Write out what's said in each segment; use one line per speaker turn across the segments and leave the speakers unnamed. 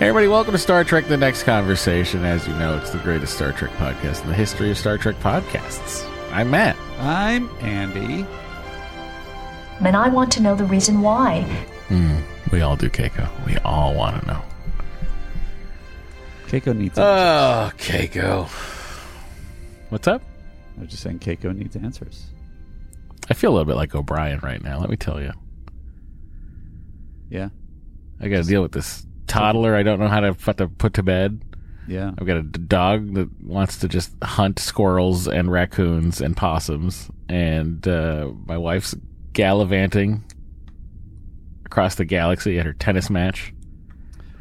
Everybody, welcome to Star Trek The Next Conversation. As you know, it's the greatest Star Trek podcast in the history of Star Trek podcasts. I'm Matt.
I'm Andy.
And I want to know the reason why.
Hmm, we all do, Keiko. We all want to know.
Keiko needs answers.
Oh, Keiko. What's up?
I was just saying Keiko needs answers.
I feel a little bit like O'Brien right now, let me tell you.
Yeah.
I got to deal with this toddler I don't know how to put to, put to bed.
Yeah.
I've got a dog that wants to just hunt squirrels and raccoons and possums, and uh, my wife's gallivanting across the galaxy at her tennis match.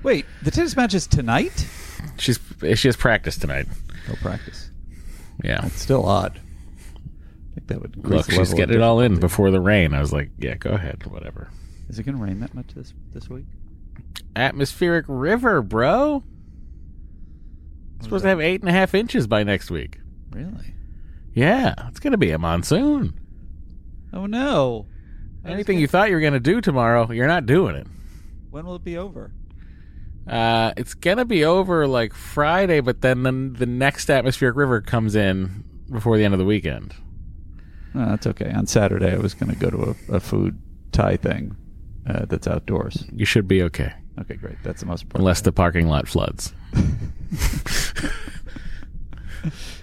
Wait, the tennis match is tonight?
She's she has practice tonight.
No practice.
Yeah,
It's still odd. I think that would
look, she's getting it all in before the rain. I was like, yeah, go ahead, whatever.
Is it going to rain that much this this week?
Atmospheric river, bro. It's supposed to have eight and a half inches by next week.
Really?
Yeah, it's gonna be a monsoon.
Oh no. I
Anything you thought you were gonna do tomorrow, you're not doing it.
When will it be over?
Uh, it's gonna be over like Friday, but then the, the next atmospheric river comes in before the end of the weekend.
No, that's okay. On Saturday, I was going to go to a, a food Thai thing uh, that's outdoors.
You should be okay,
Okay, great. That's the most important.
unless the parking lot floods.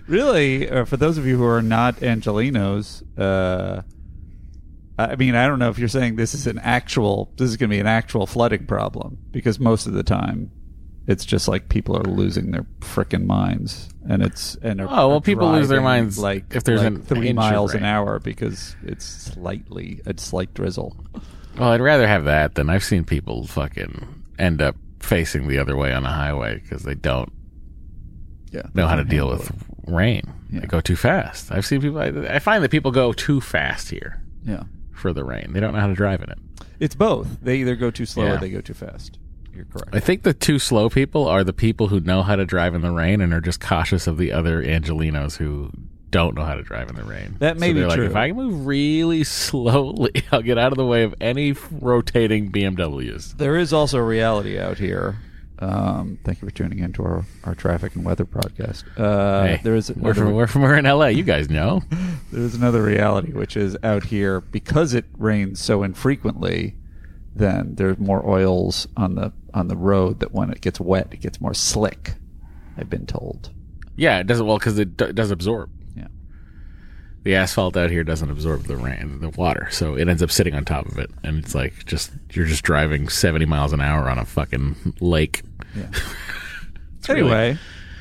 really, uh, for those of you who are not Angelinos, uh, I mean, I don't know if you're saying this is an actual, this is going to be an actual flooding problem because most of the time, it's just like people are losing their frickin' minds, and it's and are,
Oh, well, people lose their minds
like
if there's
like
an
three miles an hour because it's slightly a slight drizzle.
Well, I'd rather have that than I've seen people fucking end up facing the other way on a highway because they don't
Yeah,
know how to deal with rain.
Yeah.
They go too fast. I've seen people. I, I find that people go too fast here.
Yeah,
for the rain. They don't know how to drive in it.
it's both. They either go too slow
Yeah.
or they go too fast. You're correct.
I think the too slow people are the people who know how to drive in the rain and are just cautious of the other Angelinos who don't know how to drive in the rain.
That may
so
be
they're like,
true.
if I can move really slowly, I'll get out of the way of any rotating BMWs.
There is also reality out here. Um, thank you for tuning in to our, our traffic and weather podcast. Uh,
Hey,
there is
we're
another,
from, we're from we're in LA. You guys know.
there is another reality, which is out here because it rains so infrequently. Then there's more oils on the on the road that when it gets wet, it gets more slick. I've been told.
Yeah, it doesn't well because it, do- it does absorb.
Yeah.
The asphalt out here doesn't absorb the rain, the water, so it ends up sitting on top of it, and it's like just you're just driving seventy miles an hour on a fucking lake.
Yeah.
It's really-
anyway,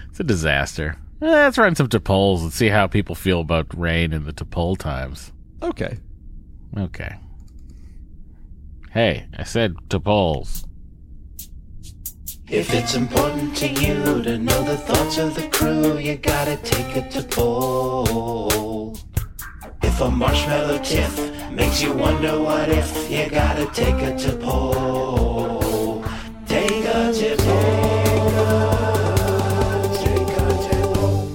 It's a disaster. Eh, let's run some T'Pol's and see how people feel about rain in the Topol times.
okay.
Okay. Hey, I said T'Pol's.
If it's important to you to know the thoughts of the crew, you gotta take it to poll. If a marshmallow tiff makes you wonder what if, you gotta take it to poll. Take a to poll. Take a to poll.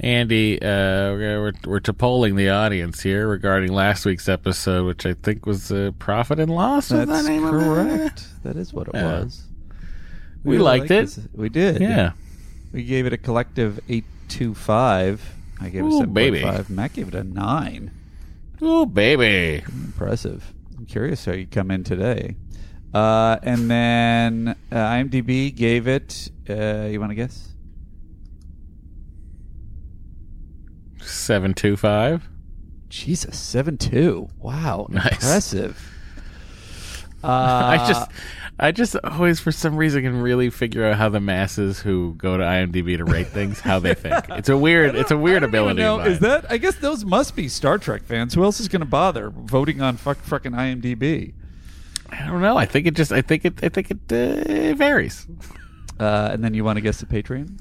Andy, uh, we're, we're T'Poling the audience here regarding last week's episode, which I think was uh, Profit and Loss.
That's
the name of it?
correct. That is what it
Yeah.
was.
We
really
liked
like
it.
this. We did.
Yeah.
We gave it a collective eight two five. I gave it a
Ooh,
seven
baby.
five. Matt gave it a nine.
Oh, baby.
Impressive. I'm curious how you come in today. Uh, and then uh, IMDb gave it. Uh, you want to guess?
725.
Jesus, seven two. Wow,
Nice.
impressive. Uh,
I just, I just always, for some reason, can really figure out how the masses who go to IMDb to rate things how they think. It's a weird, it's a weird
I don't even
ability.
know, is that? I guess those must be Star Trek fans. Who else is going to bother voting on fuck fucking IMDb?
I don't know. I think it just. I think it. I think it uh, varies.
Uh, and then you want to guess the Patreon?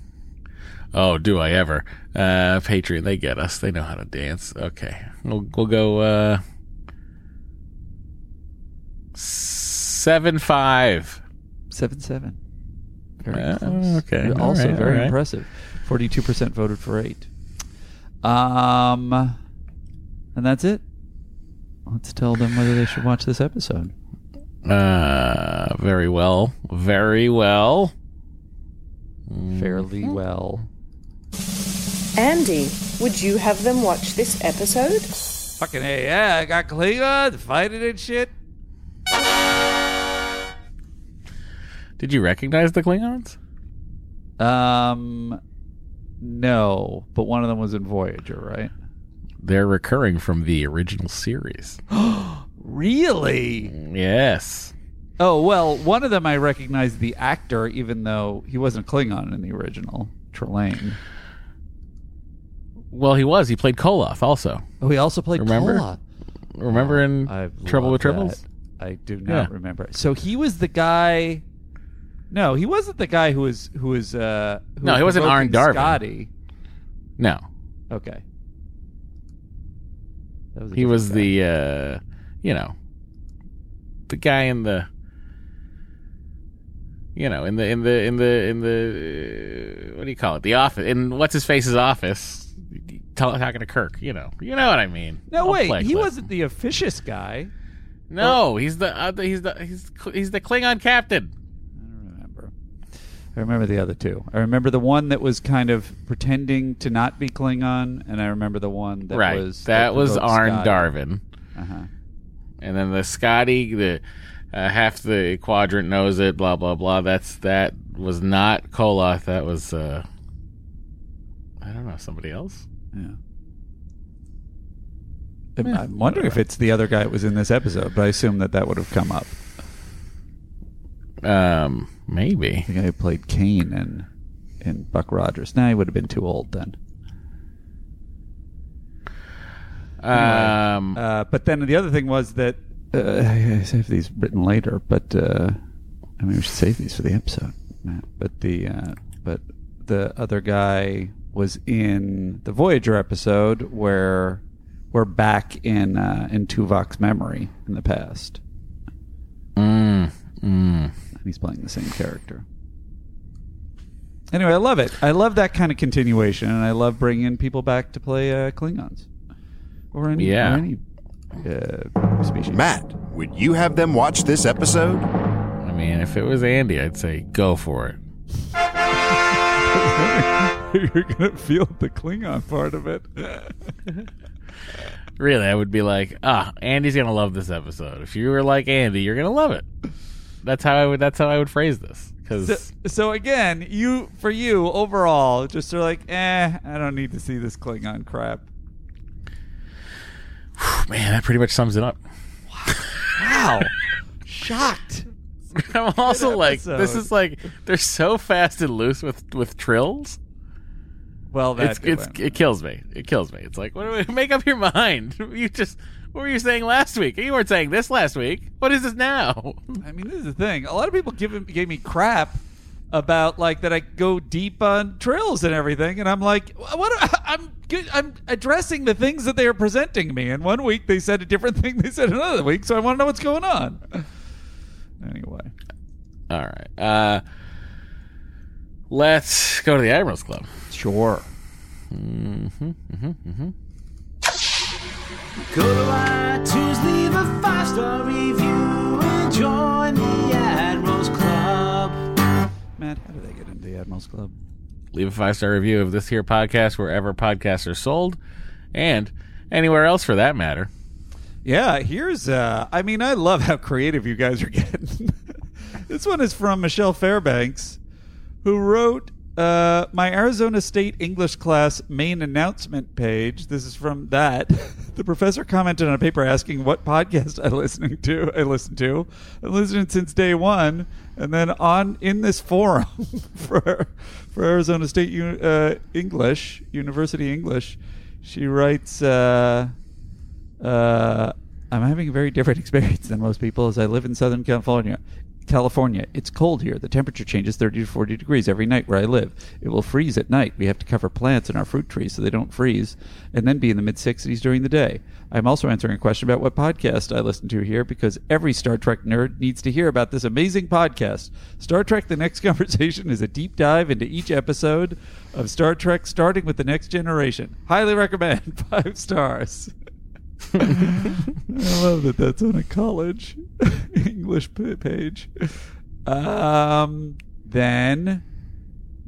Oh, do I ever? Uh, Patreon, they get us. They know how to dance. Okay, we'll we'll go uh, seven five.
Seven seven. Very
Uh,
close.
okay. All
Also
right,
very
all right.
impressive. Forty-two percent voted for eight. Um, and that's it. Let's tell them whether they should watch this episode.
Uh, very well. Very well.
Fairly well.
Andy, would you have them watch this episode?
Fucking hey, yeah, I got Klingons fighting and shit.
Did you recognize the Klingons?
Um, no, but one of them was in Voyager, right?
They're recurring from the original series.
Really?
Yes.
Oh well, one of them I recognized the actor, even though he wasn't Klingon in the original. Trelane.
Well, he was. He played Koloth also.
Oh, he also played
Remember?
Koloth.
Remember in
I
Trouble with Tribbles?
I do not
Yeah.
remember. So he was the guy. No, he wasn't the guy who was who was. Uh, who
No,
was
he wasn't
Arne
Darvin.
Scotty.
No,
Okay. That was
he was
guy.
the uh, you know, the guy in the you know, in the in the in the in the uh, what do you call it? The office in what's his face's office, talking to Kirk. You know, you know what I mean.
No,
I'll
wait, he wasn't the officious guy.
No, he's the uh, he's the he's he's the Klingon captain.
I remember. The other two. I remember the one that was kind of pretending to not be Klingon, and I remember the one that
right,
was
that was
provoked
Arn
Scotty.
Darvin.
Uh-huh.
And then the Scotty, the uh, half the quadrant knows it. Blah blah blah. That's that was not Koloth. That was uh, I don't know somebody else.
Yeah. I'm- I'm wondering if it's the other guy that was in this episode, but I assume that that would have come up.
Um, maybe.
The guy who played Kane and in Buck Rogers. Nah, he would have been too old then.
Um,
Uh, but then the other thing was that uh, I saved these written later, but uh, I mean we should save these for the episode. Matt. But the uh, but the other guy was in the Voyager episode where we're back in uh, in Tuvok's memory in the past,
mm, mm.
And he's playing the same character. Anyway, I love it. I love that kind of continuation, and I love bringing people back to play uh, Klingons or any
Yeah.
or any uh, species.
Matt, would you have them watch this episode?
I mean, if it was Andy, I'd say go for it.
You're gonna feel the Klingon part of it.
Really, I would be like, ah, Andy's gonna love this episode. If you were like Andy, you're gonna love it. That's how I would. That's how I would phrase this. Because
so, so again, you for you overall, just are like, eh, I don't need to see this Klingon crap.
man, that pretty much sums it up.
Wow, wow. shocked.
I'm also like, this is like they're so fast and loose with with trills.
Well,
It's it's it kills me. It kills me. It's like, what do we, make up your mind. You just what were you saying last week? You weren't saying this last week. What is this now?
I mean, this is the thing. A lot of people give gave me crap about like that I go deep on trills and everything, and I'm like, what? I'm good. I'm addressing the things that they are presenting me. And one week they said a different thing they said another week, so I want to know what's going on. Anyway,
All right. Uh, let's go to the Admirals Club.
sure.
Mm-hmm, mm-hmm, mm-hmm.
Go to iTunes, leave a five star review, and join the Admirals Club.
Matt, how do they get into the Admirals Club?
Leave a five star review of this here podcast wherever podcasts are sold, and anywhere else for that matter.
Yeah, here's. Uh, I mean, I love how creative you guys are getting. this one is from Michelle Fairbanks, who wrote uh, my Arizona State English class main announcement page. This is from that. the professor commented on a paper asking what podcast I listening to. I listen to. I've listened since day one, and then on in this forum for for Arizona State uh, English University English, she writes. Uh, uh, I'm having a very different experience than most people as I live in Southern California. California. It's cold here. The temperature changes 30 to 40 degrees every night where I live. It will freeze at night. We have to cover plants in our fruit trees so they don't freeze, and then be in the mid 60s during the day. I'm also answering a question about what podcast I listen to here because every Star Trek nerd needs to hear about this amazing podcast. Star Trek The Next Conversation is a deep dive into each episode of Star Trek, starting with The Next Generation. Highly recommend. Five stars. I love that that's on a college English page. Um, then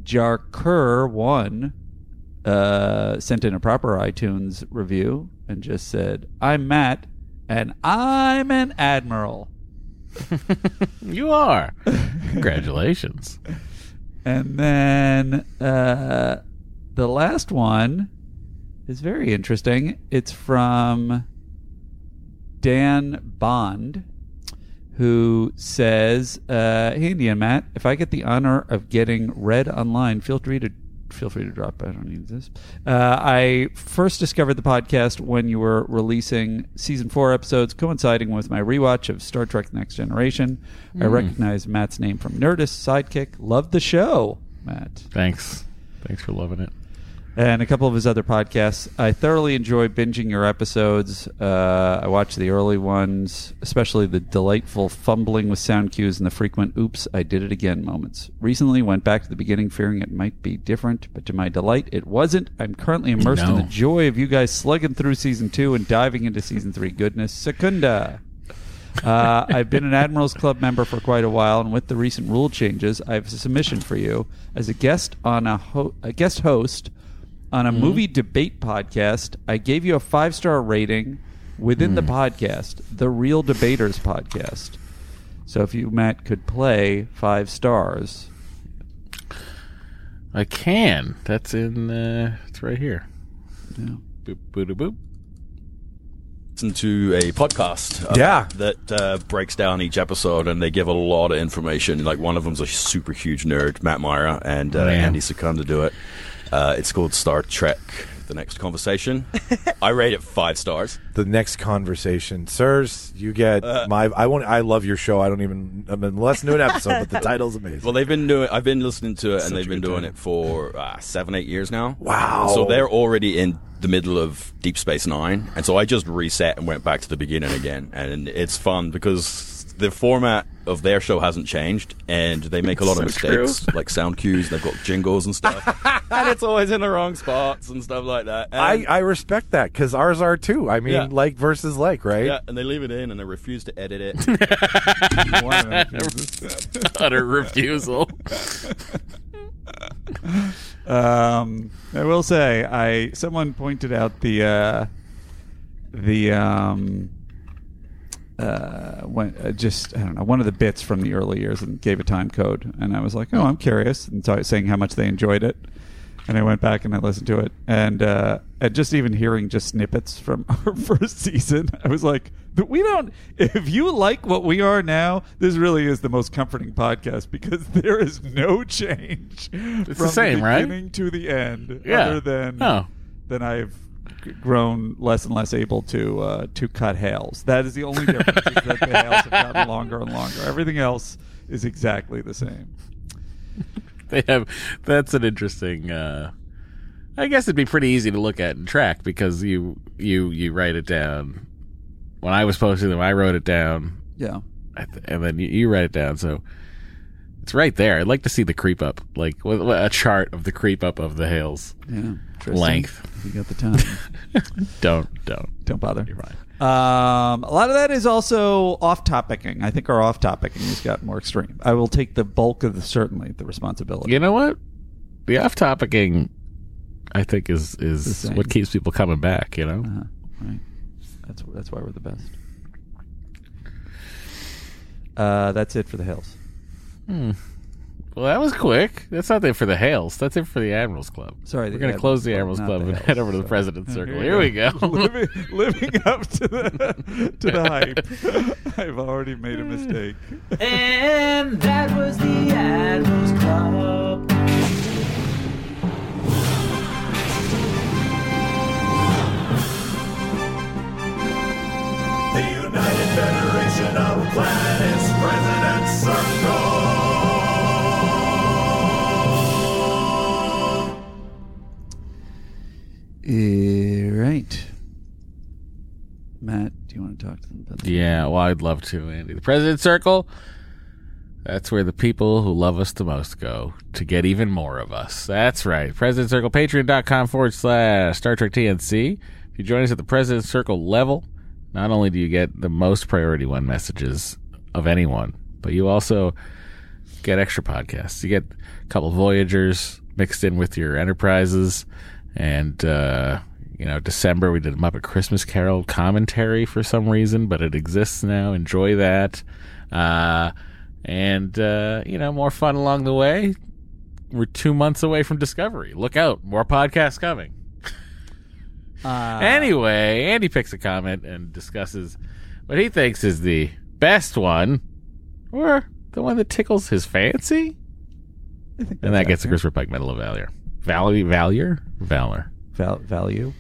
Jarker1 uh, sent in a proper iTunes review and just said, I'm Matt, and I'm an admiral.
You are. Congratulations.
And then uh, the last one is very interesting. It's from Dan Bond, who says, uh, "Hey, Andy and Matt, if I get the honor of getting read online, feel free to." Feel free to drop. I don't need this. Uh, I first discovered the podcast when you were releasing season four episodes, coinciding with my rewatch of Star Trek: Next Generation. I recognize Matt's name from Nerdist, Sidekick. Loved the show, Matt
Thanks. Thanks for loving it.
And a couple of his other podcasts. I thoroughly enjoy binging your episodes. Uh, I watch the early ones, especially the delightful fumbling with sound cues and the frequent "oops, I did it again" moments. Recently, went back to the beginning, fearing it might be different, but to my delight, it wasn't. I'm currently immersed in the joy of you guys slugging through season two and diving into season three goodness. Secunda. Uh, I've been an Admirals Club member for quite a while, and with the recent rule changes, I have a submission for you as a guest on a, ho- a guest host on a movie debate podcast. I gave you a five star rating within the podcast, the Real Debaters podcast. So if you Matt could play five stars,
I can. That's in. Uh, it's right here.
yeah.
Boop boop boop.
listen to a podcast uh,
Yeah.
that uh, breaks down each episode and they give a lot of information like one of them's a super huge nerd matt mira and uh,
Oh, yeah.
andy secunda do it uh, it's called star trek the next conversation i rate it five stars
The next conversation, sirs, you get
Uh,
my. I won't. I love your show. I don't even. I mean, let's do an episode, but the title's amazing.
well they've been doing i've been listening to it
Such
and they've been doing
time.
it for uh, seven eight years now
Wow.
so they're already in the middle of deep space nine and so i just reset and went back to the beginning again and it's fun because the format of their show hasn't changed and they make a lot of
So true.
mistakes like sound cues they've got jingles and stuff and it's always in the wrong spots and stuff like that
I, I respect that because ours are too. I mean,
Yeah.
like versus like, right?
yeah and they leave it in and they refuse to edit it
Utter refusal.
Um, I will say, I someone pointed out the uh, the um, uh, when, uh, just I don't know one of the bits from the early years and gave a time code, and I was like, oh, I'm curious, and so I was saying how much they enjoyed it, and I went back and I listened to it, and uh, and just even hearing just snippets from our first season, I was like, "But we don't. If you like what we are now, this really is the most comforting podcast because there is no change
the
from
same,
the
right?
beginning to the end,
Yeah.
other than
Oh.
than I've grown less and less able to uh, to cut hails. That is the only difference. is that the hails have gotten longer and longer. Everything else is exactly the same.
they have that's an interesting uh i guess it'd be pretty easy to look at and track because you you you write it down when i was posting them i wrote it down
Yeah.
I th- and then you, you write it down so it's right there i'd like to see the creep up like a chart of the creep up of the hails
Yeah. Tristan,
Length.
You got the time.
don't don't
Don't bother.
you're fine
Um, a lot of that is also off topicing. I think our off topicing has got more extreme. I will take the bulk of the certainly the responsibility.
you know what the off topicing i think is is what keeps people coming back you know
Uh-huh. Right. That's that's why we're the best. Uh, that's it for the hills.
Well, that was quick. That's not it for the Hales. That's it for the Admirals Club.
Sorry,
we're going to close the Admirals Club and head over to the President's Circle.
Here,
we go.
living, living, up to the to the hype. I've already made a mistake.
And that was the Admirals Club.
The United Federation of Planets President.
Uh, right. Matt, do you want to talk to them about that?
Yeah, well, I'd love to, Andy. The President's Circle. That's where the people who love us the most go to get even more of us. That's right. President Circle, patreon.com forward slash Star Trek TNC. If you join us at the President Circle level, not only do you get the most priority one messages of anyone, but you also get extra podcasts. You get a couple Voyagers mixed in with your Enterprises. And, uh, you know, December we did a Muppet Christmas Carol commentary for some reason, but it exists now. Enjoy that. Uh, and, uh, you know, more fun along the way. We're two months away from Discovery. Look out. More podcasts coming.
Uh,
Anyway, Andy picks a comment and discusses what he thinks is the best one, or the one that tickles his fancy. And that gets the
accurate.
Christopher Pike Medal of Valor. Valor? Valor? Valor.
Val- value.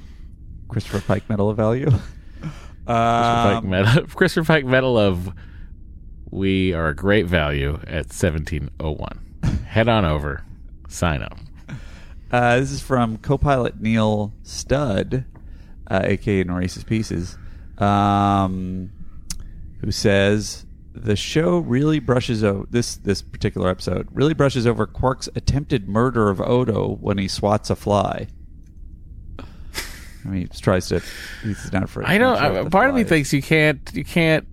Christopher Pike Medal of Value.
Christopher, Pike
Um,
Medal, Christopher Pike Medal of We are a great value at 1701. Head on over. Sign up.
Uh, this is from co-pilot Neil Stud, uh, aka Norris's Pieces, um, who says the show really brushes over this this particular episode really brushes over Quark's attempted murder of Odo when he swats a fly. I mean, he just tries to. He's not afraid.
I know. I, part of me thinks you can't. You can't.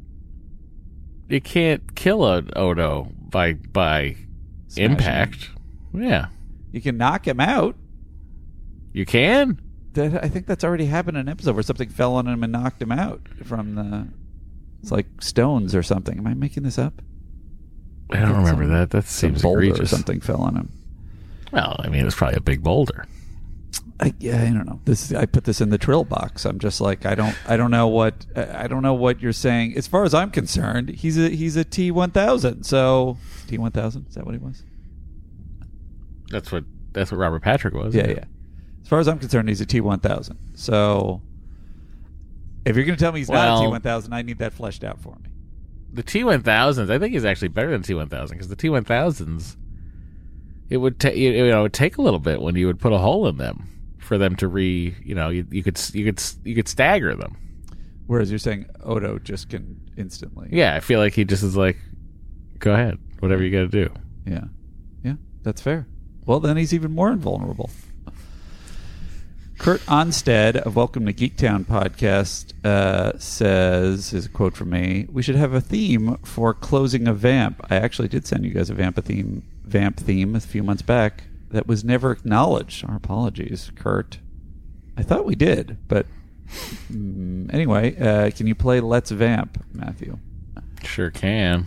You can't kill a Odo by by
Smash him.
impact. Yeah,
you can knock him out.
you can.
That I think that's already happened in an episode where something fell on him and knocked him out from the. It's like stones or something. Am I making this up?
I don't remember
some-
that. That seems
boulder
egregious.
or something fell on him.
Well, I mean, it was probably a big boulder.
I, yeah, I don't know. This I put this in the trill box. I'm just like I don't I don't know what I I don't know what you're saying. As far as I'm concerned, he's a he's a T one thousand. So T one thousand is that what he was?
That's what that's what Robert Patrick was.
Yeah, yeah. As far as I'm concerned, he's a T one thousand. So if you're going to tell me he's not a T1000, I need that fleshed out for me.
The T one thousands, I think, is actually better than T one thousand because the T one thousands, it would take you know it would take a little bit when you would put a hole in them for them to re you know you, you could you could you could stagger them.
Whereas you're saying Odo just can instantly.
Yeah, I feel like he just is like, go ahead, whatever you got to do.
Yeah. Yeah, that's fair. Well, then he's even more invulnerable. Kurt Onstead of Welcome to Geektown podcast uh, says, is a quote from me, we should have a theme for closing a vamp. I actually did send you guys a vamp theme, vamp theme a few months back that was never acknowledged. Our apologies, Kurt. I thought we did, but mm, anyway, uh, can you play Let's Vamp, Matthew?
Sure can.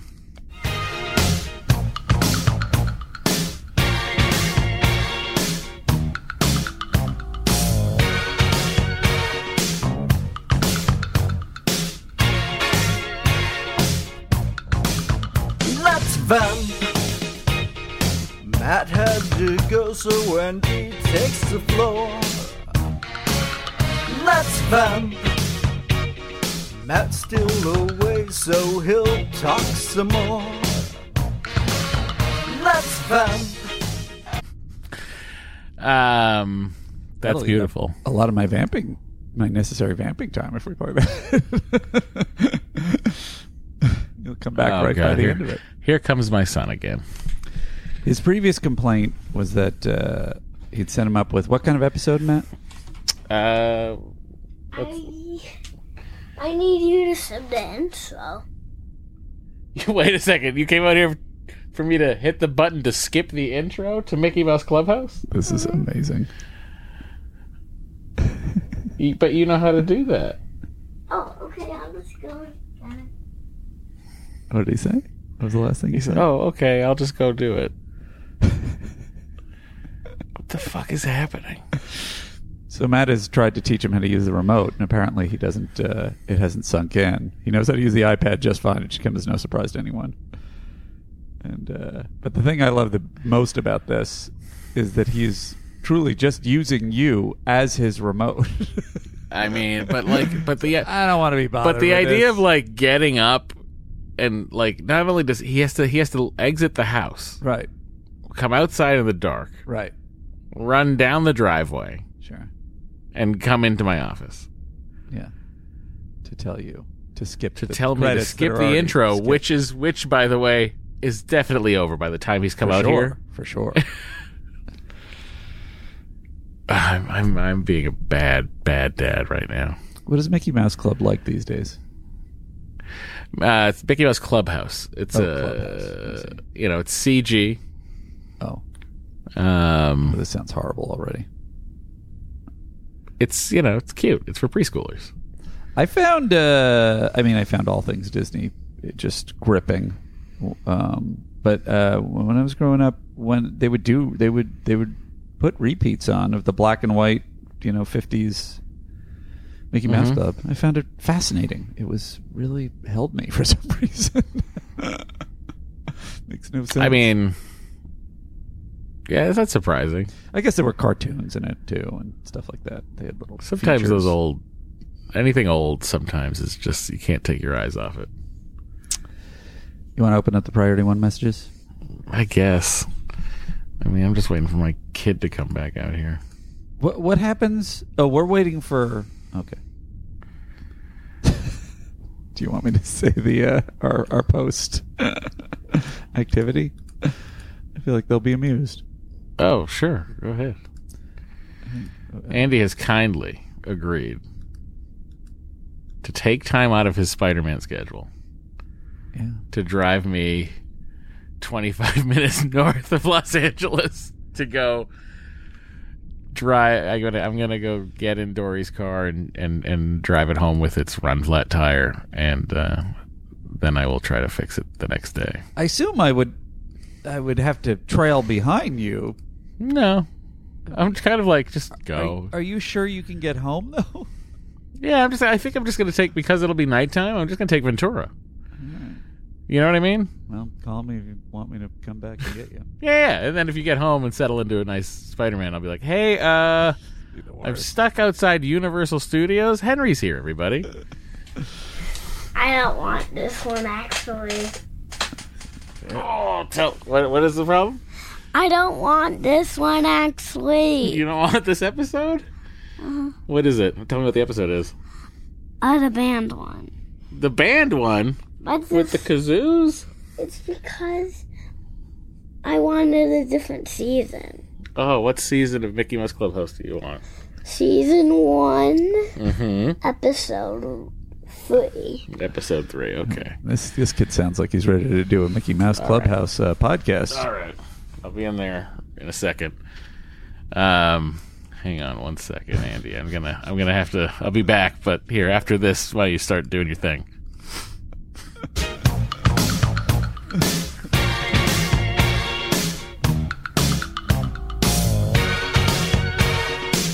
Let's vamp. Matt had to go, so when he takes the floor, let's vamp. Matt's still away, so he'll talk some more. Let's vamp.
Um, that's
That'll
beautiful.
A lot of my vamping, my necessary vamping time if we play that. You'll come back
Oh,
right by
God,
the
here,
end of it.
Here comes my son again.
His previous complaint was that uh, he'd set him up with what kind of episode, Matt?
Uh,
I, I need you to sub the intro.
wait a second. You came out here for me to hit the button to skip the intro to Mickey Mouse Clubhouse,
This is amazing.
You- but you know how to do that.
Oh, okay, I'll just go. and-
What did he say? What was the last thing he said?
Oh, okay. I'll just go do it. what the fuck is happening?
So Matt has tried to teach him how to use the remote, and apparently he doesn't. Uh, it hasn't sunk in. He knows how to use the iPad just fine. It should come as no surprise to anyone. And uh, but the thing I love the most about this is that he's truly just using you as his remote.
I mean, but like, but the
I don't want to be bothered.
but the
with
idea
this.
of like getting up and like not only does he has to he has to exit the house,
right,
come outside in the dark,
right,
run down the driveway,
sure,
and come into my office
Yeah. To tell you to skip
to
the
tell me to
credits that
skip
are
the
already
intro,
skipped.
which is which, by the way, is definitely over by the time he's come
for
out
sure,
here.
for sure.
I'm, I'm I'm being a bad bad dad right now.
what is Mickey Mouse Club like these days?
Uh, it's Mickey Mouse Clubhouse. It's
Oh,
a
Clubhouse.
You know it's CG.
Oh,
Um,
this sounds horrible already.
it's you know it's cute. It's for preschoolers.
I found, uh, I mean, I found all things Disney just gripping. Um, but uh, when I was growing up, when they would do, they would they would put repeats on of the black and white, you know, fifties Mickey Mouse
Mhm.
Club. I found it fascinating. It was really held me for some reason. Makes no sense.
I mean, yeah, that's surprising.
I guess there were cartoons in it too and stuff like that. They had little.
Sometimes
features.
those old, anything old, sometimes is just you can't take your eyes off it.
You want to open up the priority one messages?
I guess. I mean, I'm just waiting for my kid to come back out here.
What what happens? Oh, we're waiting for. Okay. Do you want me to say the uh, our our post activity? I feel like they'll be amused.
Oh, sure. Go ahead. Andy has kindly agreed to take time out of his Spider-Man schedule
Yeah.
to drive me 25 minutes north of Los Angeles to go drive I gonna I'm gonna go get in Dory's car and, and, and drive it home with its run flat tire and uh, then I will try to fix it the next day.
I assume I would I would have to trail behind you.
No. I'm kind of like just go.
Are, are you sure you can get home though?
Yeah, I'm just. I think I'm just going to take because it'll be nighttime. I'm just going to take Ventura. You know what I mean?
Well, call me if you want me to come back and get you.
Yeah, yeah. And then if you get home and settle into a nice Spider-Man, I'll be like, "Hey, uh, I'm stuck outside Universal Studios. Henry's here, everybody."
I don't want this one actually.
Oh, tell what? What is the problem?
I don't want this one actually.
You don't want this episode? What is it? Tell me what the episode is.
Uh, the band one.
The band one
But
with the kazoos.
it's because I wanted a different season.
Oh, what season of Mickey Mouse Clubhouse do you want?
Season one,
Mm-hmm.
episode three.
Episode three. Okay.
This this kid sounds like he's ready to do a Mickey Mouse Clubhouse uh, podcast.
All right. I'll be in there in a second. Um, hang on one second, Andy. I'm gonna I'm gonna have to. I'll be back, but here after this, why don't you start doing your thing?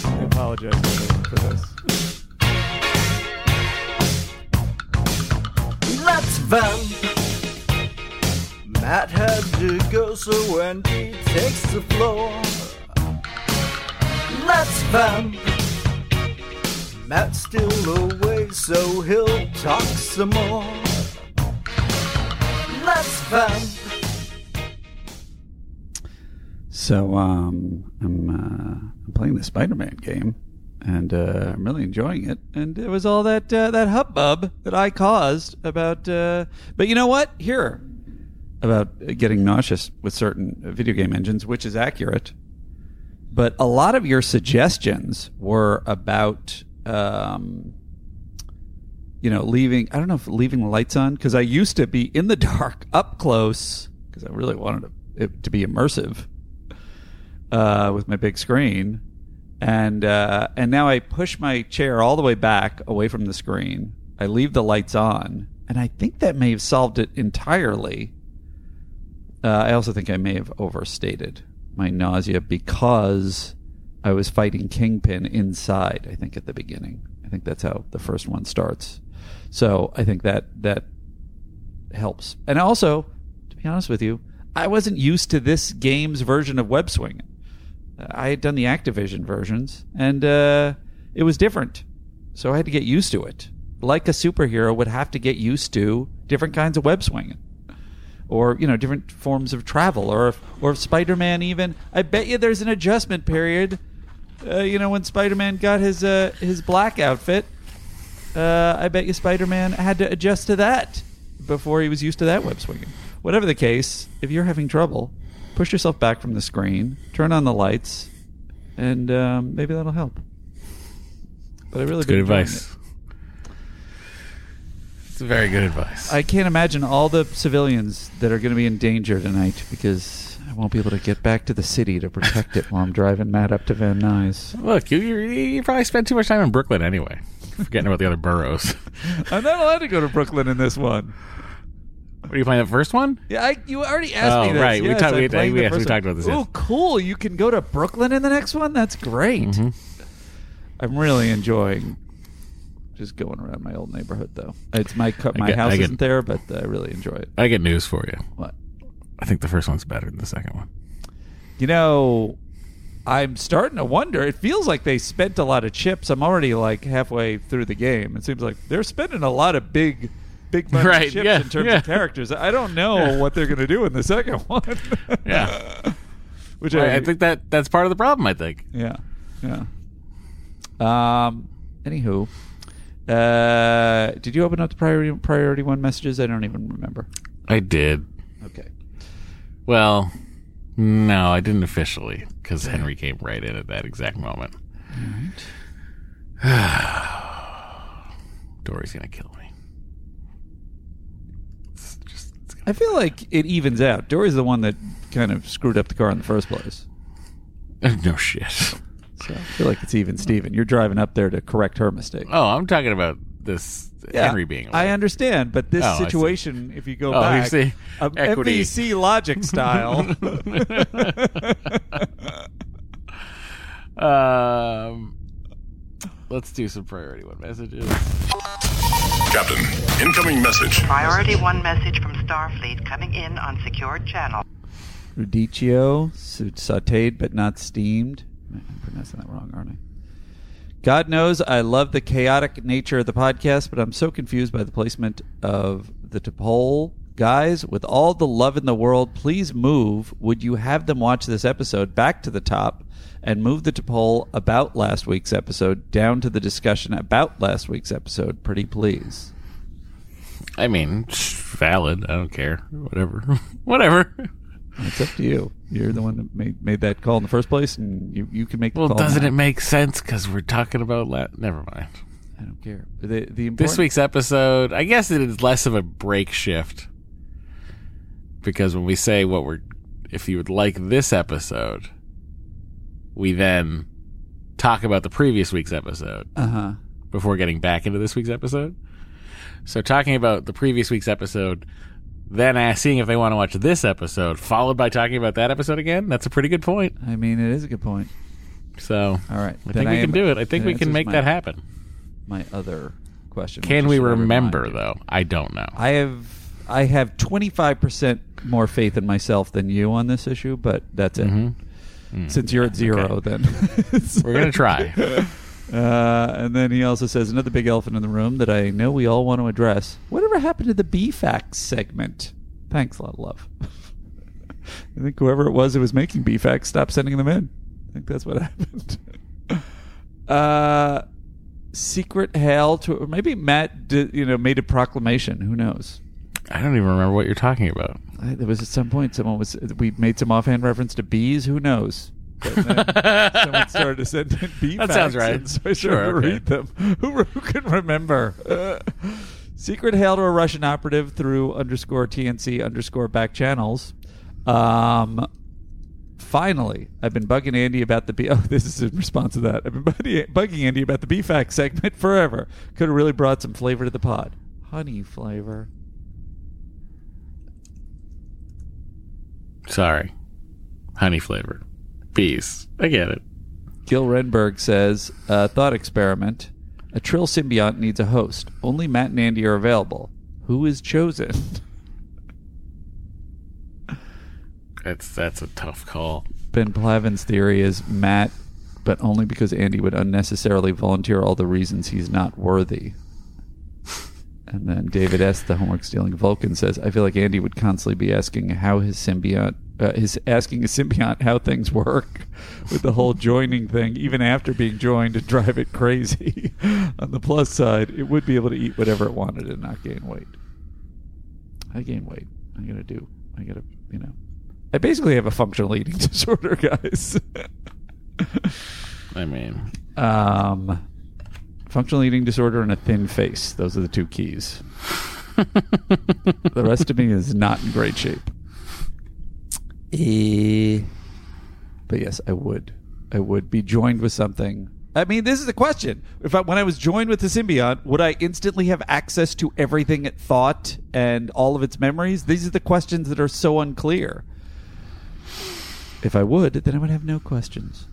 I apologize for this.
Let's vamp. Matt had to go, so Andy takes the floor. Let's vamp. Matt's still away, so he'll talk some more. Let's vamp.
So um, I'm uh, I'm playing the Spider-Man game, and uh, I'm really enjoying it. And it was all that uh, that hubbub that I caused about. Uh, but you know what? Here about getting nauseous with certain video game engines, which is accurate. But a lot of your suggestions were about. Um, you know, leaving, I don't know if leaving the lights on, because I used to be in the dark, up close, because I really wanted it to be immersive uh, with my big screen, and uh, and now I push my chair all the way back away from the screen. I leave the lights on, and I think that may have solved it entirely. Uh, I also think I may have overstated my nausea because I was fighting Kingpin inside. I think at the beginning. I think that's how the first one starts. So I think that that helps. And also, to be honest with you, I wasn't used to this game's version of web swinging. I had done the Activision versions, and uh, it was different. So I had to get used to it. Like a superhero would have to get used to different kinds of web swinging, or you know, different forms of travel, or or Spider-Man even. I bet you there's an adjustment period uh, you know, when Spider-Man got his uh, his black outfit, uh, I bet you Spider-Man had to adjust to that before he was used to that web swinging. Whatever the case, if you're having trouble, push yourself back from the screen, turn on the lights, and um, maybe that'll help. But I really
good advice. It's very good advice.
I can't imagine all the civilians that are going to be in danger tonight because I won't be able to get back to the city to protect it while I'm driving Matt up to Van Nuys.
Look, you, you you probably spent too much time in Brooklyn anyway, forgetting about the other boroughs.
I'm not allowed to go to Brooklyn in this one.
What are you playing the first one?
Yeah, I, you already asked
Oh,
me this.
right. We
Yes,
talked-
I'm
we-
playing
we
the
actually
first
talked about this, yes.
Oh, cool! You can go to Brooklyn in the next one. That's great.
Mm-hmm.
I'm really enjoying just going around my old neighborhood, though. It's my cu- my
get-
house
I get-
isn't there, but I really enjoy it.
I get news for you.
What?
I think the first one's better than the second one.
You know, I'm starting to wonder. It feels like they spent a lot of chips. I'm already like halfway through the game. It seems like they're spending a lot of big, big money
Right,
chips
yeah,
in terms
yeah.
of characters. I don't know what they're going to do in the second one.
Yeah.
which
I,
I,
I think that that's part of the problem. I think.
Yeah, yeah. Um. Anywho, uh, did you open up the priority priority one messages? I don't even remember.
I did.
Okay.
Well, no, I didn't officially because Henry came right in at that exact moment. Dory's gonna kill me. It's just, it's
I feel like it evens out. Dory's the one that kind of screwed up the car in the first place.
gonna, no shit.
So I feel like it's even Steven. You're driving up there to correct her mistake.
Oh, I'm talking about this Henry being.
I understand, but this
Oh,
situation, if you go
Oh, you
back,
see.
um,
Equity.
MVC logic style.
Um, let's do some priority one messages.
Captain, incoming message.
Priority one message from Starfleet coming in on secured channel.
Radicchio, sa- sauteed but not steamed. I'm pronouncing that wrong, aren't I? God knows I love the chaotic nature of the podcast, but I'm so confused by the placement of the T'Pol. Guys, with all the love in the world, please move. Would you have them watch this episode back to the top and move the T'Pol about last week's episode down to the discussion about last week's episode? Pretty please.
I mean, valid. I don't care. Whatever. Whatever.
It's up to you. You're the one that made, made that call in the first place, and you, you can make the
Well,
call.
doesn't
now.
it make sense? Because we're talking about la- Never mind.
I don't care. The, the important,
This week's episode, I guess it is less of a break shift. Because when we say what we're, if you would like this episode, we then talk about the previous week's episode
Uh huh.
before getting back into this week's episode. So talking about the previous week's episode, then ask, seeing if they want to watch this episode, followed by talking about that episode again. That's a pretty good point.
I mean, it is a good point.
So
All right.
I think we
am-
can do it. I think we can make
my-
that happen.
My other question.
Can we remember though? I don't know.
I have I have 25 percent more faith in myself than you on this issue, but that's it.
Mm-hmm.
Since you're at zero, then
We're gonna try.
Uh, and then he also says another big elephant in the room that I know we all want to address. Whatever happened to the B facts segment? Thanks a lot, love. I think whoever it was who was making B facts stopped sending them in. I think that's what happened. uh, secret hail to, or maybe Matt, did, you know, made a proclamation. Who knows?
I don't even remember what you're talking about.
I, there was at some point someone was we made some offhand reference to bees. Who knows? But then someone started to send in bee
That sounds right.
and So I started
Sure,
to
okay.
read them. Who, who can remember? Uh, secret hail to a Russian operative through underscore TNC underscore back channels. Um, finally, I've been bugging Andy about the B. Oh, this is in response to that. I've been bugging bugging Andy about the B facts segment forever. Could have really brought some flavor to the pod. Honey flavor.
Sorry, honey flavor, bees. I get it.
Gil Renberg says, uh, thought experiment. A Trill symbiote needs a host. Only Matt and Andy are available. Who is chosen?
That's that's a tough call.
ben Plavin's theory is Matt, but only because Andy would unnecessarily volunteer all the reasons he's not worthy. And then David S., the homework stealing Vulcan, says, I feel like Andy would constantly be asking how his symbiote uh, is asking a symbiont how things work with the whole joining thing, even after being joined to drive it crazy. On the plus side, it would be able to eat whatever it wanted and not gain weight. I gain weight. I'm gonna do. I gotta, you know. I basically have a functional eating disorder, guys.
I mean,
um, functional eating disorder and a thin face. Those are the two keys. the rest of me is not in great shape. Eh, but yes, I would. I would be joined with something. I mean, this is a question. If I, when I was joined with the symbiont, would I instantly have access to everything it thought and all of its memories? These are the questions that are so unclear. If I would, then I would have no questions.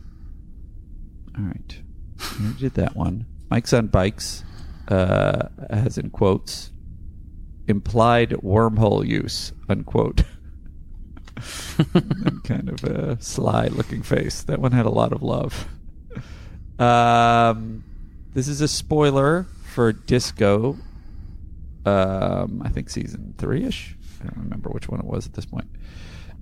All right, did that one. Mike's on bikes uh, has in quotes implied wormhole use unquote. kind of a sly looking face. That one had a lot of love. Um, this is a spoiler for Disco. Um, I think season three ish. I don't remember which one it was at this point.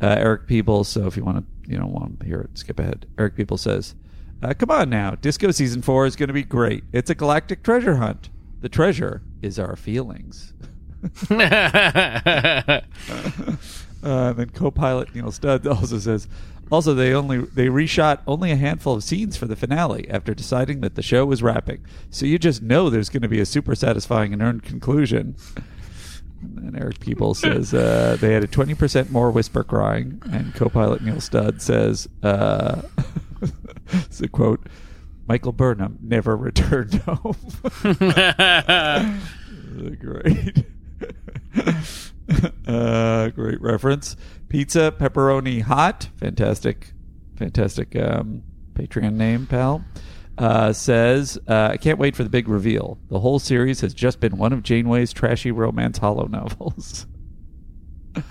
Uh, Eric Peebles. So if you want to, you know, want to hear it, skip ahead. Eric Peebles says, uh, "Come on now, Disco season four is going to be great. It's a galactic treasure hunt. The treasure is our feelings." uh, then co-pilot Neil Studd also says, also they only they reshot only a handful of scenes for the finale after deciding that the show was wrapping. So you just know there's going to be a super satisfying and earned conclusion. And Eric Peebles says uh, they had a 20% more whisper crying, and co-pilot Neil Studd says, uh, it's a quote, Michael Burnham never returned home. Great. uh, great reference. Pizza pepperoni hot. Fantastic, fantastic um, Patreon name, pal. Uh, says, uh, I can't wait for the big reveal. The whole series has just been one of Janeway's trashy romance holonovels.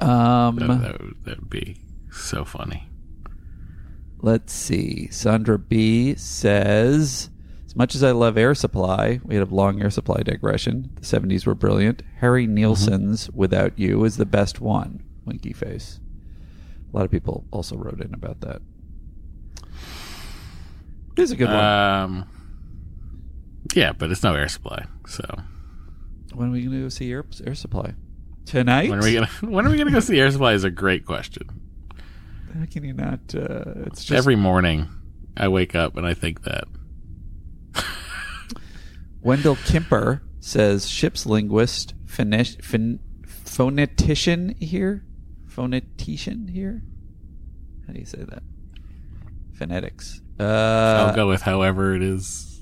um,
that, that, would, that would be so funny.
Let's see. Sandra B says, as much as I love Air Supply, we had a long Air Supply digression. The 70s were brilliant. Harry Nilsson's Without You is the best one. Winky face. A lot of people also wrote in about that. It is a good one.
Um, yeah, but it's no Air Supply. So
when are we going to go see Air, Air Supply? Tonight?
When are we gonna When are we gonna go see Air Supply? Is a great question.
How can you not? Uh, it's just
Every morning, I wake up and I think that.
Wendell Kimper says ship's linguist, phone- phon- phonetician here, phonetician here. How do you say that? Phonetics. Uh,
I'll go with however it is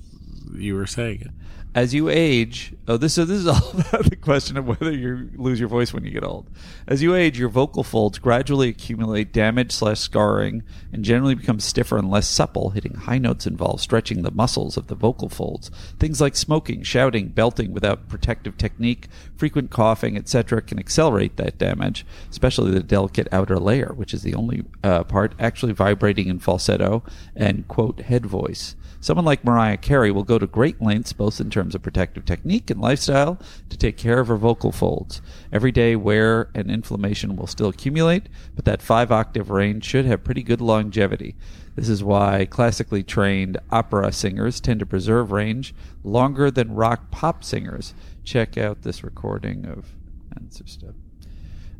you were saying it.
As you age, oh, this so this is all about the question of whether you lose your voice when you get old. As you age, your vocal folds gradually accumulate damage slash scarring and generally become stiffer and less supple. Hitting high notes involves stretching the muscles of the vocal folds. Things like smoking, shouting, belting without protective technique, frequent coughing, etc., can accelerate that damage, especially the delicate outer layer, which is the only uh, part actually vibrating in falsetto and quote head voice. Someone like Mariah Carey will go to great lengths, both in terms of protective technique and lifestyle, to take care of her vocal folds. Every day, wear and inflammation will still accumulate, but that five octave range should have pretty good longevity. This is why classically trained opera singers tend to preserve range longer than rock pop singers. Check out this recording of answer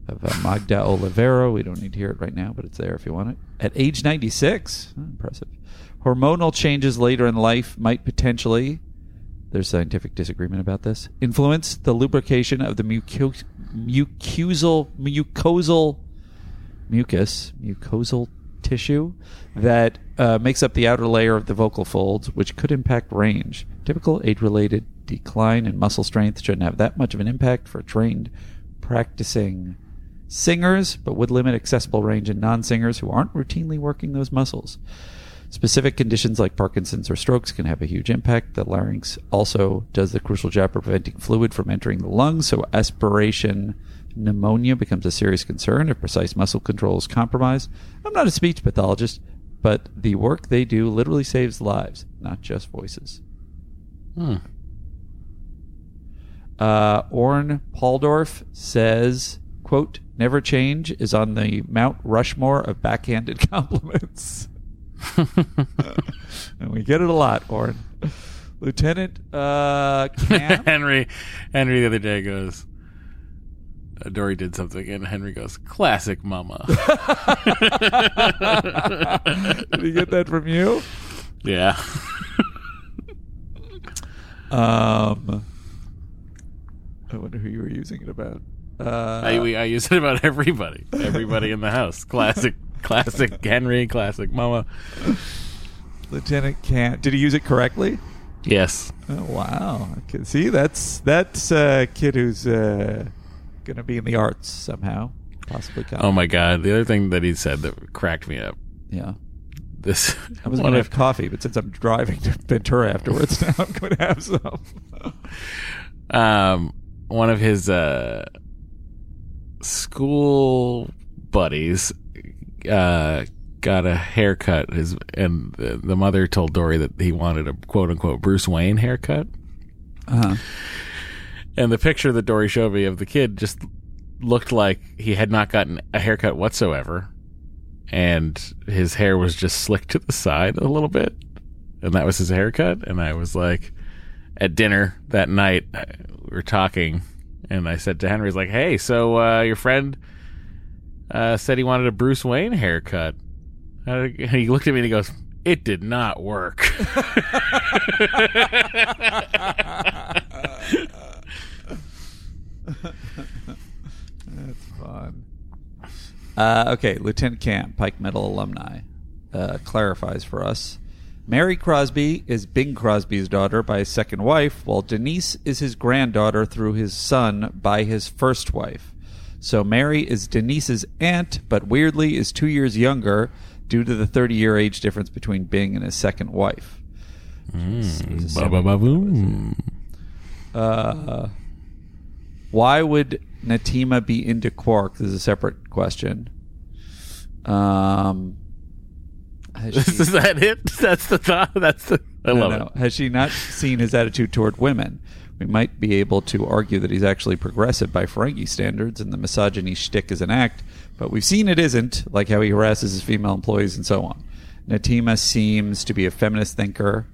of uh, Magda Olivero. We don't need to hear it right now, but it's there if you want it. At age 96, oh, impressive. Hormonal changes later in life might potentially, there's scientific disagreement about this, influence the lubrication of the muco- mucosal, mucosal mucus, mucosal tissue that uh, makes up the outer layer of the vocal folds, which could impact range. Typical age-related decline in muscle strength shouldn't have that much of an impact for trained practicing singers, but would limit accessible range in non-singers who aren't routinely working those muscles. Specific conditions like Parkinson's or strokes can have a huge impact. The larynx also does the crucial job of preventing fluid from entering the lungs, so aspiration pneumonia becomes a serious concern if precise muscle control is compromised. I'm not a speech pathologist, but the work they do literally saves lives, not just voices.
Hmm.
Uh, Orn Paldorf says, quote, never change is on the Mount Rushmore of backhanded compliments. and we get it a lot, Orrin. Lieutenant uh, Camp.
Henry, Henry the other day goes. Uh, Dory did something, and Henry goes, "Classic, Mama."
Did he get that from you?
yeah.
Um, I wonder who you were using it about. Uh,
I, we, I use it about everybody. Everybody in the house. Classic, classic Henry, classic Mama.
Lieutenant Camp. Did he use it correctly?
Yes.
Oh, wow. Okay. See, that's that's a kid who's uh, going to be in the arts somehow, possibly. Comedy.
Oh my God! The other thing that he said that cracked me up.
Yeah.
This
I was going to have coffee, but since I'm driving to Ventura afterwards, now I'm going to have some.
um, one of his uh, school buddies uh, got a haircut. His and the, the mother told Dory that he wanted a quote unquote Bruce Wayne haircut.
Uh-huh.
And the picture that Dory showed me of the kid just looked like he had not gotten a haircut whatsoever, and his hair was just slicked to the side a little bit, and that was his haircut. And I was like, at dinner that night, we were talking, and I said to Henry, "He's like, hey, so uh, your friend uh, said he wanted a Bruce Wayne haircut." And he looked at me and he goes, "It did not work."
That's fun. Uh, okay, Lieutenant Camp, Pike Medal alumni, uh, clarifies for us. Mary Crosby is Bing Crosby's daughter by his second wife, while Denise is his granddaughter through his son by his first wife. So Mary is Denise's aunt, but weirdly is two years younger due to the 30 year age difference between Bing and his second wife.
Mm.
Uh, why would Natima be into Quark? This is a separate question. Um, she-
Is that it? That's the thought. That's the. I
No,
love
no.
it.
Has she not seen his attitude toward women? We might be able to argue that he's actually progressive by Ferengi standards, and the misogyny shtick is an act, but we've seen it isn't, like how he harasses his female employees and so on. Natima seems to be a feminist thinker,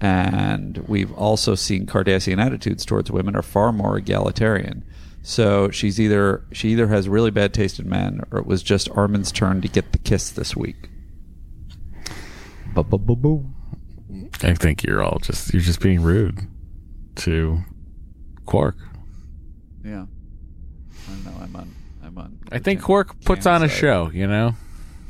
and we've also seen Cardassian attitudes towards women are far more egalitarian. So she's either she either has really bad taste in men, or it was just Armin's turn to get the kiss this week. Ba-ba-ba-boo.
I think you're all just you're just being rude to Quark.
Yeah. I don't know. I'm on. I'm on.
I think Quark puts on a show. You know.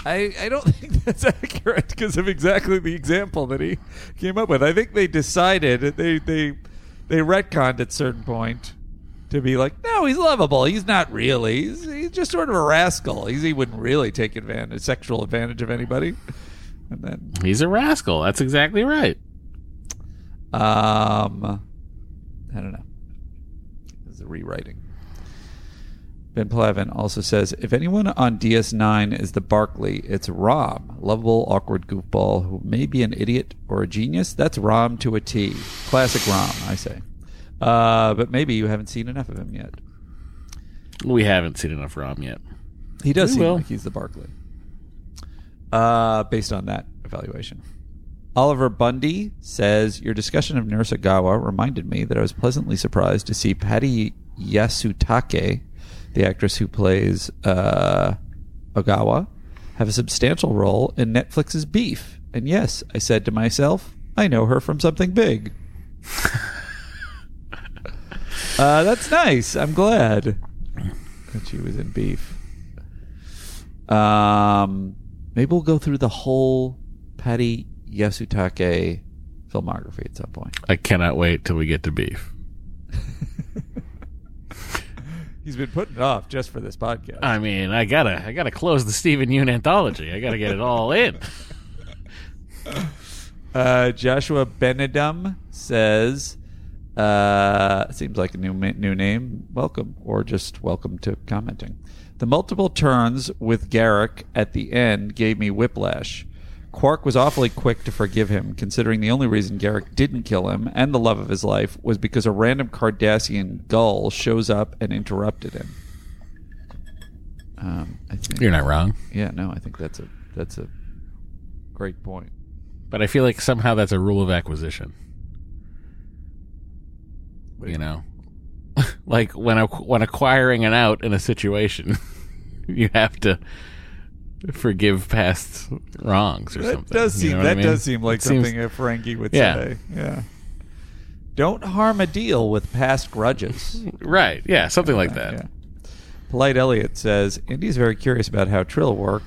I, I don't think that's accurate because of exactly the example that he came up with. I think they decided they they they retconned at certain point to be like, no, he's lovable. He's not really. He's, he's just sort of a rascal. He's, he wouldn't really take advantage, sexual advantage of anybody. And then,
He's a rascal. That's exactly right.
um, I don't know. This is a rewriting. Ben Plavin also says, if anyone on DS9 is the Barkley, it's Rom, lovable, awkward goofball who may be an idiot or a genius. That's Rom to a T. Classic Rom, I say. Uh, but maybe you haven't seen enough of him yet.
We haven't seen enough Rom yet.
He does
We
seem
will.
like he's the Barkley. Uh, based on that evaluation. Oliver Bundy says your discussion of Nurse Ogawa reminded me that I was pleasantly surprised to see Patty Yasutake, the actress who plays uh, Ogawa, have a substantial role in Netflix's Beef. And yes, I said to myself, I know her from something big. uh, that's nice. I'm glad that she was in Beef. Um, maybe we'll go through the whole Patty Yasutake filmography at some point.
I cannot wait till we get to beef.
He's been putting it off just for this podcast.
I mean, I gotta, I gotta close the Steven Yeun anthology. I gotta get it all in.
Uh, Joshua Benedum says, uh, seems like a new new name. Welcome, or just welcome to commenting. The multiple turns with Garak at the end gave me whiplash. Quark was awfully quick to forgive him, considering the only reason Garak didn't kill him and the love of his life was because a random Cardassian Gul shows up and interrupted him. Um, I think,
You're not wrong.
Yeah, no, I think that's a that's a great point.
But I feel like somehow that's a rule of acquisition. You know, like when when acquiring an out in a situation, you have to forgive past wrongs or
That
something.
does
You
seem
know what I
that
mean?
does seem like
It seems-
something a Ferengi would
Yeah.
say. Yeah. Don't harm a deal with past grudges.
right? Yeah, something like that.
Yeah. Polite Elliot says Andy's very curious about how Trill work.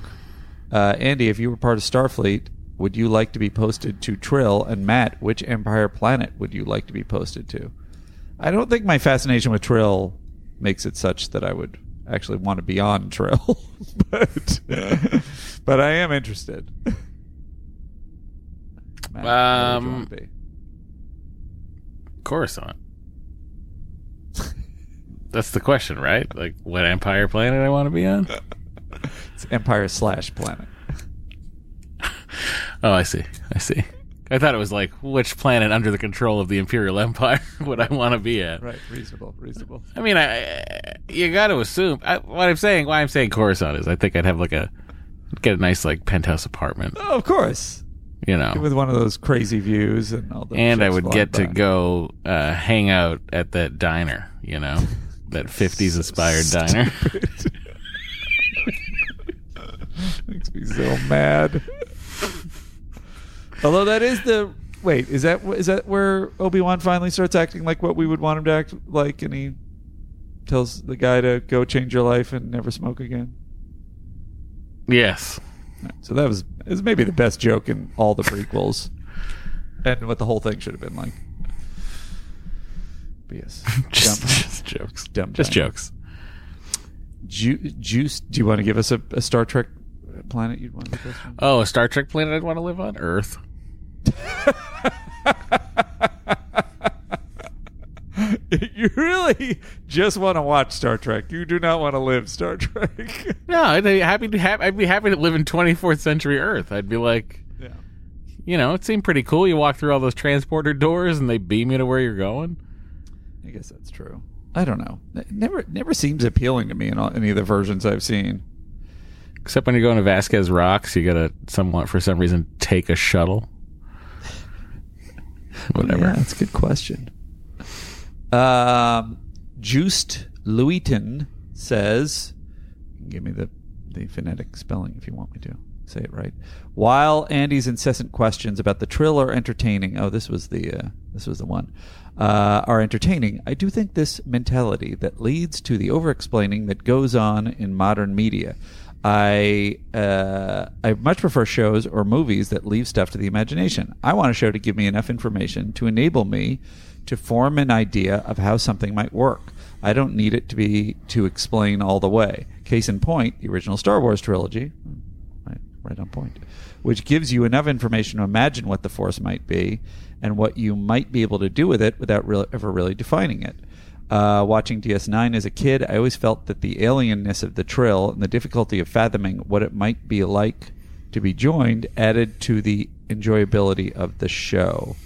Uh, Andy, if you were part of Starfleet, would you like to be posted to Trill? And Matt, which Empire planet would you like to be posted to? I don't think my fascination with Trill makes it such that I would actually want to be on Trill, but but I am interested. Matt, where would you
Um,
want to be?
Coruscant. That's the question, right? Like, what Empire planet I want to be on?
It's Empire slash planet.
Oh, I see. I see. I thought it was like which planet under the control of the Imperial Empire would I want to be at?
Right, reasonable, reasonable.
I mean, I, you got to assume. I, what I'm saying, why I'm saying Coruscant is, I think I'd have like a get a nice like penthouse apartment,
Oh, of course.
you know,
With one of those crazy views and all the
and I would get to go uh, hang out at that diner, you know, that 50s inspired diner.
Makes me so mad. Although that is the wait, is that is that where Obi Wan finally starts acting like what we would want him to act like, and he tells the guy to go change your life and never smoke again.
yes.
So that was is maybe the best joke in all the prequels, and what the whole thing should have been like. But yes,
Just,
dumb,
just jokes.
dumb
Just jokes.
Ju- Juice, do you want to give us a, a Star Trek planet you'd want to be on?
Oh, a Star Trek planet I'd want to live on? Earth.
you really just want to watch Star Trek. You do not want to live Star Trek.
No, I'd be happy to have. I'd be happy to live in 24th century Earth. I'd be like,
yeah.
you know, it seemed pretty cool. You walk through all those transporter doors and they beam you to where you're going.
I guess that's true. I don't know. It never never seems appealing to me in all, any of the versions I've seen.
Except when you're going to Vasquez Rocks, you gotta somewhat for some reason take a shuttle. Whatever.
Yeah, that's a good question. Um, Juiced Louiton says, give me the, the phonetic spelling if you want me to say it right. While Andy's incessant questions about the trill are entertaining, oh, this was the uh, this was the one, uh, are entertaining. I do think this mentality that leads to the over-explaining that goes on in modern media. I uh, I much prefer shows or movies that leave stuff to the imagination. I want a show to give me enough information to enable me to form an idea of how something might work. I don't need it to be to explain all the way. Case in point, the original Star Wars trilogy, right, right on point, which gives you enough information to imagine what the Force might be and what you might be able to do with it without real ever really defining it. Uh, watching DS9 as a kid, I always felt that the alienness of the trill and the difficulty of fathoming what it might be like to be joined added to the enjoyability of the show.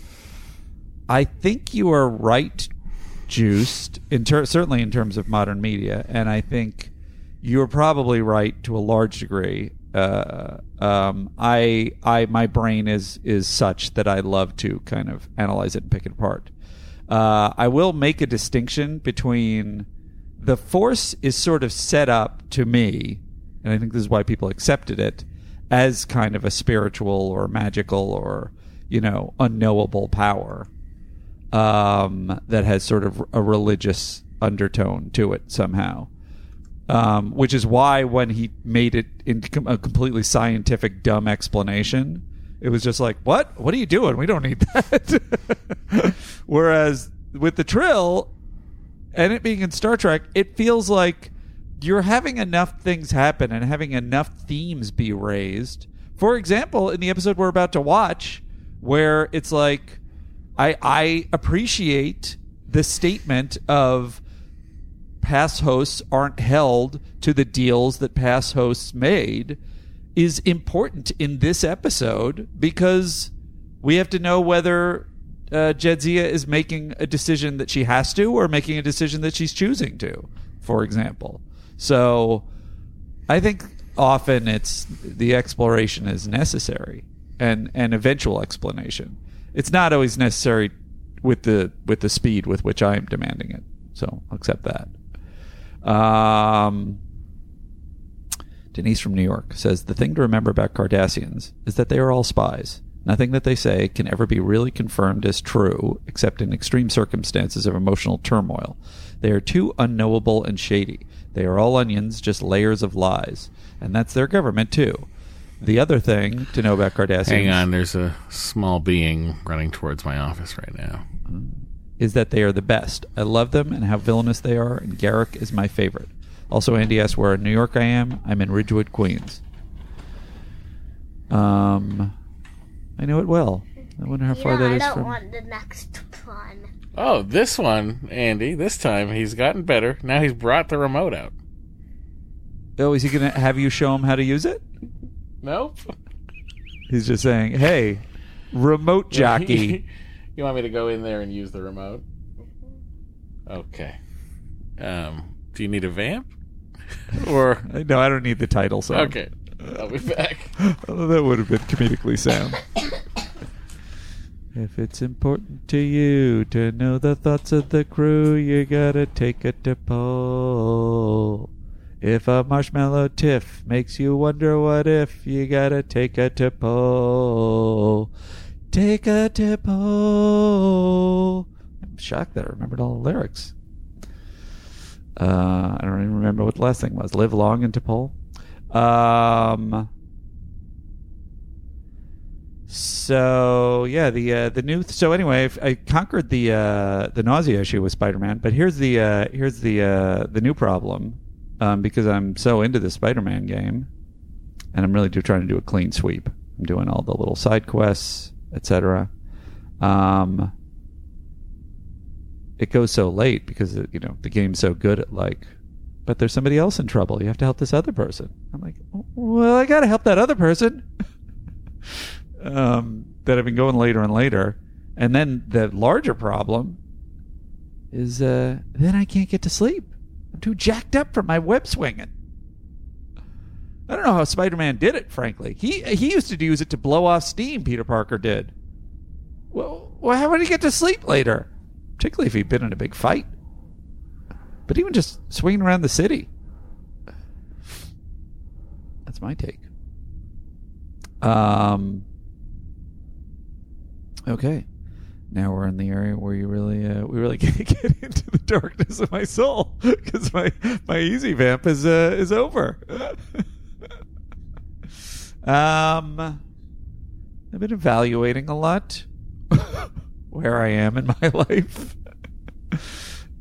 I think you are right, Juiced, in ter- certainly in terms of modern media, and I think you're probably right to a large degree. Uh, um, I, I, my brain is is such that I love to kind of analyze it and pick it apart. Uh, I will make a distinction between the force is sort of set up to me, and I think this is why people accepted it as kind of a spiritual or magical or you know unknowable power um, that has sort of a religious undertone to it somehow. Um, which is why when he made it into a completely scientific dumb explanation, it was just like, "What? What are you doing? We don't need that." Whereas with the Trill and it being in Star Trek, it feels like you're having enough things happen and having enough themes be raised. For example, in the episode we're about to watch, where it's like, I I appreciate the statement of past hosts aren't held to the deals that past hosts made is important in this episode because we have to know whether uh, Jadzia is making a decision that she has to or making a decision that she's choosing to, for example. So I think often it's the exploration is necessary and and eventual explanation. It's not always necessary with the with the speed with which I am demanding it. So accept that. Um, Denise from New York says the thing to remember about Cardassians is that they are all spies. Nothing that they say can ever be really confirmed as true, except in extreme circumstances of emotional turmoil. They are too unknowable and shady. They are all onions, just layers of lies. And that's their government, too. The other thing to know about Cardassians
Hang on, there's a small being running towards my office right now.
is that they are the best. I love them and how villainous they are, and Garak is my favorite. Also, Andy asks where in New York I am. I'm in Ridgewood, Queens. Um, I know it well. I wonder how far
yeah,
that
I
is
don't want the next one.
Oh, this one, Andy. This time he's gotten better. Now he's brought the remote out.
Oh, is he going to have you show him how to use it?
Nope.
He's just saying, "Hey, remote jockey."
you want me to go in there and use the remote? Okay. Um, do you need a vamp? or
no, I don't need the title song.
Okay, I'll be back.
Although that would have been comedically sound. If it's important to you to know the thoughts of the crew, you gotta take it T'Pol. If a marshmallow tiff makes you wonder what if, you gotta take a T'Pol. Take a T'Pol. I'm shocked that I remembered all the lyrics. Uh, I don't even remember what the last thing was. Live long into poll. Um. So yeah, the uh, the new. So anyway, I conquered the uh, the nausea issue with Spider-Man, but here's the uh, here's the uh, the new problem um, because I'm so into the Spider-Man game, and I'm really do, trying to do a clean sweep. I'm doing all the little side quests, etc. Um, it goes so late because you know the game's so good at like but there's somebody else in trouble. You have to help this other person. I'm like well i gotta help that other person. Um, that have been going later and later. And then the larger problem is uh, then i can't get to sleep. I'm too jacked up from my web swinging. I don't know how spider-man did it frankly. He he used to use it to blow off steam peter parker did. Well, well how would he get to sleep later particularly if he'd been in a big fight. But even just swinging around the city. That's my take. Um. Okay, now we're in the area where you really, uh, we really get, get into the darkness of my soul because my my easy vamp is uh, is over. um, I've been evaluating a lot where I am in my life.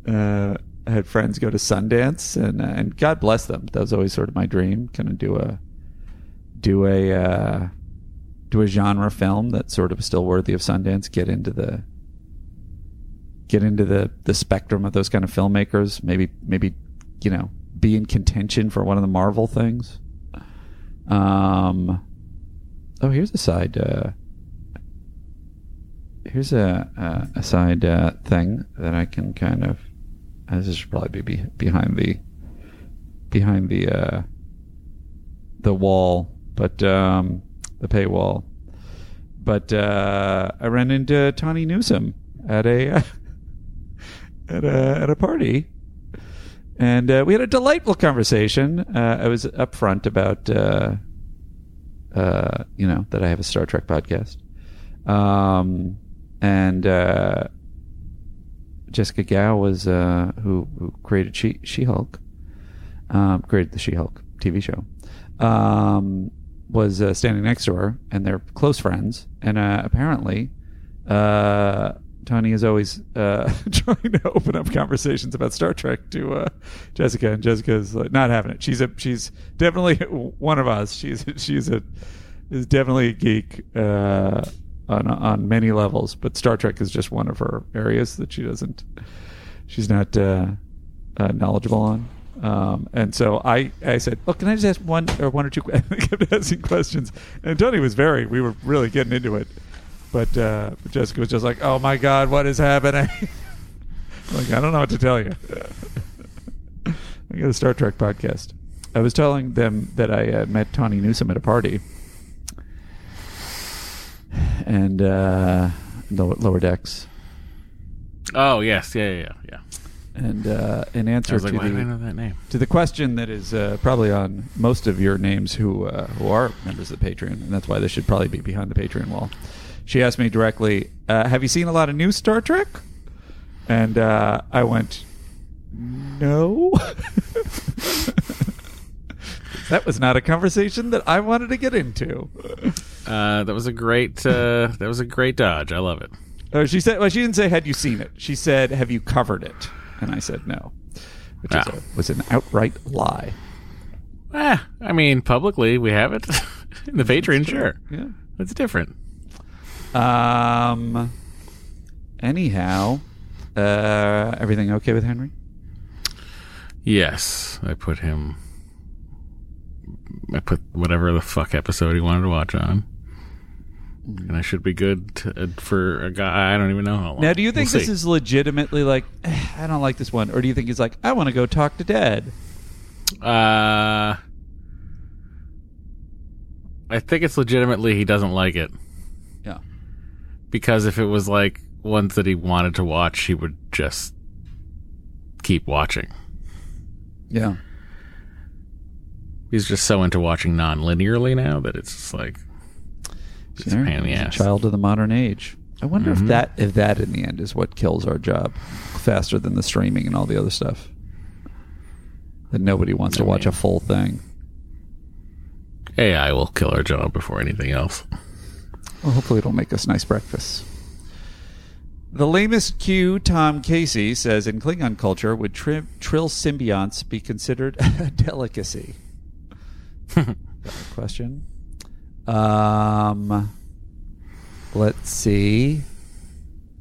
uh, I had friends go to Sundance, and uh, and God bless them. That was always sort of my dream. Kind of do a do a uh, do a genre film that's sort of still worthy of Sundance. Get into the get into the the spectrum of those kind of filmmakers. Maybe maybe you know be in contention for one of the Marvel things. Um. Oh, here's a side. Uh, here's a a, side uh, thing that I can kind of. Uh, this should probably be, be behind the behind the uh, the wall, but um, the paywall. But uh, I ran into Tawny Newsome at a at a at a party, and uh, we had a delightful conversation. Uh, I was upfront about uh, uh, you know that I have a Star Trek podcast. Um, and uh, Jessica Gao was uh, who, who created she She Hulk, um, created the She Hulk TV show, um, was uh, standing next to her, and they're close friends. And uh, apparently, uh, Tawny is always uh, trying to open up conversations about Star Trek to Jessica, and Jessica's like, not having it. She's a she's definitely one of us. She's she's a is definitely a geek on on many levels, but Star Trek is just one of her areas that she doesn't she's not uh, uh, knowledgeable on. Um, and so I, I said, "Oh, can I just ask one or one or two?" I kept asking questions, and Tawny was very. We were really getting into it, but uh, Jessica was just like, "Oh my God, what is happening?" like I don't know what to tell you. I got a Star Trek podcast. I was telling them that I uh, met Tawny Newsome at a party, and uh, lower, lower decks,
Oh yes, yeah, yeah, yeah. yeah.
and uh, in answer
like,
to the
I know that name?
to the question that is uh, probably on most of your names who uh, who are members of the Patreon, and that's why they should probably be behind the Patreon wall. She asked me directly, uh, "Have you seen a lot of new Star Trek?" And uh, I went, "No." that was not a conversation that I wanted to get into.
Uh, that was a great. Uh, that was a great dodge. I love it.
Oh, she said, "Well, she didn't say had you seen it. She said, have you covered it?" And I said, "No," which is
Ah.
a, was an outright lie.
Eh, I mean, publicly we have it in the Patreon. Sure,
Yeah.
it's different.
Um. Anyhow, uh, everything okay with Henry?
Yes, I put him. I put whatever the fuck episode he wanted to watch on, and I should be good to, uh, for a guy. I don't even know how long.
Now, do you think
We'll
this
see.
is legitimately like, "Eh, I don't like this one, or do you think he's like, I want to go talk to Dad?
Uh, I think it's legitimately he doesn't like it
Yeah.
because if it was like ones that he wanted to watch, he would just keep watching.
Yeah.
He's just so into watching non-linearly now that it's just like it's a pain in the
He's a
ass.
child of the modern age. I wonder if
Mhm.
that if that in the end is what kills our job faster than the streaming and all the other stuff. That nobody wants to
I
watch a full thing.
AI will kill our job before anything else.
Well, hopefully it'll make us nice breakfasts. The lamest Q, Tom Casey, says in Klingon culture, would tri- trill symbionts be considered a delicacy? Question. Um, let's see.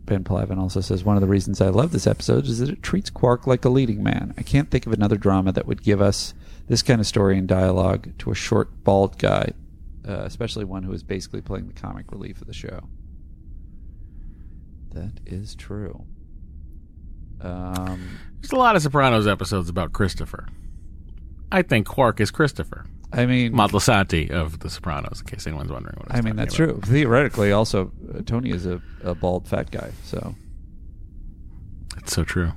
Ben Plavin also says one of the reasons I love this episode is that it treats Quark like a leading man. I can't think of another drama that would give us this kind of story and dialogue to a short, bald guy, uh, especially one who is basically playing the comic relief of the show. That is true. Um,
There's a lot of Sopranos episodes about Christopher. I think Quark is Christopher.
I mean,
Moltisanti of The Sopranos, in case anyone's wondering what I
I mean, that's
about.
true. Theoretically, also, uh, Tony is a, a bald fat guy, so
It's so true.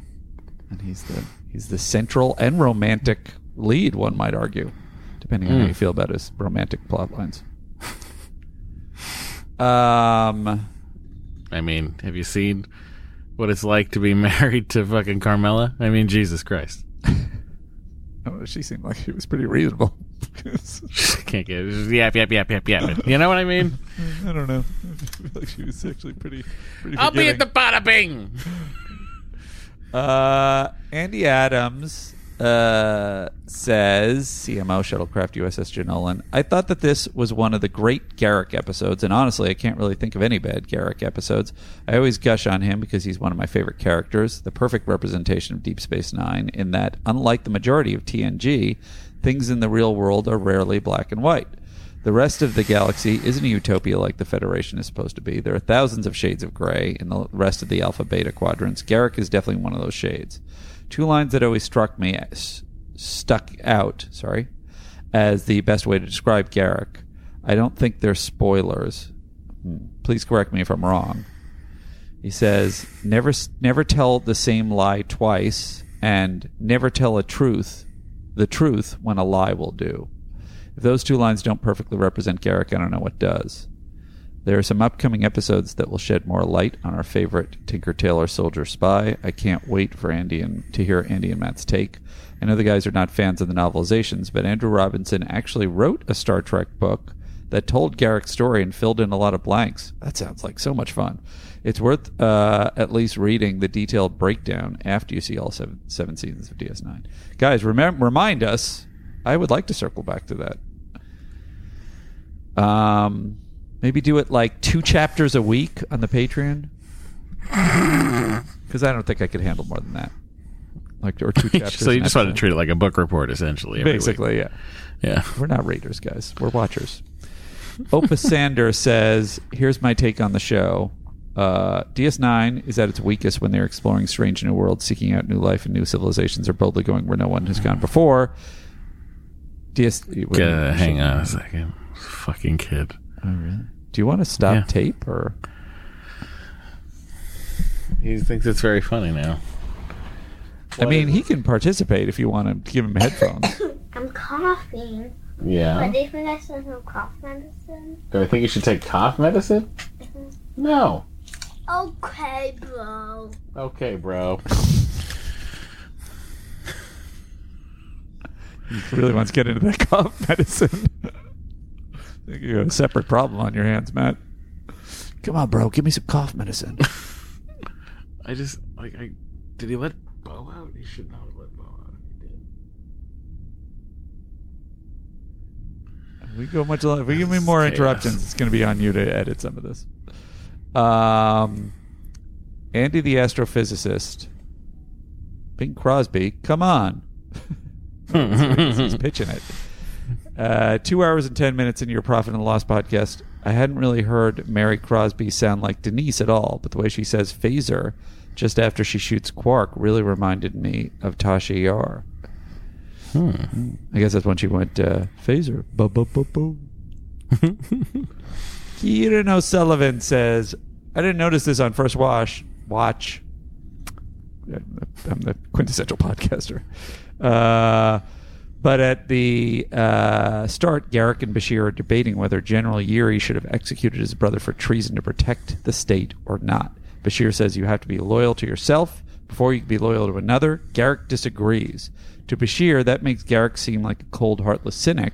and he's the he's the central and romantic lead. One might argue, depending on how
Mm.
you feel about his romantic plot lines. Um,
I mean, have you seen what it's like to be married to fucking Carmela? I mean, Jesus Christ.
oh, she seemed like she was pretty reasonable.
Can't get it. Just yap, yap, yap, yap, yap. You know what I mean?
I don't know. I feel like she was actually pretty. pretty
I'll be at the bada bing.
Uh, Andy Adams uh, says, CMO Shuttlecraft USS Jenolan, I thought that this was one of the great Garak episodes, and honestly, I can't really think of any bad Garak episodes. I always gush on him because he's one of my favorite characters, the perfect representation of Deep Space Nine, in that, unlike the majority of TNG, things in the real world are rarely black and white. The rest of the galaxy isn't a utopia like the Federation is supposed to be. There are thousands of shades of gray in the rest of the Alpha Beta quadrants. Garak is definitely one of those shades. Two lines that always struck me as stuck out, sorry, as the best way to describe Garak. I don't think they're spoilers. Please correct me if I'm wrong. He says, "Never, never tell the same lie twice, and never tell a truth, the truth when a lie will do." If those two lines don't perfectly represent Garak, I don't know what does. There are some upcoming episodes that will shed more light on our favorite Tinker Tailor Soldier Spy. I can't wait for Andy and to hear Andy and Matt's take. I know the guys are not fans of the novelizations, but Andrew Robinson actually wrote a Star Trek book that told Garak's story and filled in a lot of blanks. That sounds like so much fun. It's worth uh, at least reading the detailed breakdown after you see all seven, seven seasons of DS9. Guys, remem- remind us. I would like to circle back to that. Um, maybe do it like two chapters a week on the Patreon. Because I don't think I could handle more than that. Like or two chapters.
so you just want to treat it like a book report, essentially. every week.
Basically, yeah.
Yeah.
We're not readers, guys. We're watchers. Opus Sander says, "Here's my take on the show. Uh, DS9 is at its weakest when they're exploring strange new worlds, seeking out new life and new civilizations, or boldly going where no one has gone before. DS, wait,
Uh, hang on a second. Fucking kid.
Oh, really? Do you want to stop
Yeah.
tape or?
He thinks it's very funny now.
I mean, he can participate if you want to give him headphones.
I'm coughing.
Yeah.
But do you think I should have cough medicine?
Do I think you should take cough medicine? No.
Okay, bro.
Okay, bro.
He really wants to get into that cough medicine. I think you got a separate problem on your hands, Matt. Come on, bro. Give me some cough medicine.
I just like I did he let Bo out? He should not have let Bo out. He did.
we go much. lo- If we give me more
Chaos.
interruptions, it's going to be on you to edit some of this. Um, Andy the astrophysicist, Bing Crosby. Come on. he's, he's pitching it. Uh, two hours and ten minutes in your Profit and Loss podcast. I hadn't really heard Mary Crosby sound like Denise at all, but the way she says phaser just after she shoots Quark really reminded me of Tasha Yar. I guess that's when she went uh, phaser. Kieran O'Sullivan says, "I didn't notice this on first wash watch. I'm the quintessential podcaster." Uh, but at the uh, start, Garak and Bashir are debating whether General Yuri should have executed his brother for treason to protect the state or not. Bashir says you have to be loyal to yourself before you can be loyal to another. Garak disagrees. To Bashir, that makes Garak seem like a cold, heartless cynic.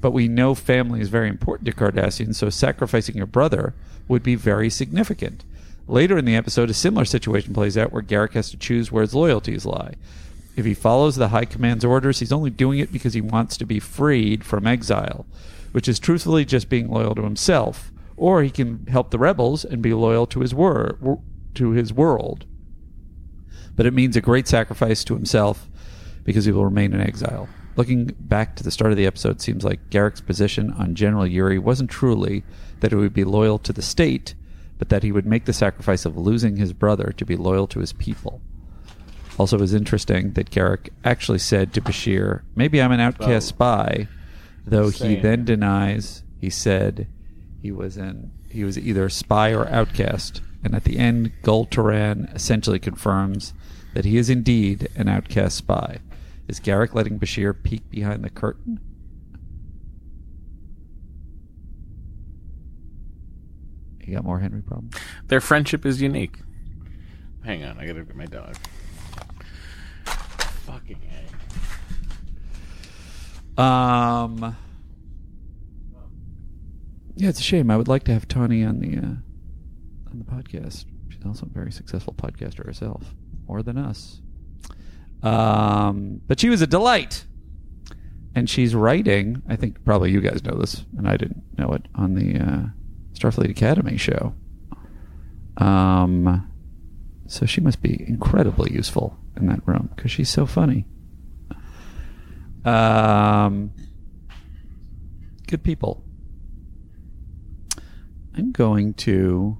But we know family is very important to Cardassians, so sacrificing your brother would be very significant. Later in the episode, a similar situation plays out where Garak has to choose where his loyalties lie. If he follows the High Command's orders, he's only doing it because he wants to be freed from exile, which is truthfully just being loyal to himself. Or he can help the rebels and be loyal to his wor- to his world. But it means a great sacrifice to himself because he will remain in exile. Looking back to the start of the episode, seems like Garak's position on General Yuri wasn't truly that he would be loyal to the state, but that he would make the sacrifice of losing his brother to be loyal to his people. Also, it was interesting that Garak actually said to Bashir, "Maybe I'm an outcast spy," though he
Same.
then denies. He said he was an he was either a spy or outcast, and at the end, Gul Toran essentially confirms that he is indeed an outcast spy. Is Garak letting Bashir peek behind the curtain? You got more Henry problems?
Their friendship is unique. Hang on, I gotta get my dog. Fucking A.
Um. Yeah, it's a shame. I would like to have Tawny on the uh, on the podcast. She's also a very successful podcaster herself, more than us. Um, but she was a delight, and she's writing. I think probably you guys know this, and I didn't know it on the uh, Starfleet Academy show. Um, so she must be incredibly useful in that room because she's so funny. Um, good people. I'm going to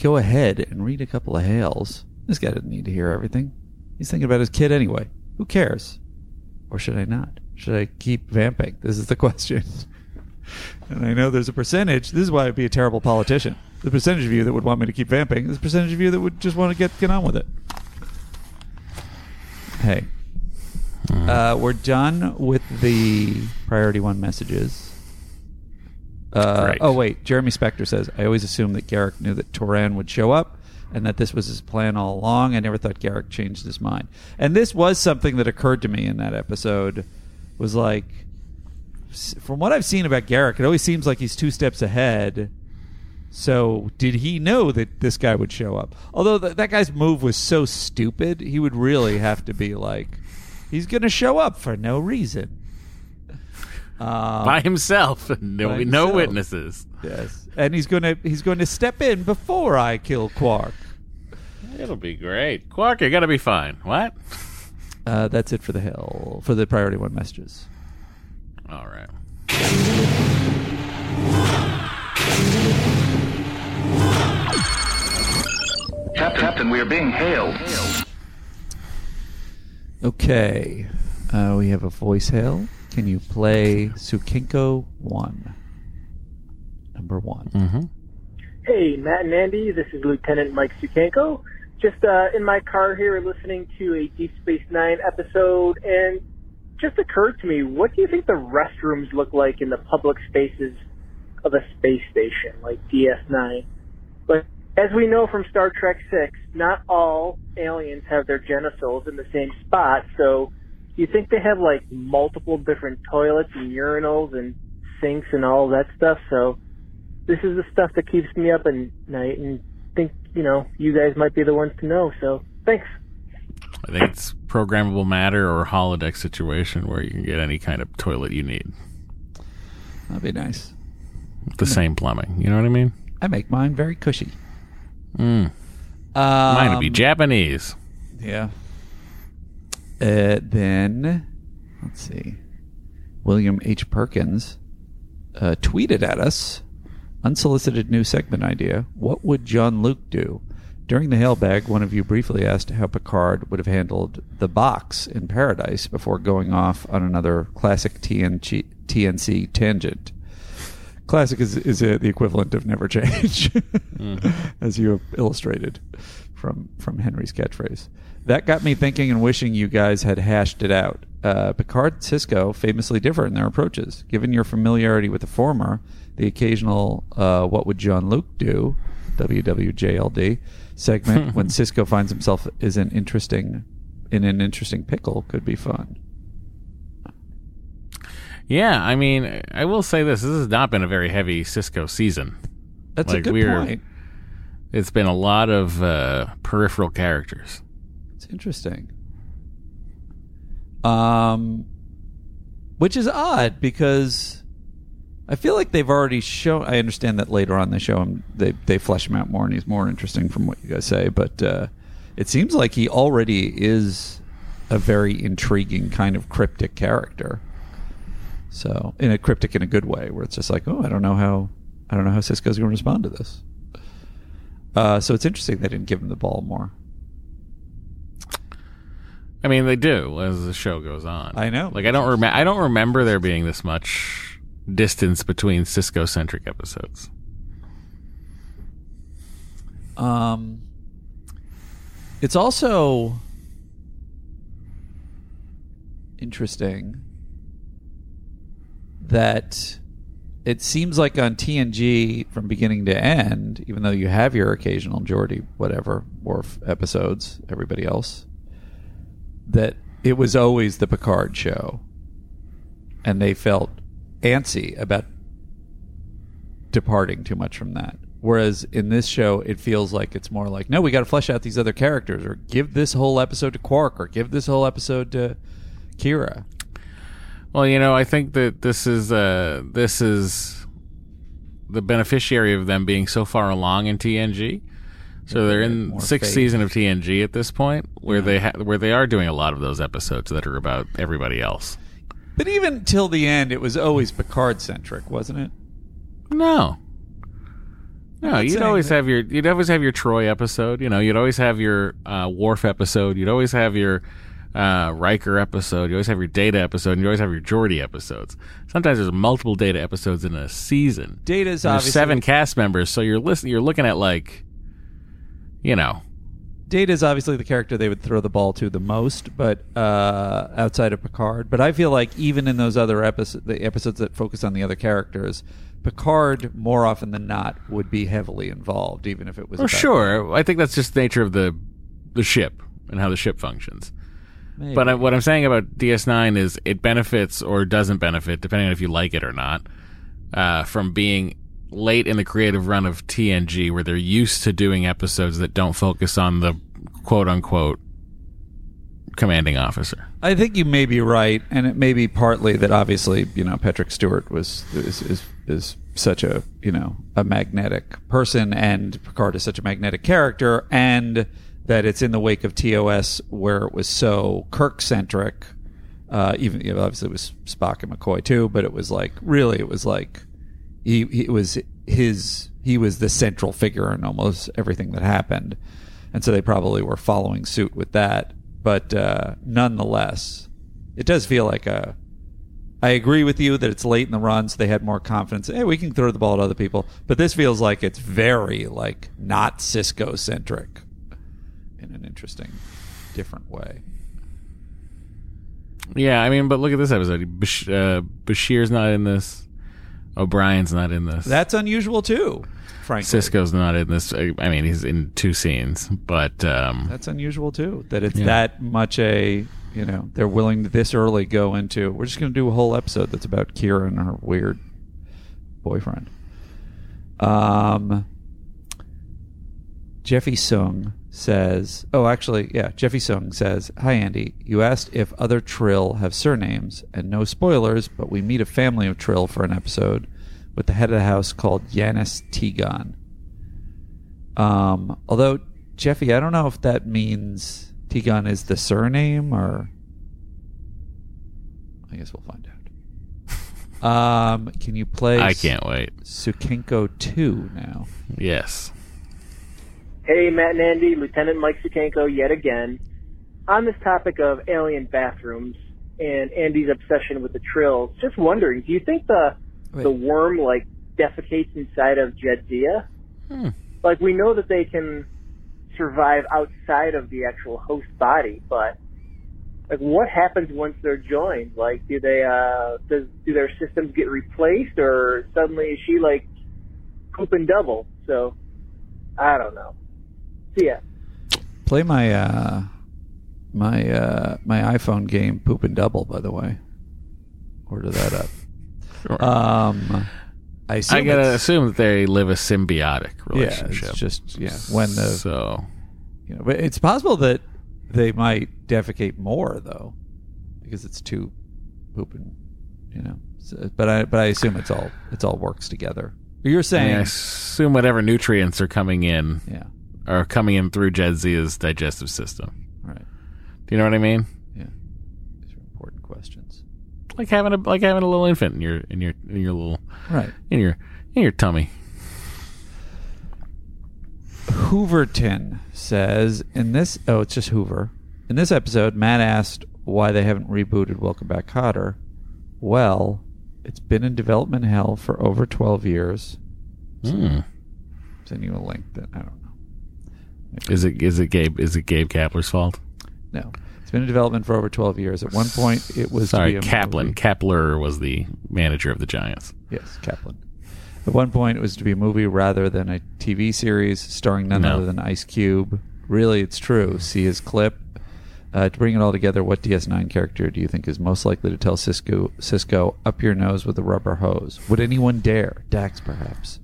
go ahead and read a couple of hails. This guy doesn't need to hear everything. He's thinking about his kid anyway. Who cares? Or should I not? Should I keep vamping? This is the question. and I know there's a percentage. This is why I'd be a terrible politician. The percentage of you that would want me to keep vamping. There's a percentage of you that would just want to get get on with it. Hey, uh, we're done with the priority one messages. Uh, oh wait, Jeremy Spector says I always assumed that Garak knew that Toran would show up, and that this was his plan all along. I never thought Garak changed his mind. And this was something that occurred to me in that episode. Was like, from what I've seen about Garak, it always seems like he's two steps ahead. So did he know that this guy would show up? Although th- that guy's move was so stupid, he would really have to be like, he's going to show up for no reason. Um,
By himself. No,
by
no
himself.
witnesses.
Yes, and he's going to he's going to step in before I kill Quark.
It'll be great. Quark, you're gonna be fine. What?
Uh, that's it for the hill for the priority one messages.
All right.
Cap- Captain, we are being hailed.
Okay. Uh, we have a voice hail. Can you play Sukinko 1? Number one.
Mm-hmm.
Hey, Matt and Andy, this is Lieutenant Mike Sukanko. Just uh, in my car here listening to a Deep Space Nine episode, and just occurred to me, what do you think the restrooms look like in the public spaces of a space station like DS9? But as we know from Star Trek 6, not all aliens have their genitals in the same spot, so do you think they have like multiple different toilets and urinals and sinks and all that stuff? So this is the stuff that keeps me up at night and think, you know, you guys might be the ones to know. So thanks.
I think it's programmable matter or holodeck situation where you can get any kind of toilet you need.
That'd be nice.
The same plumbing. You know what I mean?
I make mine very cushy.
Mm. Mine would be
Um,
Japanese.
Yeah. Uh, then, let's see. William H. Perkins uh, tweeted at us unsolicited new segment idea. What would Jean-Luc do? During the hailbag, one of you briefly asked how Picard would have handled the box in Paradise before going off on another classic TNG, TNC tangent. Classic is, is uh, the equivalent of never change, as you have illustrated from from Henry's catchphrase. That got me thinking and wishing you guys had hashed it out. Uh, Picard and Sisko famously differ in their approaches. Given your familiarity with the former, the occasional uh, "What would Jean-Luc do?" WWJLD segment when Sisko finds himself is an interesting in an interesting pickle could be fun.
Yeah, I mean, I will say this: this has not been a very heavy Sisko season.
That's a good
we're-
point.
It's been a lot of uh, peripheral characters.
It's interesting. Um, which is odd because I feel like they've already shown. I understand that later on they show him they they flesh him out more, and he's more interesting from what you guys say. But uh, it seems like he already is a very intriguing kind of cryptic character. So in a cryptic in a good way, where it's just like, oh, I don't know how I don't know how Sisko's going to respond to this. Uh, so it's interesting they didn't give him the ball more.
I mean, they do as the show goes on.
I know.
Like I don't remember. I don't remember there being this much distance between Sisko centric episodes.
Um, it's also interesting that it seems like on TNG from beginning to end, even though you have your occasional Geordi, whatever, Worf episodes, everybody else, that it was always the Picard show. And they felt antsy about departing too much from that. Whereas in this show, it feels like it's more like, no, we got to flesh out these other characters, or give this whole episode to Quark, or give this whole episode to Kira.
Well, you know, I think that this is uh this is the beneficiary of them being so far along in TNG. So they're in sixth
faith.
season of TNG at this point, where they ha- where they are doing a lot of those episodes that are about everybody else.
But even till the end, it was always Picard centric, wasn't it?
No. No, you'd always
that-
have your you'd always have your Troi episode. You know, you'd always have your uh, Worf episode. You'd always have your uh, Riker episode. You always have your Data episode. And you always have your Geordi episodes. Sometimes there's multiple Data episodes in a season.
Data's
And
obviously
seven cast members, so you're listening. You're looking at like, you know,
Data is obviously the character they would throw the ball to the most, but uh, outside of Picard. But I feel like even in those other episodes, the episodes that focus on the other characters, Picard more often than not would be heavily involved, even if it was. about-
sure. I think that's just the nature of the the ship and how the ship functions.
Maybe.
But I, what I'm saying about DS9 is it benefits or doesn't benefit, depending on if you like it or not, uh, from being late in the creative run of TNG, where they're used to doing episodes that don't focus on the quote unquote commanding officer.
I think you may be right, and it may be partly that obviously you know Patrick Stewart was is is, is such a you know a magnetic person, and Picard is such a magnetic character, and that it's in the wake of TOS where it was so Kirk centric. Uh, even you know, obviously it was Spock and McCoy too, but it was like really it was like he, was his he was the central figure in almost everything that happened, and so they probably were following suit with that. But uh, nonetheless, it does feel like a. I agree with you that it's late in the run, so they had more confidence. Hey, we can throw the ball at other people, but this feels like it's very like not Sisko centric in an interesting, different way.
Yeah, I mean, but look at this episode. Bash- uh, Bashir's not in this. O'Brien's not in this.
That's unusual too. Frankly,
Sisko's not in this. I mean, he's in two scenes, but um,
that's unusual too. That it's
Yeah.
that much a you know they're willing to this early go into. We're just going to do a whole episode that's about Kira and her weird boyfriend. Um, Jeffy Sung says, "Oh, actually, yeah." Jeffy Sung says, "Hi, Andy. You asked if other Trill have surnames, and no spoilers, but we meet a family of Trill for an episode with the head of the house called Yanas Tigan. Um, although Jeffy, I don't know if that means Tigon is the surname or. I guess we'll find out. Um, can you play?
I can't wait.
Sukenko two now.
Yes.
Hey, Matt and Andy, Lieutenant Mike Sukanko yet again. On this topic of alien bathrooms and Andy's obsession with the trills, just wondering, do you think the the worm like defecates inside of Jadzia?
Hmm.
Like we know that they can survive outside of the actual host body, but like what happens once they're joined? Like do they uh does do their systems get replaced or suddenly is she like pooping double? So I don't know. See ya.
Play my uh, my uh, my iPhone game Poop and Double. By the way, order that up. Um, I,
I gotta assume that they live a symbiotic relationship.
Yeah, it's just yeah. When the
so
you know, but it's possible that they might defecate more though, because it's too pooping. You know, so, but I but I assume it's all it's all works together. You're saying
I
saying
assume whatever nutrients are coming in,
Yeah.
Are coming in through Jadzia's digestive system.
Right.
Do you know what I mean?
Yeah. These are important questions.
Like having a like having a little infant in your in your in your little
Right.
in your in your tummy.
Hooverton says in this oh it's just Hoover. In this episode, Matt asked why they haven't rebooted Welcome Back Kotter. Well, it's been in development hell for over twelve years.
Hmm.
Send you a link that I don't know.
Is it is it Gabe is it Gabe Kapler's fault?
No. It's been in development for over twelve years. At one point it was to
Sorry,
be a
Kaplan.
movie.
Kapler was the manager of the Giants.
Yes, Kaplan. At one point, it was to be a movie rather than a TV series starring none
No.
other than Ice Cube. Really, it's true. See his clip. Uh, to bring it all together, what DS9 character do you think is most likely to tell Sisko, Sisko up your nose with a rubber hose? Would anyone dare? Dax, perhaps.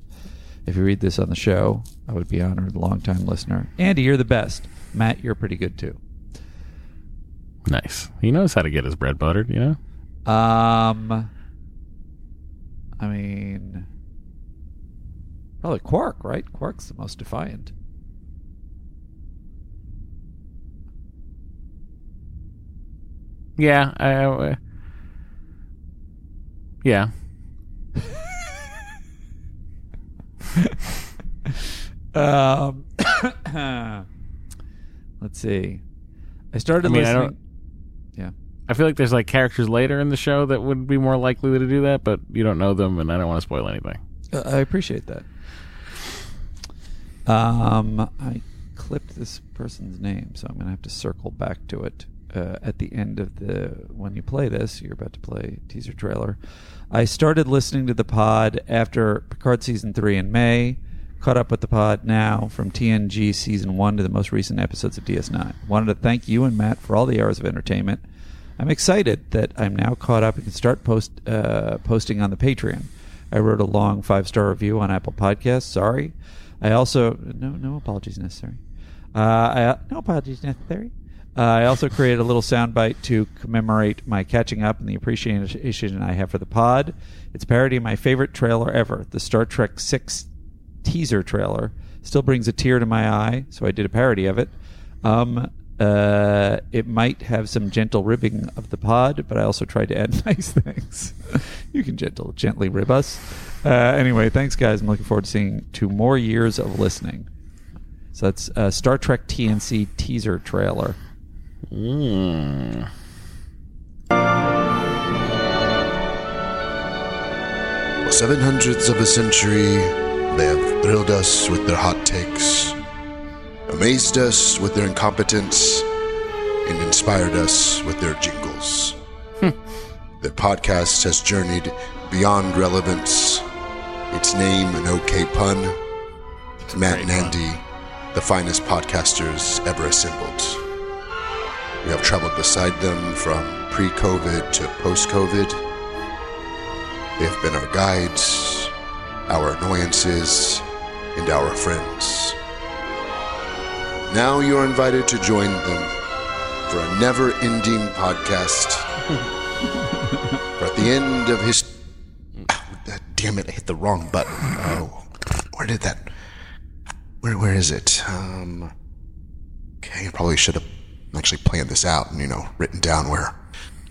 If you read this on the show, I would be honored. Longtime listener. Andy, you're the best. Matt, you're pretty good too.
Nice. He knows how to get his bread buttered. You know.
Um, I mean, probably Quark, right? Quark's the most defiant.
Yeah. I, uh, yeah.
Um, let's see. I started
I mean, I don't-
yeah.
I feel like there's like characters later in the show that would be more likely to do that, but you don't know them, and I don't want to spoil anything.
Uh, I appreciate that. Um, I clipped this person's name, so I'm going to have to circle back to it uh, at the end of the. When you play this, you're about to play teaser trailer. I started listening to the pod after Picard season three in May. Caught up with the pod now from TNG season one to the most recent episodes of DS9. Wanted to thank you and Matt for all the hours of entertainment. I'm excited that I'm now caught up and can start post uh, posting on the Patreon. I wrote a long five star review on Apple Podcasts. Sorry. I also no no apologies necessary. Uh, I, no apologies necessary. Uh, I also created a little soundbite to commemorate my catching up and the appreciation I have for the pod. It's a parody of my favorite trailer ever, the Star Trek Six teaser trailer. Still brings a tear to my eye, so I did a parody of it. Um, uh, it might have some gentle ribbing of the pod, but I also tried to add nice things. you can gentle, gently rib us. Uh, anyway, thanks, guys. I'm looking forward to seeing two more years of listening. So that's uh, Star Trek TNC teaser trailer.
Mm.
Seven hundredths of a century, they have thrilled us with their hot takes, amazed us with their incompetence, and inspired us with their jingles. Hmm. their podcast has journeyed beyond relevance. Its name, an okay pun. It's Matt and Andy, the finest podcasters ever assembled. We have traveled beside them from pre COVID to post COVID. They have been our guides, our annoyances, and our friends. Now you're invited to join them for a never ending podcast. for at the end of his. Ah, damn it, I hit the wrong button. Oh, where did that. Where, where is it? Um. Okay, I probably should have actually planned this out and, you know, written down where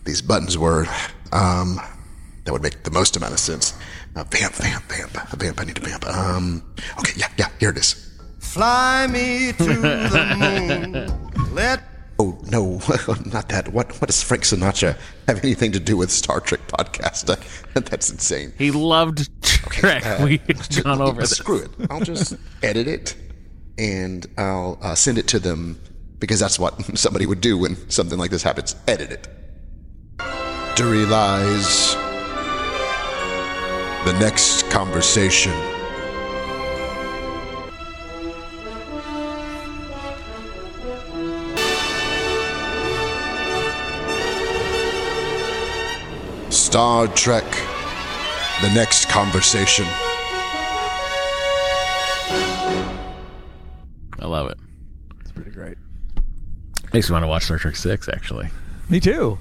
these buttons were. Um, that would make the most amount of sense. Uh, vamp, vamp, vamp, vamp. I need to vamp. Um, okay, yeah, yeah, here it is.
Fly me to the moon. Let
Oh no, not that. What? What does Frank Sinatra have anything to do with Star Trek podcast? That's insane.
He loved Trek.
uh,
We've gone over this.
Screw it. I'll just edit it and I'll uh, send it to them because that's what somebody would do when something like this happens. Edit it. Dury lies. The next conversation. Star Trek. The next conversation.
I love it.
It's pretty great.
Makes me want to watch Star Trek Six. Actually.
Me too.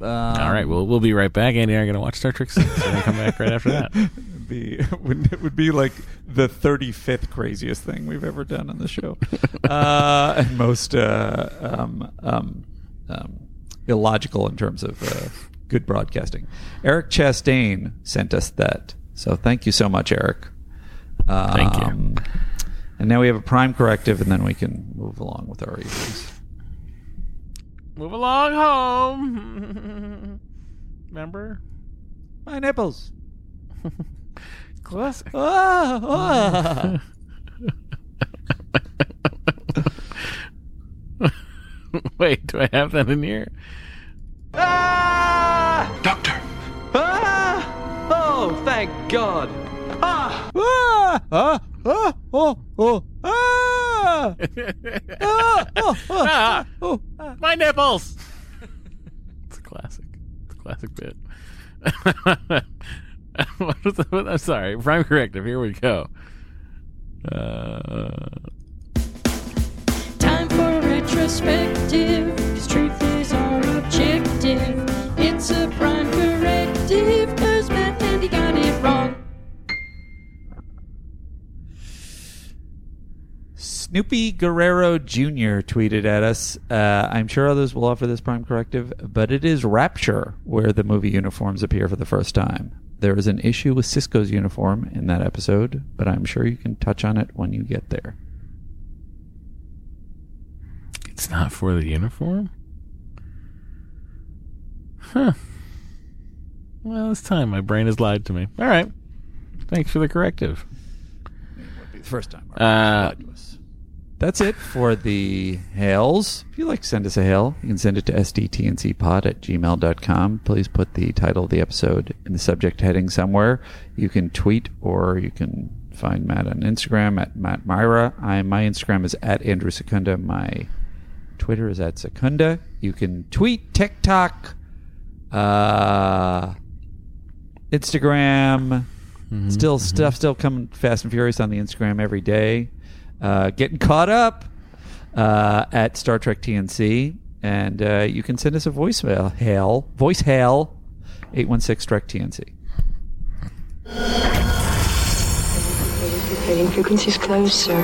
Um,
All right, well, we'll be right back. Andy and I are going to watch Star Trek Six. We're going to come back right after that.
Be it would be like the 35th craziest thing we've ever done on the show, uh, and most uh, um, um, um, illogical in terms of uh, good broadcasting. Eric Chastain sent us that, so thank you so much, Eric.
Thank you.
And now we have a prime corrective, and then we can move along with our evenings.
Move along home. Remember?
My nipples.
Classic.
Ah, ah.
Wait, do I have that in here?
Doctor. Ah! Oh, thank God. Ah!
Ah! Ah! Ah! Oh! Oh! Ah! Ah! Oh!
Ah,
Oh!
my nipples. it's a classic. It's a classic bit. what was the, I'm sorry. Prime corrective. Here we go. Uh,
Time for retrospective, retrospective, 'cause truth is our objective.
Snoopy Guerrero Jr. tweeted at us. Uh, I'm sure others will offer this prime corrective, but it is Rapture where the movie uniforms appear for the first time. There is an issue with Sisko's uniform in that episode, but I'm sure you can touch on it when you get there.
it's not for the uniform? Huh. Well, it's time. My brain has lied to me. All right. Thanks for the corrective.
It would be The first time.
Uh,
That's it for the hails. If you'd like to send us a hail, you can send it to sdtncpod at gmail.com. Please put the title of the episode in the subject heading somewhere. You can tweet or you can find Matt on Instagram at Matt Mira. I, my Instagram is at Andrew Secunda. My Twitter is at Secunda. You can tweet, TikTok, uh, Instagram. Still stuff still coming fast and furious on the Instagram every day. Uh, getting caught up uh, at Star Trek TNC, and uh, you can send us a voicemail, hail, voice hail, eight one six Trek TNC.
Trading frequencies closed, sir.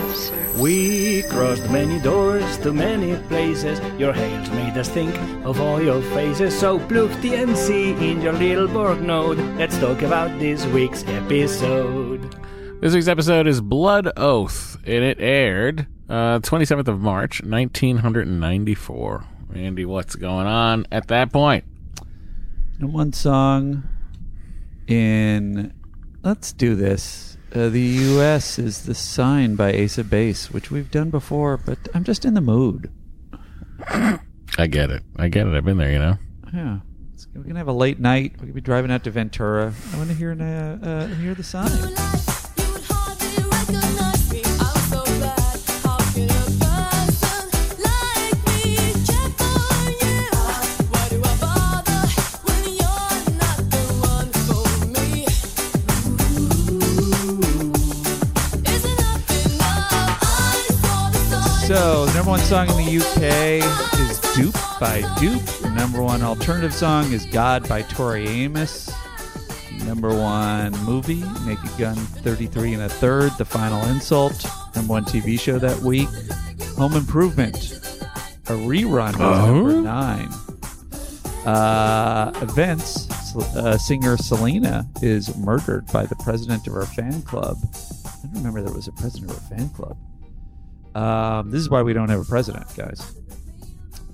We crossed many doors to many places. Your hails made us think of all your faces. So plug TNC in your little Borg node. Let's talk about this week's episode.
This week's episode is Blood Oath, and it aired uh, 27th of March, 1994. Andy, what's going on at that point?
In one song, in. Let's do this. Uh, the U.S. is the sign by Ace of Base, which we've done before, but I'm just in the mood.
I get it. I get it. I've been there, you know.
Yeah. We're going to have a late night. We're going to be driving out to Ventura. I want to hear uh, uh, hear the sign. So, the number one song in the UK is Doop by Doop. The number one alternative song is God by Tori Amos. Number one movie, Naked Gun 33 and a third, The Final Insult. Number one TV show that week, Home Improvement. A rerun was
Oh.
number nine. Uh, events, uh, singer Selena is murdered by the president of her fan club. I don't remember there was a president of her fan club. Um, this is why we don't have a president, guys.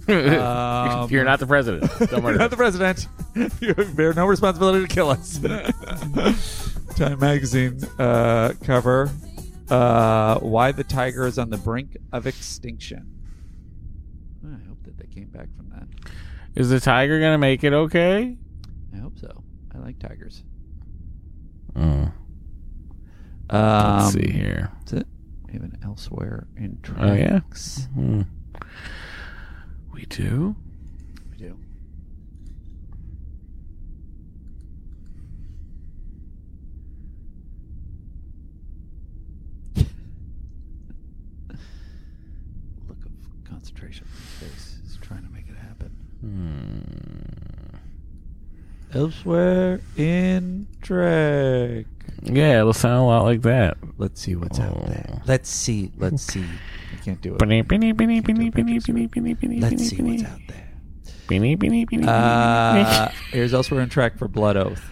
Um,
You're not the president. Don't worry.
You're not the president. You bear no responsibility to kill us. Time magazine uh, cover. Uh, why the tiger is on the brink of extinction. I hope that they came back from that.
Is the tiger gonna make it okay?
I hope so. I like tigers.
Mm.
Um,
Let's see here.
That's it. An elsewhere in tracks.
Oh yeah. Hmm. We do.
We do. Look of concentration on his face. He's trying to make it happen.
Hmm.
Elsewhere in Trek.
Yeah, it'll sound a lot like that.
Let's see what's out there. Let's see. Let's see. I can't do it. Let's see what's out there. Uh, here's elsewhere in Trek for Blood Oath.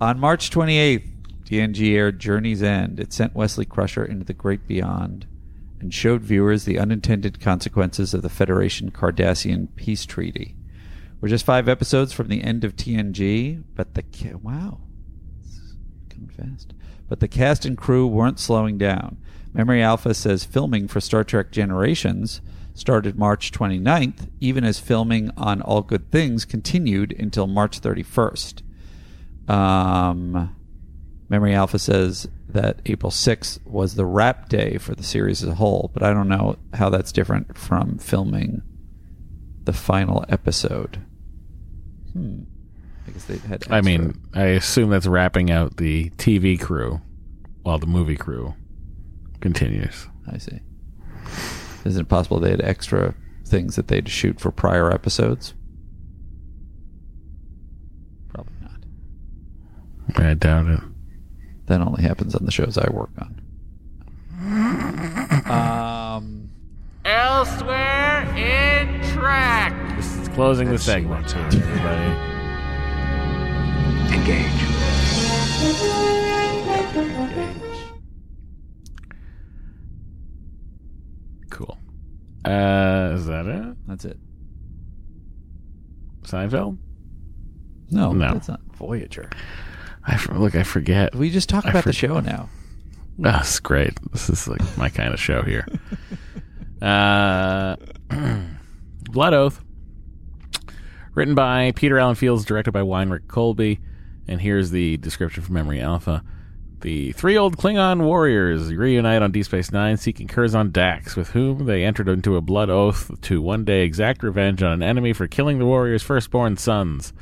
On March 28th, TNG aired Journey's End. It sent Wesley Crusher into the great beyond and showed viewers the unintended consequences of the Federation Cardassian peace treaty. We're just five episodes from the end of TNG, but the wow, fast. But the cast and crew weren't slowing down. Memory Alpha says filming for Star Trek Generations started March 29th, even as filming on All Good Things continued until March 31st. Um, Memory Alpha says that April 6th was the wrap day for the series as a whole, but I don't know how that's different from filming the final episode. Hmm. I guess they had.
I mean, I assume that's wrapping out the TV crew while the movie crew continues.
I see. Is it possible they had extra things that they'd shoot for prior episodes? Probably not.
I doubt it.
That only happens on the shows I work on. Um,
Elsewhere in Trek. This is closing the segment here, everybody. Cool. Uh, is that it?
that's it.
Seinfeld?
No,
No.
that's not Voyager.
I f- look. I forget.
We just talk
I
about the show now.
That's great. This is like my kind of show here. Uh, Blood Oath, written by Peter Allan Fields, directed by Winrich Kolbe, and here's the description from Memory Alpha. The three old Klingon warriors reunite on D Space Nine, seeking Curzon Dax, with whom they entered into a blood oath to one day exact revenge on an enemy for killing the warriors' firstborn sons.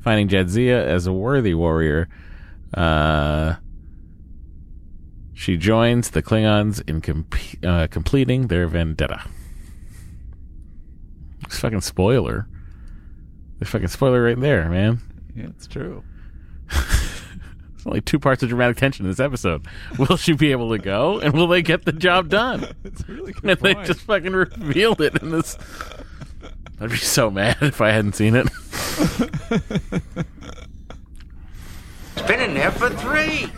Finding Jadzia as a worthy warrior, uh, she joins the Klingons in uh, completing their vendetta. It's fucking spoiler. The fucking spoiler right there, man.
Yeah, it's true.
There's only two parts of dramatic tension in this episode. Will she be able to go, and will they get the job done?
It's really good
and they just fucking revealed it in this. I'd be so mad if I hadn't seen it.
It's been in there for three.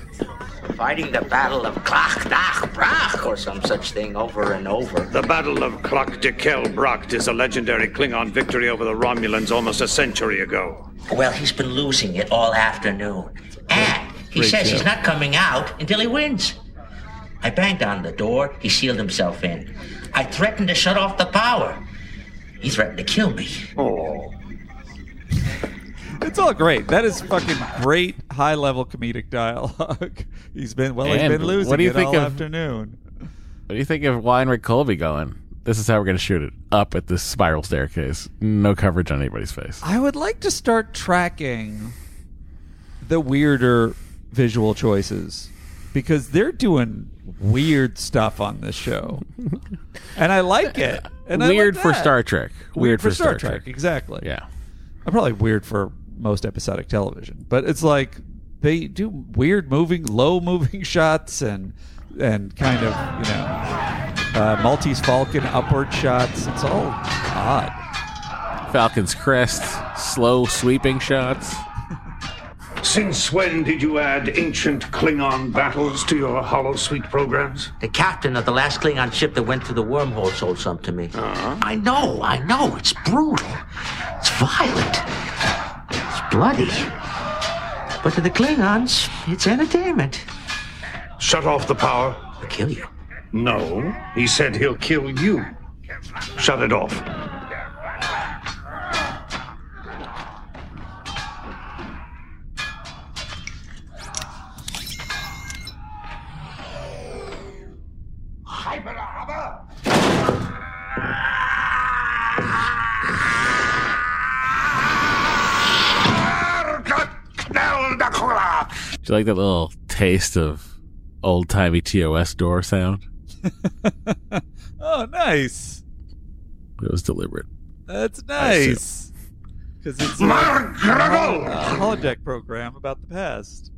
Fighting the Battle of Klach D'Kel Brakt or some such thing over and over.
The Battle of Klach D'Kel Brakt is a legendary Klingon victory over the Romulans almost a century ago.
Well, he's been losing it all afternoon. And He
Great
says he's not coming out until he wins. I banged on the door. He sealed himself in. I threatened to shut off the power. He threatened to kill me.
Oh.
It's all great. That is fucking great high level comedic dialogue. He's been well. he's
And
been losing
what do you
it
think
all
of-
afternoon.
What do you think of Winrich Kolbe going? This is how we're going to shoot it up at this spiral staircase. No coverage on anybody's face.
I would like to start tracking the weirder visual choices because they're doing weird stuff on this show, and I like it. And I like
Weird for
that.
Star Trek.
Weird, for, Star, Trek. Exactly.
Yeah.
I'm probably weird for most episodic television, but it's like they do weird moving, low moving shots and and kind of you know uh, Maltese Falcon upward shots. It's all odd.
Falcon's crest, slow sweeping shots.
Since when did you add ancient Klingon battles to your holosuite programs?
The captain of the last Klingon ship that went through the wormhole sold some to me.
Uh-huh.
I know, I know. It's brutal. It's violent. Bloody. But to the Klingons, it's entertainment.
Shut off the power.
I'll kill you.
No, he said he'll kill you. Shut it off.
You like that little taste of old timey TOS door sound?
Oh, nice.
It was deliberate.
That's nice. Because it's a, a holodeck program about the past.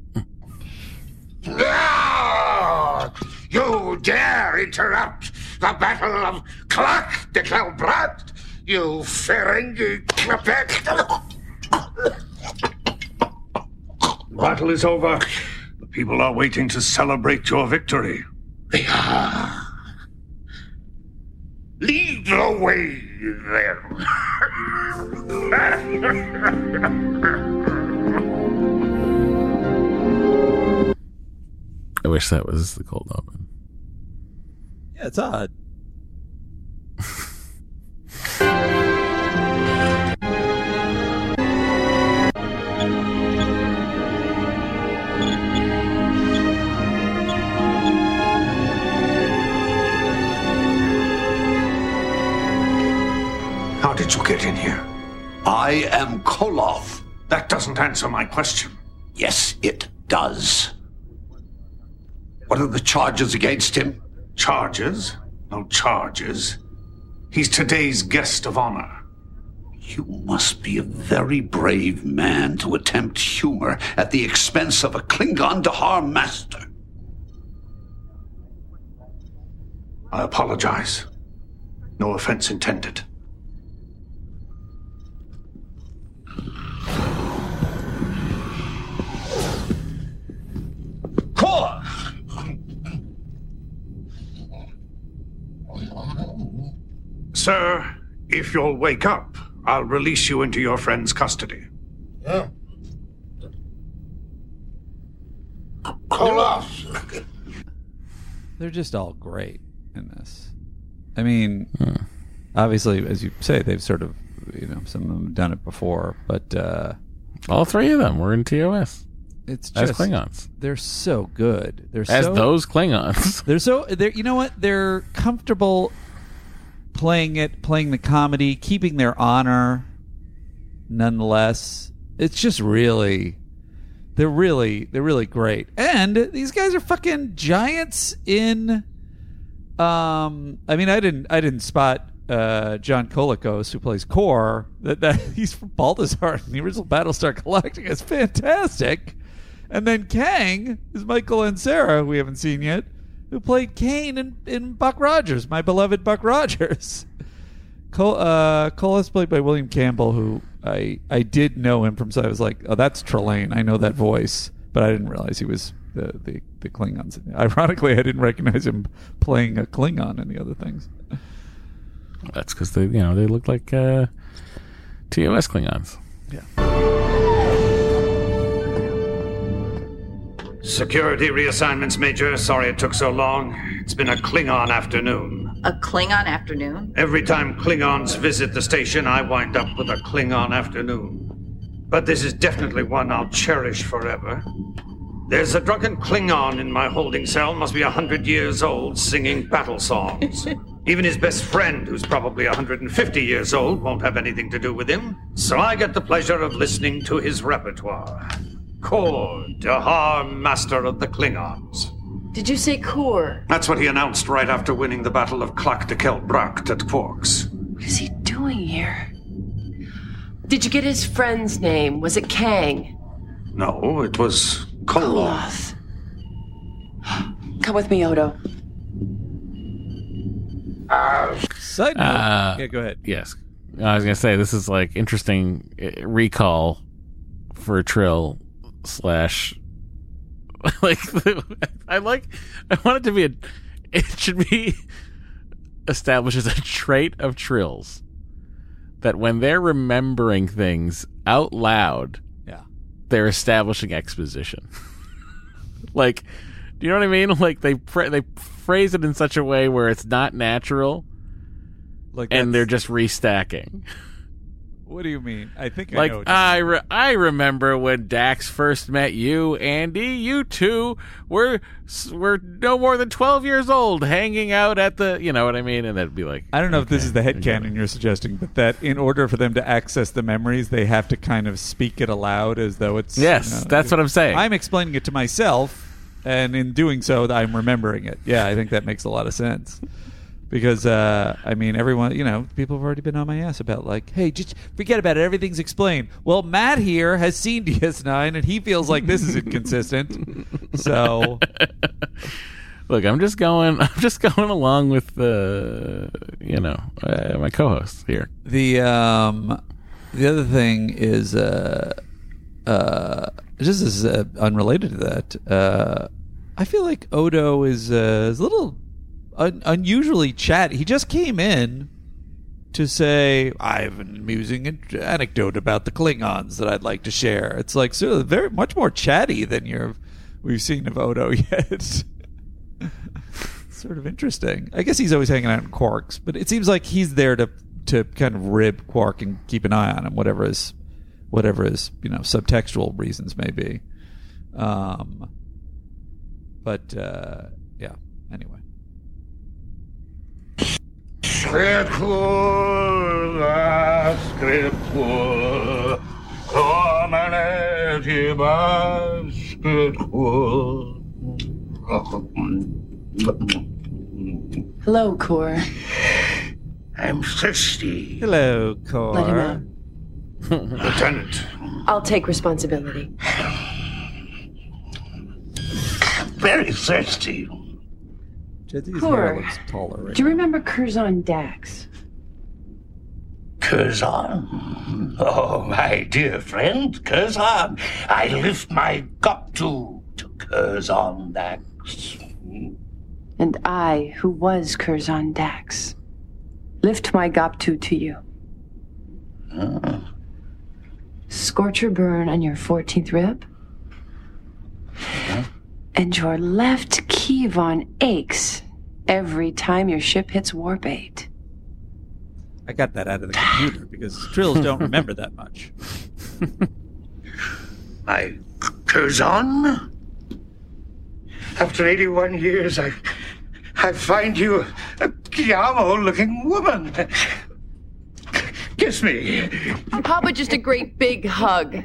Ah! You dare interrupt the Battle of Klach D'Kel Brakt, you Ferengi Klepek! Battle is over. The people are waiting to celebrate your victory. They are. Lead the way, then.
I wish that was the cold open.
Yeah, it's odd.
did you get in here? I am Koloth. That doesn't answer my question. Yes, it does. What are the charges against him? Charges? No charges. He's today's guest of honor. You must be a very brave man to attempt humor at the expense of a Klingon Dahar master. I apologize. No offense intended. Sir, if you'll wake up, I'll release you into your friend's custody.
Yeah.
They're just all great in this. I mean, obviously, as you say, they've sort of, you know, some of them have done it before, but uh,
All three of them were in TOS.
it's
As
just
Klingons.
They're so good. They're
As
so,
those Klingons.
They're so. They're you know what? They're comfortable playing it, playing the comedy, keeping their honor. Nonetheless, it's just really. They're really they're really great, and these guys are fucking giants in. Um, I mean, I didn't I didn't spot uh, John Colicos who plays Kor that that he's from Balthazar in the original Battlestar Galactica is fantastic, and then Kang is Michael Ansara who we haven't seen yet, who played Kane in, in Buck Rogers, my beloved Buck Rogers. Cole, uh, Cole is played by William Campbell, who I I did know him from. So I was like, oh, that's Trelane. I know that voice, but I didn't realize he was the the, the Klingons. Ironically, I didn't recognize him playing a Klingon in the other things.
That's because they, you know, they look like uh, TOS Klingons.
Security reassignments, Major. Sorry it took so long. It's been a Klingon afternoon.
A Klingon afternoon?
Every time Klingons visit the station, I wind up with a Klingon afternoon. But this is definitely one I'll cherish forever. There's a drunken Klingon in my holding cell, must be a hundred years old, singing battle songs. Even his best friend, who's probably 150 years old, won't have anything to do with him. So I get the pleasure of listening to his repertoire. Kor, Dahar, master of the Klingons.
Did you say Kor?
That's what he announced right after winning the Battle of Klach D'Kel Brakt at Quarks.
What is he doing here? Did you get his friend's name? Was it Kang?
No, it was Koloth.
Come with me, Odo.
Side note.
Uh,
yeah, go ahead.
Yes, I was gonna say this is like interesting uh, recall for a Trill slash like I like I want it to be a it should be established as a trait of Trills that when they're remembering things out loud,
yeah,
they're establishing exposition. like, do you know what I mean? Like they they phrase it in such a way where it's not natural,
like
and they're just restacking.
What do you mean? I think I
Like
know. what
I re- I remember when Dax first met you, Andy. You two were were no more than twelve years old, hanging out at the. You know what I mean? And that'd be like,
I don't know if this is the headcanon you're suggesting, but that in order for them to access the memories, they have to kind of speak it aloud as though it's.
Yes, that's what I'm saying.
I'm explaining it to myself, and in doing so, I'm remembering it. Yeah, I think that makes a lot of sense. Because, uh, I mean, everyone, you know, people have already been on my ass about, like, hey, just forget about it. Everything's explained. Well, Matt here has seen DS9, and he feels like this is inconsistent. So.
Look, I'm just going. I'm just going along with the, you know, uh, my co-host here.
The um, the other thing is uh, uh, just as uh, unrelated to that. Uh, I feel like Odo is uh, is a little un- unusually chat. He just came in to say I have an amusing anecdote about the Klingons that I'd like to share. It's like of very much more chatty than you're we've seen of Odo yet. sort of interesting. I guess he's always hanging out in Quarks, but it seems like he's there to to kind of rib Quark and keep an eye on him, whatever his whatever his you know subtextual reasons may be. Um, but uh, yeah. Anyway,
Scriptura, scriptura, comanetibus, scriptura.
Hello, Kor.
I'm thirsty.
hello, Kor.
Let him out.
Lieutenant.
I'll take responsibility.
Very thirsty.
Jadzia's
Kor.
hair looks taller right
Do you remember Curzon Dax?
Curzon. Oh, my dear friend, Curzon. I lift my cup to, to Curzon Dax.
And I, who was Curzon Dax, lift my Goptu to you.
Ah.
Scorcher burn on your 14th rib. And your left Kevon aches every time your ship hits warp 8.
I got that out of the computer because Trills don't remember that much.
My Curzon? After 81 years, I, I find you a Giamo looking woman. Kiss me.
How about just a great big hug?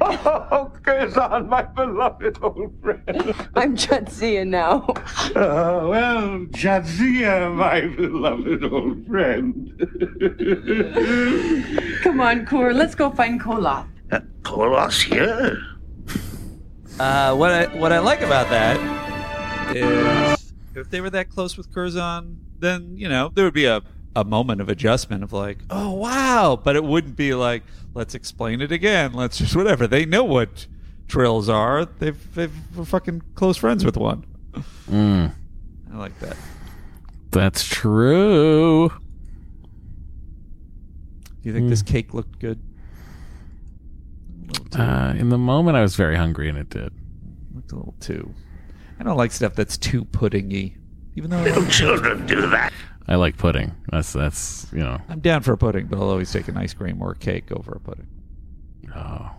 Oh, Curzon, my beloved old friend.
I'm Jadzia now.
Oh, well, Jadzia, my beloved old friend.
Come on, Kor, let's go find Koloth.
Kolos here?
Uh, what I what I like about that is if they were that close with Curzon, then you know there would be a a moment of adjustment of like, oh wow, but it wouldn't be like let's explain it again. Let's just whatever. They know what trills are. They've they've we're fucking close friends with one.
Mm,
I like that.
that's true.
Do you think this cake looked good?
Uh, in the moment, I was very hungry, and it did.
Looked a little too. I don't like stuff that's too puddingy. Even though
Little children do that.
I like pudding. That's that's you know.
I'm down for a pudding, but I'll always take an ice cream or a cake over a pudding.
Oh,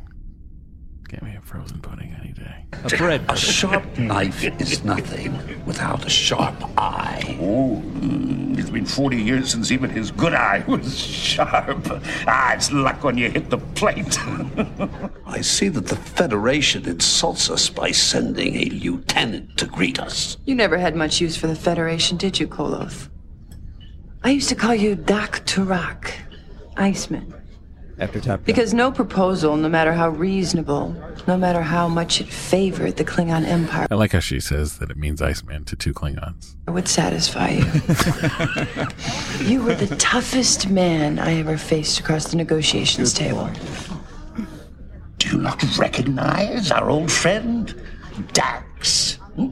get me a frozen pudding any day.
A bread.
A sharp knife is nothing without a sharp eye. Oh, mm, it's been 40 years since even his good eye was sharp. Ah, it's luck when you hit the plate.
I see that the Federation insults us by sending a lieutenant to greet us.
You never had much use for the Federation, did you, Koloth? I used to call you Dak Turak, Iceman.
After top
Because no proposal, no matter how reasonable, no matter how much it favored the Klingon Empire,
I like how she says that it means Iceman to two Klingons.
I would satisfy you. you were the toughest man I ever faced across the negotiations table.
Do you not recognize our old friend, Dax? Hmm?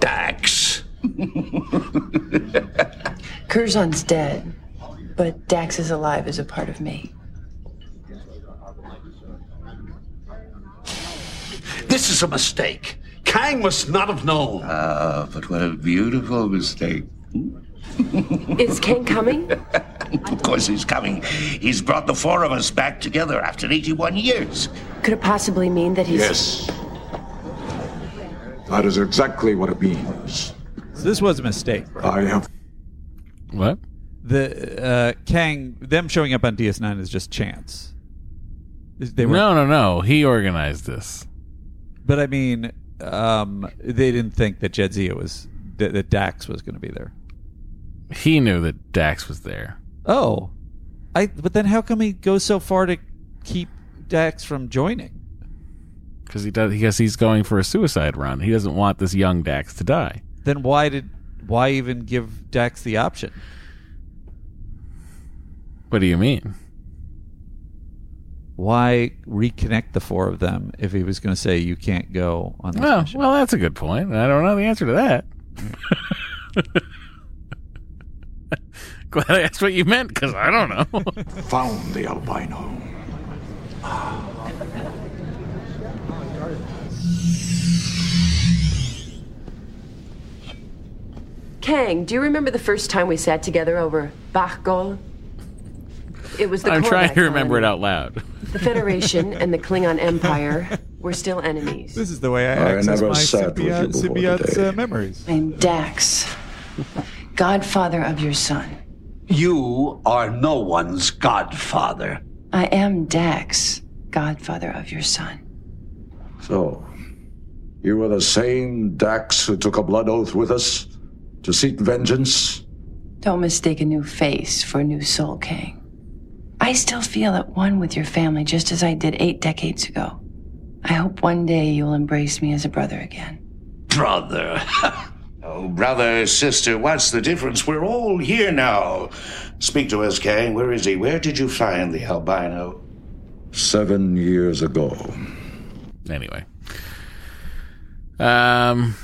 Dax.
Curzon's dead, but Dax is alive as a part of me.
This is a mistake. Kang must not have known.
Ah, but what a beautiful mistake.
Is Kang coming?
Of course he's coming. He's brought the four of us back together after 81 years.
Could it possibly mean that he's.
Yes. That is exactly what it means.
So this was a mistake.
I have.
What?
The uh, Kang, them showing up on DS9 is just chance. They were,
no, no, no. He organized this.
But I mean, um, they didn't think that Jadzia was that, that Dax was going to be there.
He knew that Dax was there.
Oh, I. But then how come he goes so far to keep Dax from joining?
Because he does. Because he's going for a suicide run. He doesn't want this young Dax to die.
Then why did why even give Dax the option?
What do you mean?
Why reconnect the four of them if he was going to say you can't go on this
Well,
mission?
well, that's a good point. I don't know the answer to that. Glad I asked what you meant because I don't know.
Found the albino. Ah.
Kang, do you remember the first time we sat together over Bachgol? It was the
I'm trying to remember it out loud.
The Federation and the Klingon Empire were still enemies.
This is the way I,
I
access my
sat
symbiote, symbiote's uh, memories.
I'm Dax, godfather of your son.
You are no one's godfather.
I am Dax, godfather of your son.
So, you were the same Dax who took a blood oath with us to seek vengeance?
Don't mistake a new face for a new soul, Kang. I still feel at one with your family just as I did eight decades ago. I hope one day you'll embrace me as a brother again.
Brother.
Oh, brother, sister, what's the difference? We're all here now. Speak to us, Kang. Where is he? Where did you find the albino?
Seven years ago.
Anyway. Um.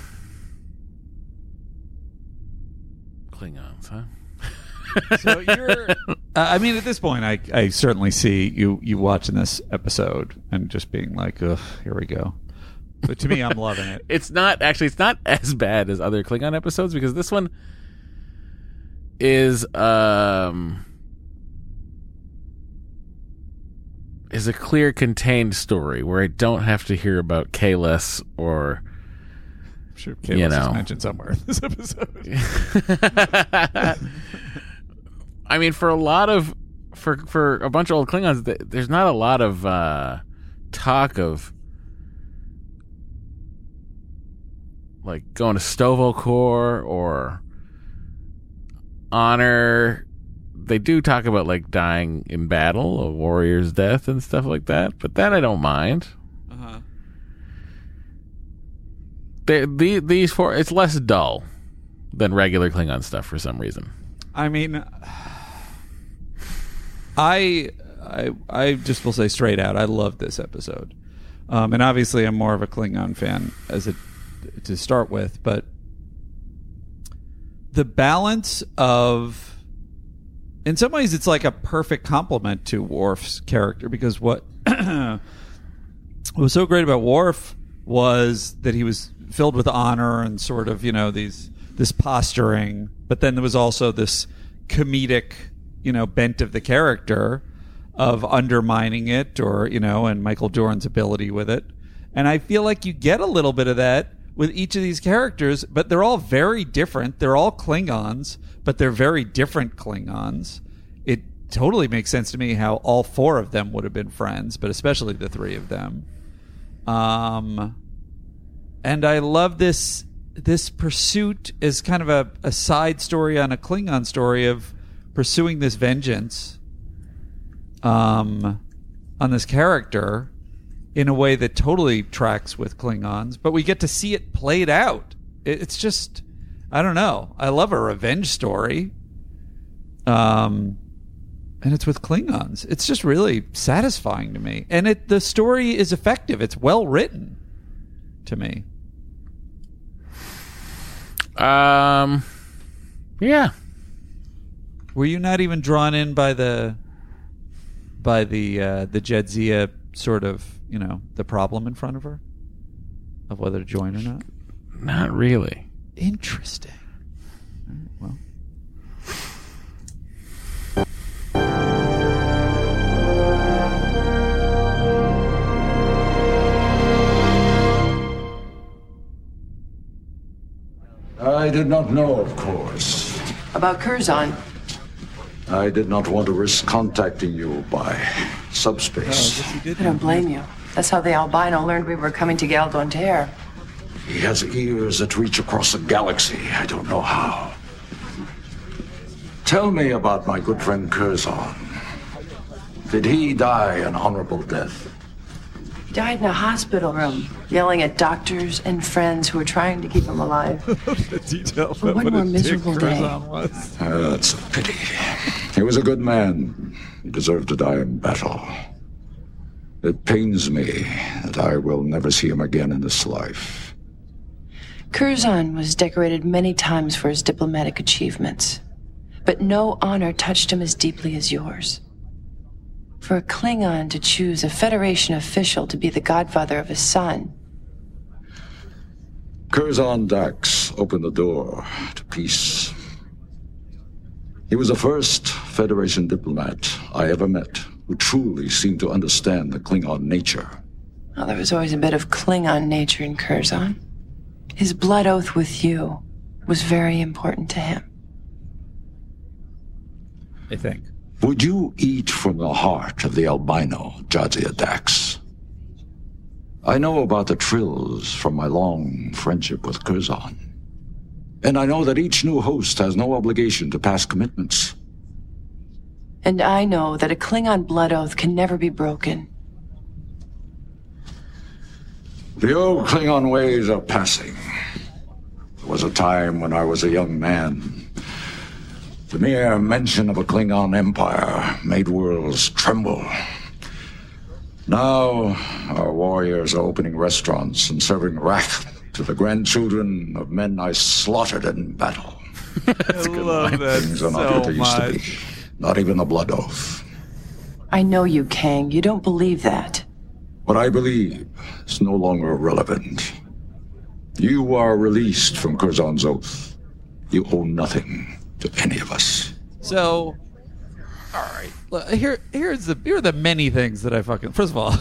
Klingons, huh?
So you're. uh, I mean, at this point, I I certainly see you you watching this episode and just being like, ugh, here we go. But to me, I'm loving it.
It's not actually. It's not as bad as other Klingon episodes because this one is um is a clear, contained story where I don't have to hear about Kahless or
I'm sure
you know
mentioned somewhere in this episode.
I mean, for a lot of for for a bunch of old Klingons, there's not a lot of uh, talk of like going to Sto-Vo-Kor or honor. They do talk about like dying in battle, a warrior's death, and stuff like that. But that I don't mind.
Uh-huh.
The, these four, it's less dull than regular Klingon stuff for some reason.
I mean, I I I just will say straight out, I love this episode, um, and obviously I'm more of a Klingon fan as a to start with, but the balance of in some ways it's like a perfect complement to Worf's character because what what was so great about Worf was that he was filled with honor and sort of you know these this posturing, but then there was also this comedic you know bent of the character of undermining it or you know and Michael Dorn's ability with it. And I feel like you get a little bit of that with each of these characters, but they're all very different. They're all Klingons, but they're very different Klingons. It totally makes sense to me how all four of them would have been friends, but especially the three of them. Um, and I love this this pursuit is kind of a, a side story on a Klingon story of pursuing this vengeance um, on this character in a way that totally tracks with Klingons, but we get to see it played out. It, it's just, I don't know. I love a revenge story. Um, and it's with Klingons. It's just really satisfying to me, and it the story is effective. It's well written to me.
Um, yeah.
Were you not even drawn in by the by the uh, the Jadzia sort of you know the problem in front of her of whether to join or not?
Not really.
Interesting.
I did not know, of course.
About Curzon.
I did not want to risk contacting you by subspace.
I don't blame you. That's how the albino learned we were coming to Galdonterre.
He has ears that reach across the galaxy. I don't know how. Tell me about my good friend Curzon. Did he die an honorable death?
He died in a hospital room, yelling at doctors and friends who were trying to keep him alive.
the detail
For one more miserable day.
was.
Ah, that's a pity. He was a good man. He deserved to die in battle. It pains me that I will never see him again in this life.
Curzon was decorated many times for his diplomatic achievements, but no honor touched him as deeply as yours. For a Klingon to choose a Federation official to be the godfather of his son,
Curzon Dax opened the door to peace. He was the first Federation diplomat I ever met who truly seemed to understand the Klingon nature.
well, there was always a bit of Klingon nature in Curzon. His blood oath with you was very important to him.
I think.
Would you eat from the heart of the albino, Jadzia Dax? I know about the trills from my long friendship with Curzon. And I know that each new host has no obligation to past commitments.
And I know that a Klingon blood oath can never be broken.
The old Klingon ways are passing. There was a time when I was a young man. The mere mention of a Klingon empire made worlds tremble. Now, our warriors are opening restaurants and serving rack to the grandchildren of men I slaughtered in battle.
I love that
Things are not
so
what they used to be. Not even the blood oath.
I know you, Kang. You don't believe that.
What I believe is no longer relevant. You are released from Curzon's oath. You owe nothing to any of us.
So, all right. Look, Here, here's the here are the many things that I fucking. First of all,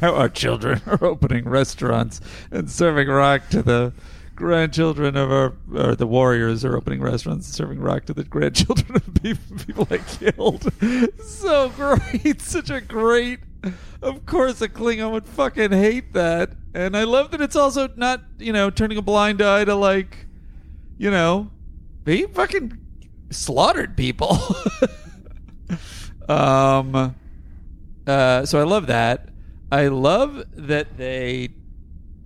now our children are opening restaurants and serving rock to the grandchildren of our, or the warriors are opening restaurants and serving rock to the grandchildren of people, people I killed. So great, such a great. Of course, a Klingon would fucking hate that, and I love that it's also not you know turning a blind eye to like, you know, he fucking slaughtered people. um uh so I love that. I love that they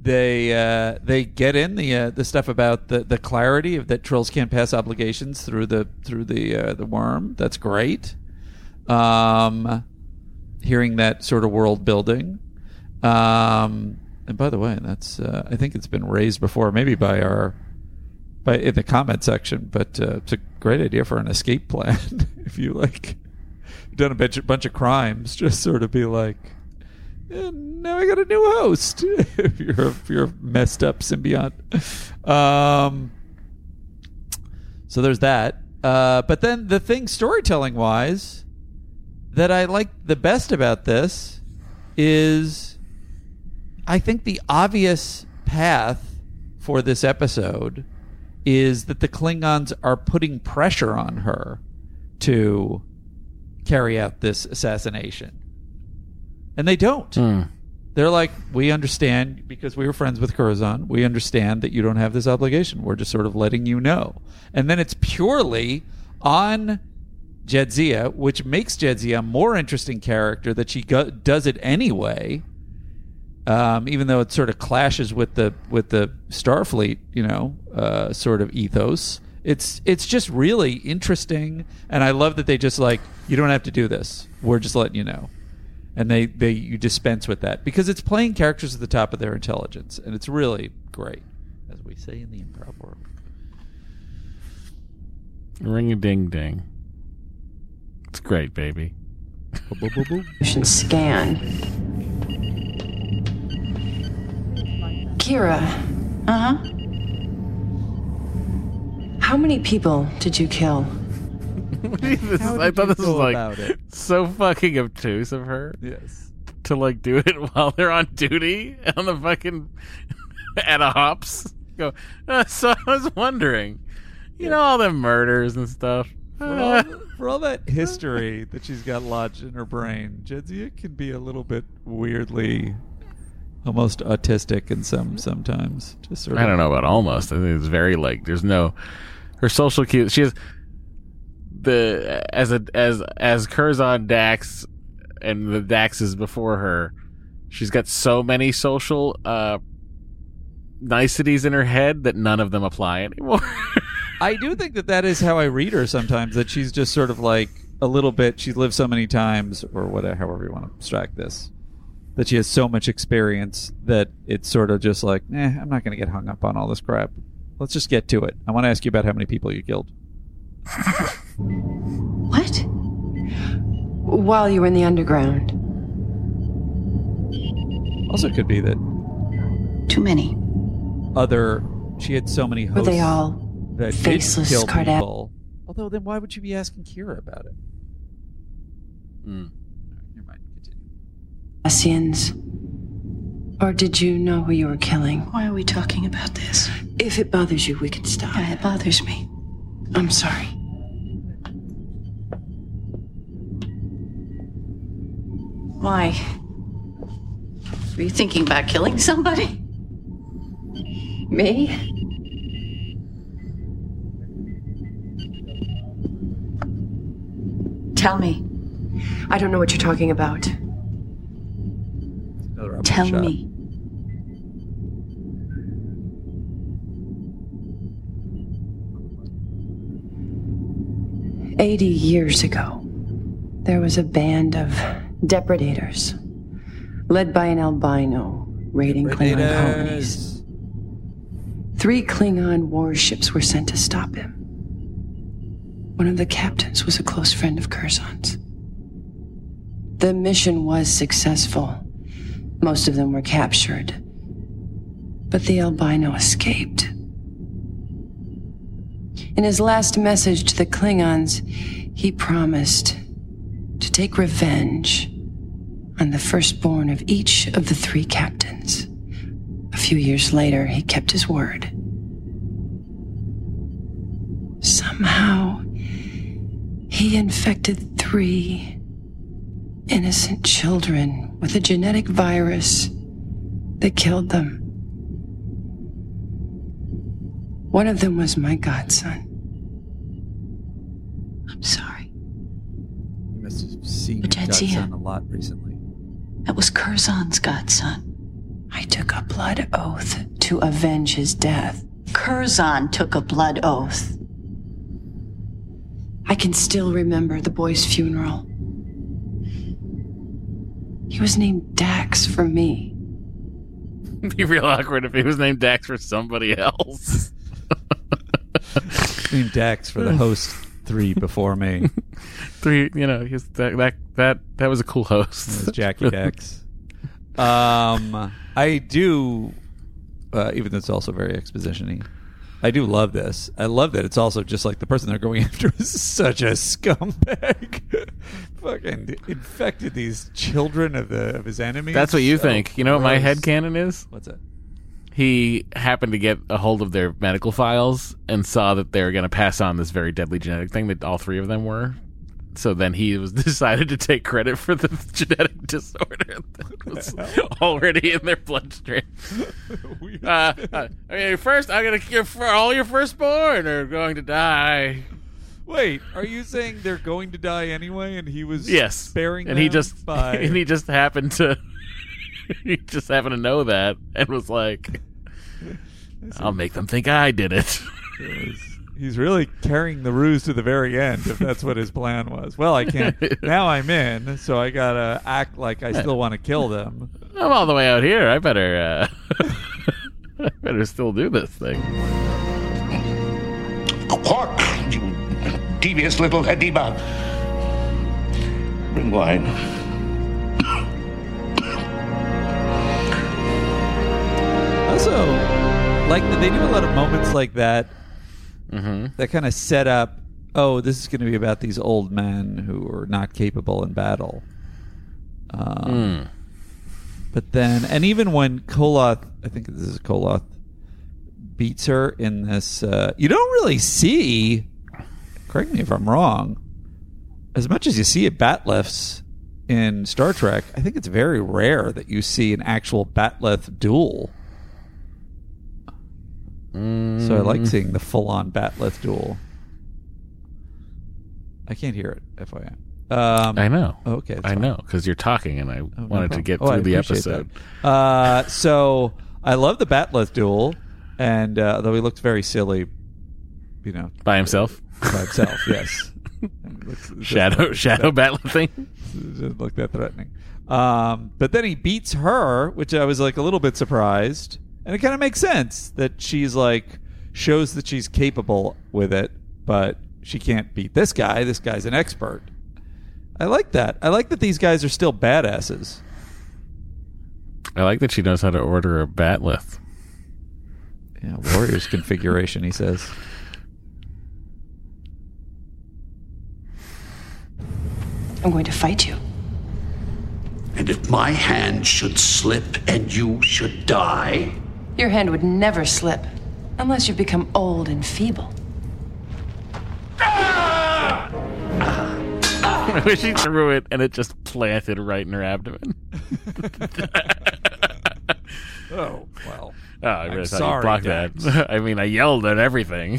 they uh they get in the uh, the stuff about the the clarity of that trills can't pass obligations through the through the uh, the worm. That's great. Um hearing that sort of world building. Um and by the way, that's uh, I think it's been raised before maybe by our in the comment section, but uh, it's a great idea for an escape plan. if you like done a bunch, bunch of crimes, just sort of be like, And now I got a new host. if you're if you're a messed up symbiote. Um. So there's that. Uh, but then the thing storytelling wise that I like the best about this is I think the obvious path for this episode is that the Klingons are putting pressure on her to carry out this assassination. And they don't.
Hmm.
They're like, we understand because we were friends with Curzon. We understand that you don't have this obligation. We're just sort of letting you know. And then it's purely on Jadzia, which makes Jadzia a more interesting character that she go- does it anyway. Um, even though it sort of clashes with the with the Starfleet, you know, uh, sort of ethos. It's it's just really interesting, and I love that they just like you don't have to do this. We're just letting you know and they, they you dispense with that because it's playing characters at the top of their intelligence, and it's really great, as we say in the improv world.
Ring a ding ding. It's great, baby.
Ocean scan. Kira. Uh huh. How many people did you kill?
This is- I thought this was like so fucking obtuse of her.
Yes.
To like do it while they're on duty on the fucking at a hops. Go. "Uh, so I was wondering, you know, all the murders and stuff.
For all, for all that history that she's got lodged in her brain, Jadzia can be a little bit weirdly, almost autistic, in some sometimes. Just sort of.
I don't know about almost. I think it's very like there's no her social cues. She has the as a as as Curzon Dax and the Daxes before her. She's got so many social uh niceties in her head that none of them apply anymore.
I do think that that is how I read her sometimes. That she's just sort of like a little bit. She's lived so many times, or whatever, however you want to abstract this. That she has so much experience that it's sort of just like, eh, I'm not going to get hung up on all this crap. Let's just get to it. I want to ask you about how many people you killed.
What? While you were in the underground.
Also, it could be that
Too many.
other. She had so many hosts.
Were they all
that did
faceless
kill
Cardassian?
people. Although, then why would you be asking Kira about it? Hmm. Never mind.
Cardassians? Or did you know who you were killing? Why are we talking about this? If it bothers you, we can stop. Yeah, it bothers me. I'm sorry.
Why? Were you thinking about killing somebody?
Me?
Tell me.
I don't know what you're talking about.
Tell me.
Eighty years ago, there was a band of depredators led by an albino raiding Klingon colonies. Three Klingon warships were sent to stop him. One of the captains was a close friend of Curzon's. The mission was successful. Most of them were captured. But the albino escaped. In his last message to the Klingons, he promised to take revenge on the firstborn of each of the three captains. A few years later, he kept his word. Somehow, he infected three innocent children with a genetic virus that killed them. One of them was my godson. I'm sorry.
You must have seen
But
your godson a lot recently.
That was Curzon's godson.
I took a blood oath to avenge his death.
Curzon took a blood oath.
I can still remember the boy's funeral. He was named Dax for me.
It'd be real awkward if he was named Dax for somebody else.
Named Dax for the host three before me.
Three, you know, he's that that that, that was a cool host.
It was Jackie Dax. Um, I do, uh, even though it's also very exposition-y. I do love this. I love that it's also just like the person they're going after is such a scumbag. Fucking infected these children of the of his enemies.
That's what you
So
think. You know what my head canon is?
What's that?
He happened to get a hold of their medical files and saw that they were going to pass on this very deadly genetic thing that all three of them were. So then he was decided to take credit for the genetic disorder that was already in their bloodstream. Uh, uh, I mean, first I'm gonna your for all your firstborn are going to die.
Wait, are you saying they're going to die anyway, and he was
Yes,
sparing
and he just
by
and he just happened to he just happened to know that and was like, "I'll make them think I did it."
He's really carrying the ruse to the very end, if that's what his plan was. Well, I can't. now I'm in, so I gotta act like I still want to kill them.
I'm all the way out here. I better uh, I better still do this thing.
Quark, you devious little Hediba. Bring wine.
Like they do a lot of moments like that
Mm-hmm.
that kind of set up. Oh, this is going to be about these old men who are not capable in battle. Um, But then, and even when Koloth, I think this is Koloth, beats her in this, uh, you don't really see. Correct me if I'm wrong. As much as you see at bat'leths in Star Trek, I think it's very rare that you see an actual bat'leth duel. So I like seeing the full-on bat'leth duel. I can't hear it. FYI. Um,
I know.
Okay,
I
fine.
know because you're talking, and I
Oh, no
wanted to get
Oh, I
through the episode.
Uh, so I love the Bat'leth duel, and uh, though he looked very silly, you know,
By himself?
by himself, yes. And it looks- it doesn't
Shadow- shadow battle thing?
It doesn't look that threatening. Um, but then he beats her, which I was like a little bit surprised, and it kind of makes sense that she's like shows that she's capable with it, but she can't beat this guy. This guy's an expert. I like that. I like that these guys are still badasses.
I like that she knows how to order a bat'leth.
Yeah, Warriors configuration, he says.
I'm going to fight you.
And if my hand should slip and you should die,
Your hand would never slip unless you've become old and feeble.
I wish she threw it and it just planted right in her abdomen.
Oh, well.
Oh, I
I'm
thought
sorry,
you blocked
Dax.
that. I mean, I yelled at everything.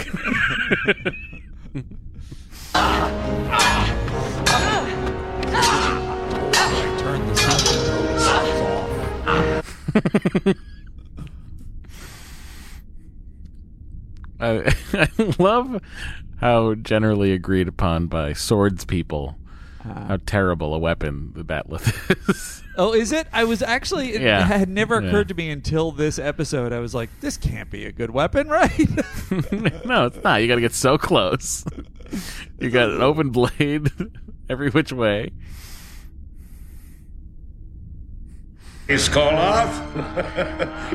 Turn the sound off.
I, I love how generally agreed upon by swords people
Uh-huh.
how terrible a weapon the bat'leth is.
Oh, is it? I was actually it
Yeah.
had never
Yeah.
occurred to me until this episode. I was like, this can't be a good weapon, right?
no, it's not. You got to get so close. You got an open blade every which way.
Is Koloth?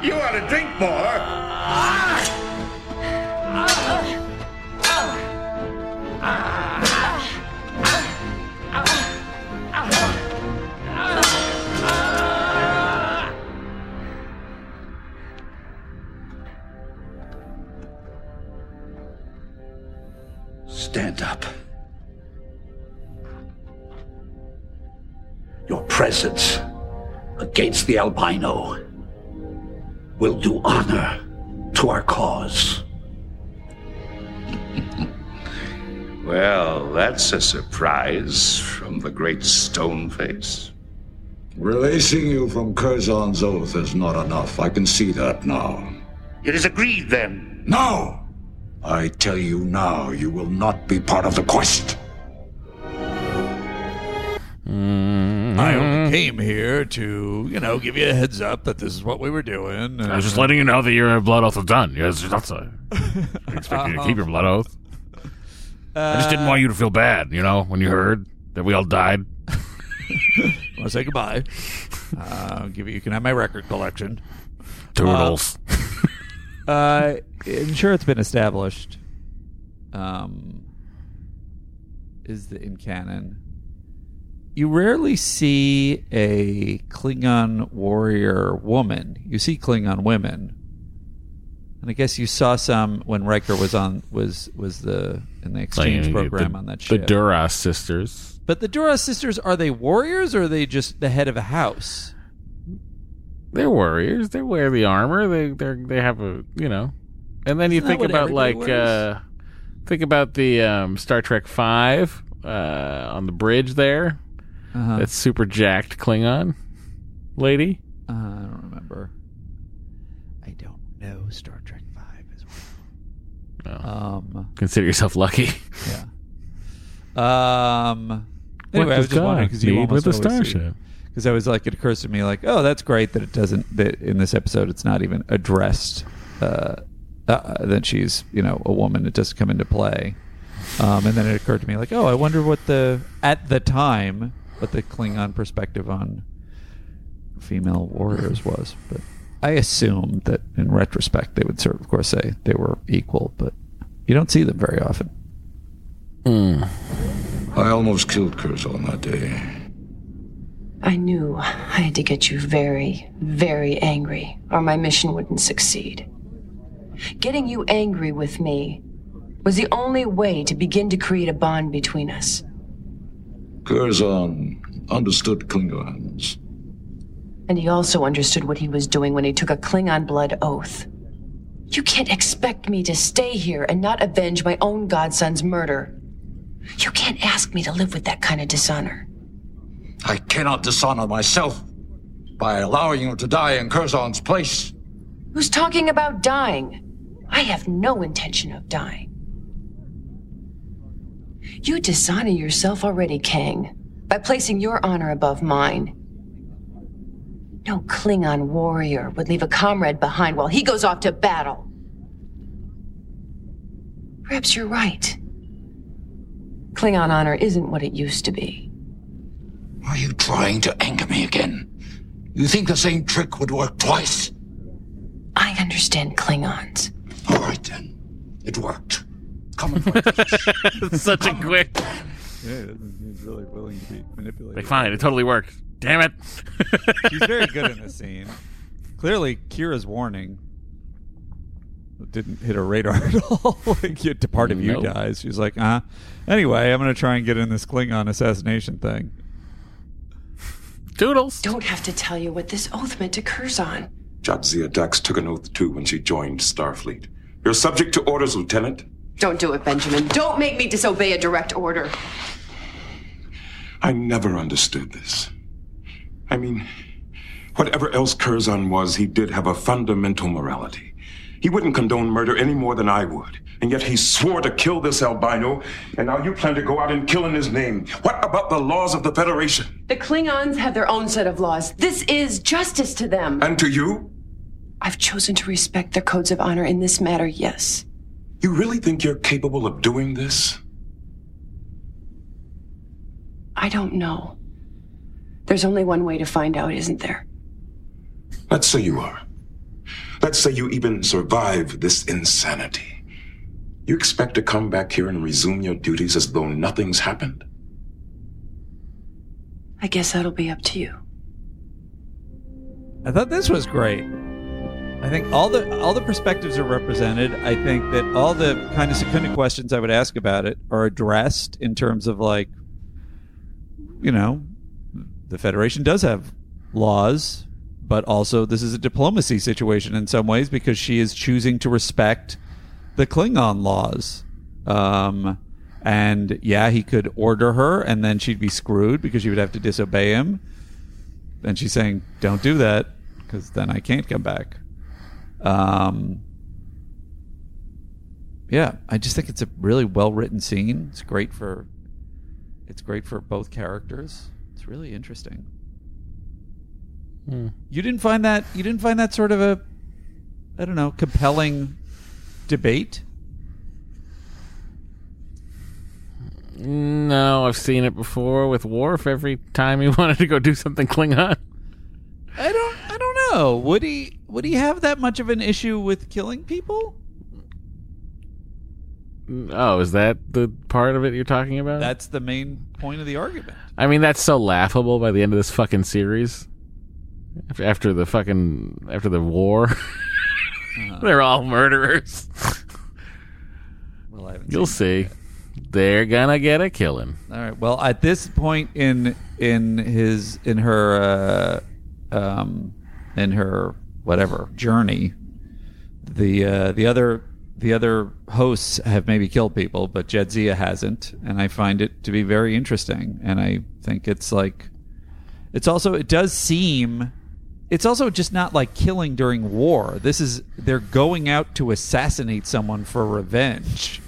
you ought to drink more.
Stand up. Your presence against the albino will do honor to our cause.
Well, that's a surprise from the great stone face.
Releasing you from Curzon's oath is not enough. I can see that now.
It is agreed then.
No! I tell you now, you will not be part of the quest. Mm-hmm.
I only came here to, you know, give you a heads up that this is what we were doing.
I was just letting you know that your blood oath was done. Yes, that's a. I expect you to keep your blood oath. I just didn't want you to feel bad, you know, when you heard that we all died.
Want to say goodbye? Uh, give you. You can have my record collection.
Turtles.
Uh, uh, I'm sure it's been established. Um, is the in canon. You rarely see a Klingon warrior woman. You see Klingon women, and I guess you saw some when Riker was on was was the in the exchange
Like,
program
the,
on that ship. The.
Duras sisters.
but the Duras sisters are they warriors or are they just the head of a house?
They're warriors. They wear the armor. They they they have a you know. And then you
Isn't that
think about like uh think about the um, Star Trek Five uh, on the bridge there.
Uh-huh.
That super jacked Klingon lady.
Uh, I don't remember. I don't know Star Trek Five as well. Um,
Consider yourself lucky. Yeah.
Um. Anyway, I was
does
just wondering because you
need
almost
with the starship?
Because I was like, it occurs to me like, oh, that's great that it doesn't. That in this episode, it's not even addressed uh, uh, that she's you know a woman. It doesn't come into play. Um, and then it occurred to me like, oh, I wonder what the at the time what the Klingon perspective on female warriors was. But I assume that in retrospect they would sort of, of course, say they were equal, but you don't see them very often. Hmm.
I almost killed Curzon that day.
I knew I had to get you very, very angry, or my mission wouldn't succeed. Getting you angry with me was the only way to begin to create a bond between us.
Curzon understood Klingons.
And he also understood what he was doing when he took a Klingon blood oath. You can't expect me to stay here and not avenge my own godson's murder. You can't ask me to live with that kind of dishonor.
I cannot dishonor myself by allowing you to die in Curzon's place.
Who's talking about dying? I have no intention of dying. You dishonor yourself already, Kang, by placing your honor above mine. No Klingon warrior would leave a comrade behind while he goes off to battle. Perhaps you're right. Klingon honor isn't what it used to be.
Are you trying to anger me again? You think the same trick would work twice?
I understand Klingons.
All right then. It worked. Come and fight.
Such a quick.
Yeah, he's really willing to be manipulated.
Like, fine, it totally worked. Damn it.
She's very good in this scene. Clearly, Kira's warning didn't hit her radar at all. like, you- part of you
Nope.
dies. She's like, uh. Anyway, I'm going to try and get in this Klingon assassination thing.
Doodles.
Don't have to tell you what this oath meant to Curzon.
Jadzia Dax took an oath too when she joined Starfleet. You're subject to orders, Lieutenant.
Don't do it, Benjamin. Don't make me disobey a direct order.
I never understood this. I mean, whatever else Curzon was, he did have a fundamental morality. He wouldn't condone murder any more than I would. And yet he swore to kill this albino, and now you plan to go out and kill in his name. What about the laws of the Federation?
The Klingons have their own set of laws. This is justice to them.
And to you?
I've chosen to respect their codes of honor in this matter, yes.
You really think you're capable of doing this?
I don't know. There's only one way to find out, isn't there?
Let's say you are. Let's say you even survive this insanity. You expect to come back here and resume your duties as though nothing's happened?
I guess that'll be up to you.
I thought this was great. I think all the all the perspectives are represented. I think that all the kind of secunda questions I would ask about it are addressed in terms of like, you know, the Federation does have laws, but also this is a diplomacy situation in some ways because she is choosing to respect the Klingon laws. Um, and yeah, he could order her, and then she'd be screwed because she would have to disobey him. And she's saying, "Don't do that, because then I can't come back." Um, yeah, I just think it's a really well written scene. It's great for, it's great for both characters. It's really interesting.
Hmm.
You didn't find that you didn't find that sort of a, I don't know, compelling debate.
No, I've seen it before with Worf every time he wanted to go do something Klingon.
I don't. I don't know. Would he? Would he have that much of an issue with killing people?
Oh, is that the part of it you're talking about?
That's the main point of the argument.
I mean, that's so laughable by the end of this fucking series. Af- After the fucking after the war, they're all murderers.
Well, I
You'll see. They're gonna get a killing.
All right. Well, at this point in in his in her uh, um in her whatever journey, the uh, the other the other hosts have maybe killed people, but Jadzia hasn't, and I find it to be very interesting. And I think it's like it's also it does seem it's also just not like killing during war. This is they're going out to assassinate someone for revenge.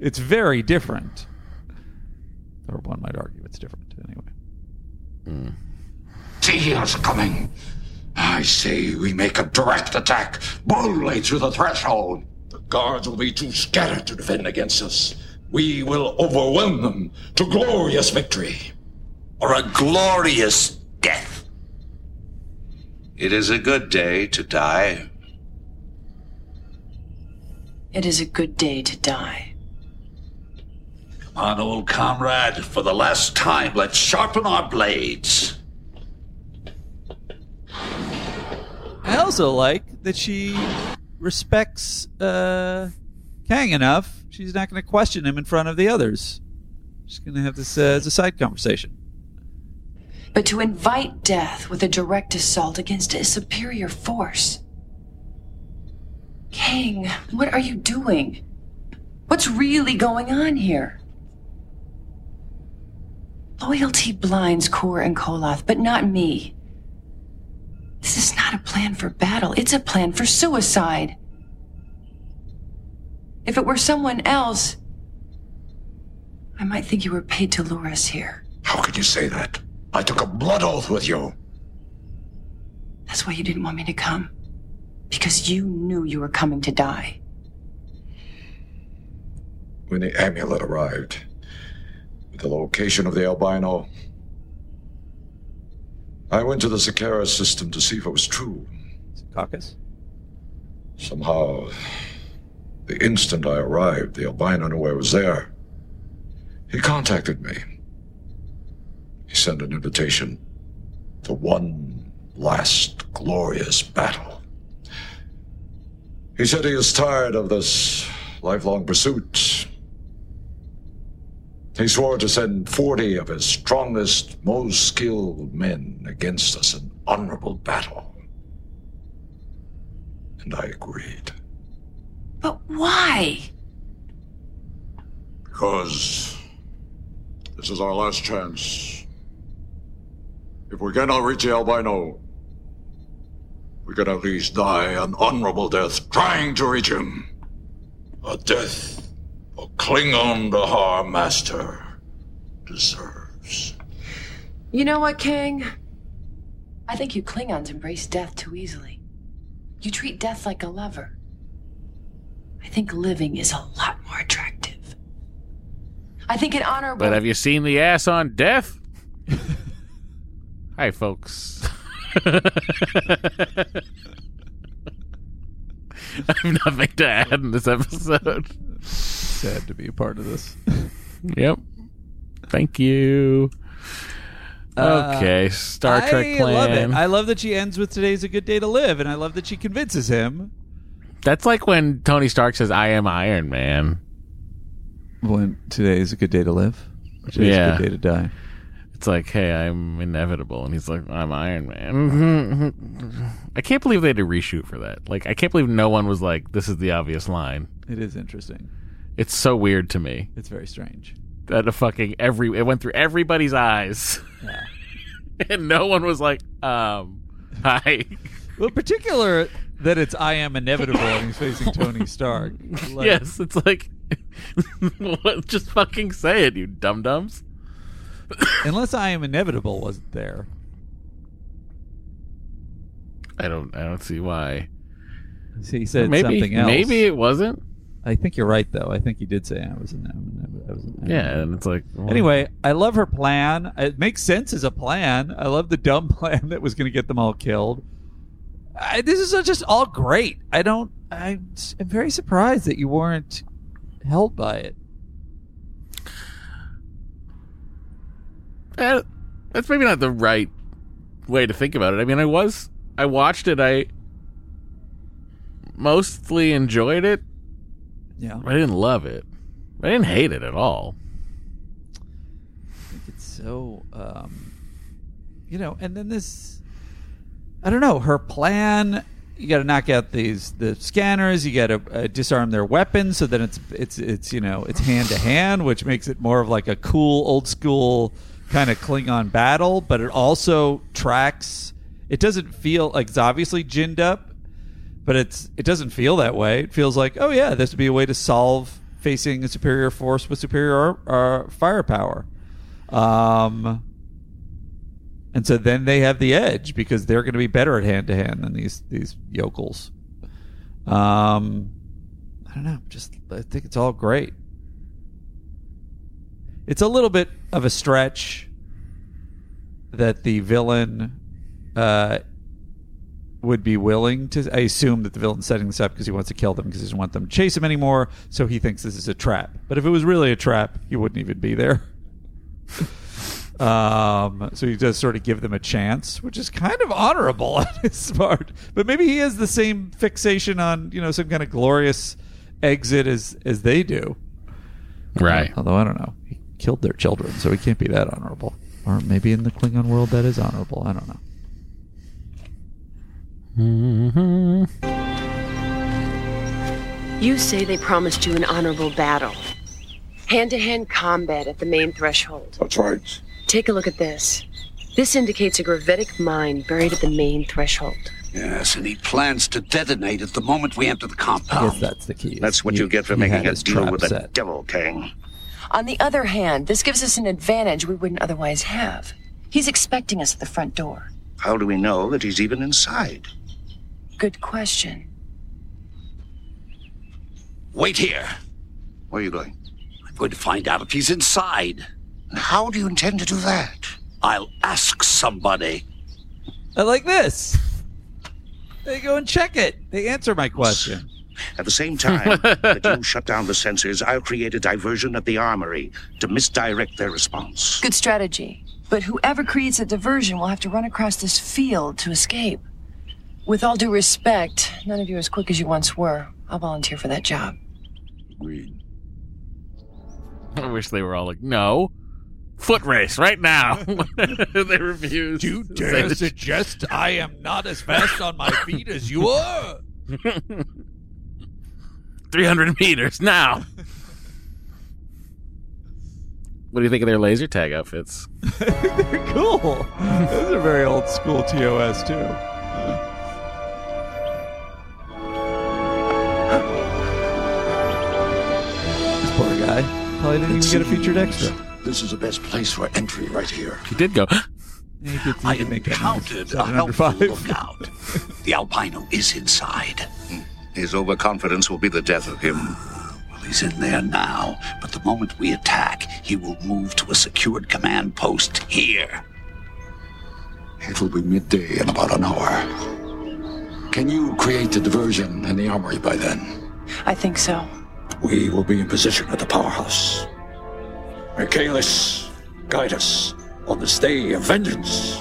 It's very different. Or one might argue it's different anyway.
See us coming. I say we make a direct attack, boldly through the threshold. The guards will be too scattered to defend against us. We will overwhelm them to glorious victory.
Or a glorious death. It is a good day to die.
It is a good day to die.
Come on, old comrade. For the last time, let's sharpen our blades.
I also like that she respects uh, Kang enough. She's not going to question him in front of the others. She's going to have this uh, as a side conversation.
But to invite death with a direct assault against a superior force. Kang, what are you doing? What's really going on here? Loyalty blinds Kor and Koloth, but not me. This is not a plan for battle, it's a plan for suicide. If it were someone else, I might think you were paid to lure us here.
How can you say that? I took a blood oath with you.
That's why you didn't want me to come. Because you knew you were coming to die.
When the amulet arrived, the location of the albino, I went to the Sakara system to see if it was true.
Caucus?
Somehow, the instant I arrived, the albino knew I was there. He contacted me. He sent an invitation to one last glorious battle. He said he is tired of this lifelong pursuit. He swore to send 40 of his strongest, most skilled men against us in honorable battle. And I agreed.
But why?
Because this is our last chance. If we cannot reach the albino, we can at least die an honorable death trying to reach him. A death a Klingon Dahar master deserves.
You know what, Kang? I think you Klingons embrace death too easily. You treat death like a lover. I think living is a lot more attractive. I think an honorable.
But have you seen the ass on death? Hi, folks. I have nothing to add in this episode.
Sad to be a part of this.
Yep. Thank you. Okay,
Uh,
Star Trek
I
plan.
love it. I love that she ends with "Today's a good day to live," and I love that she convinces him.
That's like when Tony Stark says, "I am Iron Man."
When today is a good day to live, or today's
Yeah.
a good day to die.
It's like, "Hey, I'm inevitable," and he's like, "I'm Iron Man." I can't believe they had to reshoot for that. Like, I can't believe no one was like, "This is the obvious line."
It is interesting.
It's so weird to me.
It's very strange.
That a fucking every it went through everybody's eyes,
Yeah.
and no one was like, "Um, hi."
Well, particular that it's I am inevitable and he's facing Tony Stark. Like,
yes, it's like, just fucking say it, you dum dums.
Unless I am inevitable wasn't there.
I don't, I don't see why.
See, he said
maybe,
something else.
Maybe it wasn't.
I think you're right, though. I think he did say I was an M. I was an M.
Yeah, and it's like well,
Anyway, I love her plan. It makes sense as a plan. I love the dumb plan that was going to get them all killed. I, this is just all great. I don't. I'm, I'm very surprised that you weren't held by it.
eh, that's maybe not the right way to think about it. I mean, I was I watched it. I mostly enjoyed it.
Yeah.
I didn't love it. I didn't hate it at all.
It's so, um, you know, and then this, I don't know, her plan. You got to knock out these the scanners. You got to uh, disarm their weapons, so then it's it's it's you know it's hand to hand, which makes it more of like a cool old school kind of Klingon battle. But it also tracks. It doesn't feel like it's obviously ginned up, but it's it doesn't feel that way. It feels like oh yeah, this would be a way to solve facing a superior force with superior uh, firepower. Um, and so then they have the edge because they're going to be better at hand to hand than these these yokels. Um, I don't know. Just I think it's all great. It's a little bit of a stretch that the villain uh, would be willing to. I assume that the villain's setting this up because he wants to kill them because he doesn't want them to chase him anymore. So he thinks this is a trap. But if it was really a trap, he wouldn't even be there. um, so he does sort of give them a chance, which is kind of honorable on his part. But maybe he has the same fixation on you know some kind of glorious exit as as they do.
Right.
Although I don't know, he killed their children, so he can't be that honorable. Or maybe in the Klingon world that is honorable. I don't know. Mm-hmm.
You say they promised you an honorable battle. Hand to hand combat at the main threshold.
That's right.
Take a look at this. This indicates a gravitic mine buried at the main threshold.
Yes, and he plans to detonate at the moment we enter the compound.
Yes, that's the key.
That's what
He-
you get for making
had
a deal
trap
with the
set.
Devil King.
On the other hand, this gives us an advantage we wouldn't otherwise have. He's expecting us at the front door.
How do we know that he's even inside?
Good question.
Wait here.
Where are you going?
I'm going to find out if he's inside.
How do you intend to do that?
I'll ask somebody.
I like this. They go and check it. They answer my question.
At the same time that you shut down the sensors, I'll create a diversion at the armory to misdirect their response.
Good strategy. But whoever creates a diversion will have to run across this field to escape. With all due respect, none of you are as quick as you once were. I'll volunteer for that job. Agreed.
I wish they were all like, no, foot race right now. they refuse. You
dare suggest I am not as fast on my feet as you are?
300 meters now. What do you think of their laser tag outfits?
They're cool. Those are very old school TOS too. Probably didn't even get a featured extra.
This is the best place for entry right here.
He did go.
He gets,
I
he can make that
encountered
number
a
seven under
helpful lookout. the albino is inside. Hmm.
His overconfidence will be the death of him.
Well, he's in there now, but the moment we attack, he will move to a secured command post here.
It will be midday in about an hour. Can you create a diversion in the armory by then?
I think so.
We will be in position at the powerhouse. Michaelis, guide us on this day of vengeance.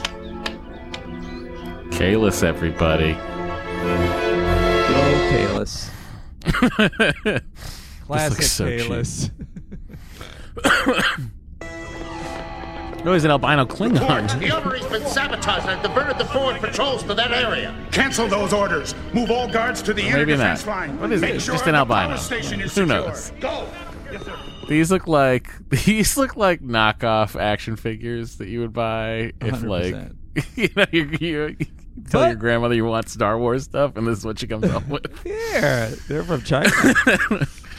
Kahless, everybody.
Oh, Kahless. Classic
looks so.
Kahless.
No, he's an albino Klingon.
The armory's been sabotaged. I've diverted the forward patrols to that area.
Cancel those orders. Move all guards to the
Or
inner
maybe
defense
not.
line.
What is
Make
it?
sure
Just an albino.
power station is
Who
secure.
knows?
Go. Yes, sir.
These look like these look like knockoff action figures that you would buy if like
100%.
you know you, you, you tell your grandmother you want Star Wars stuff and this is what she comes up with.
Yeah, they're from China.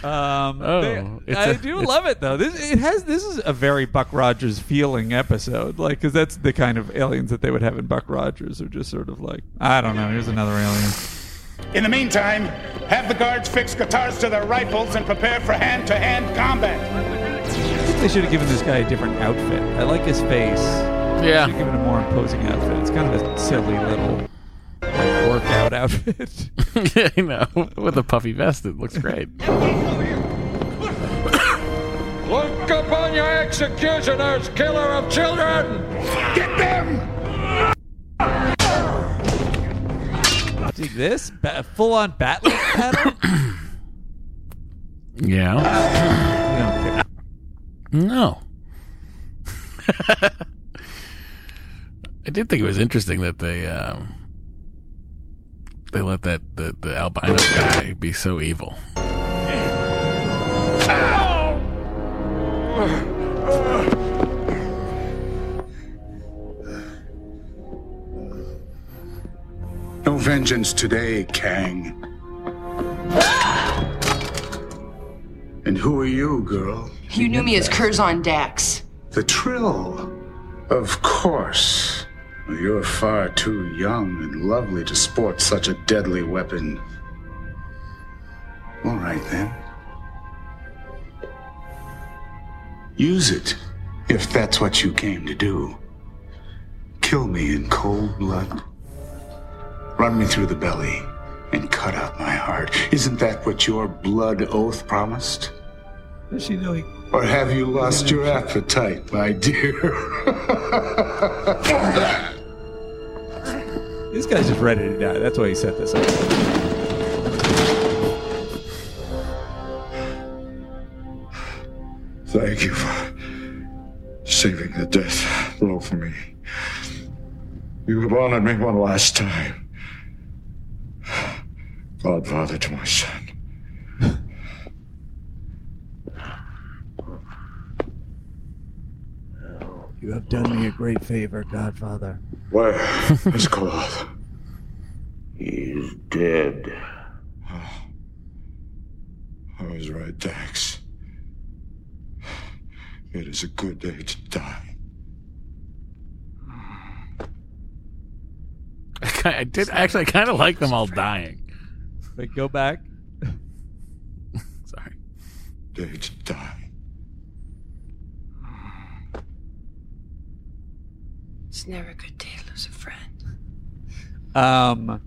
Um,
Oh,
they- I
a-
do love it though. This it has this is a very Buck Rogers feeling episode, like because that's the kind of aliens that they would have in Buck Rogers, are just sort of like I don't know. Here's another alien.
In the meantime, Have the guards fix guitars to their rifles and prepare for hand-to-hand combat.
I think they should have given this guy a different outfit. I like his face.
Yeah.
Should have given him a more imposing outfit. It's kind of a silly little like, workout outfit.
yeah, I know. With a puffy vest, it looks great.
Look upon your executioners, killer of children! Get them!
See this? Ba- full on Batman pedal?
Yeah.
You.
No. I did think it was interesting that they um, they let that the, the albino guy be so evil.
No vengeance today, Kang. And who are you, girl?
You knew me as Curzon Dax.
The Trill. Of course. You're far too young and lovely to sport such a deadly weapon. All right, then. Use it, if that's what you came to do. Kill me in cold blood. Run me through the belly and cut out my heart. Isn't that what your blood oath promised?
Does she know he
Or have you lost your appetite, my dear?
This guy's just ready to die. That's why he set this up.
Thank you for saving the death blow for me. You have honored me one last time. Godfather to my son.
You have done me a great favor, Godfather.
Where is Koloth?
He's dead.
I was right, Dax. It is a good day to die.
I, I did actually. I kind of like them all dying.
Wait, go back.
Sorry.
Day to die.
It's never a good day to lose a friend.
Um,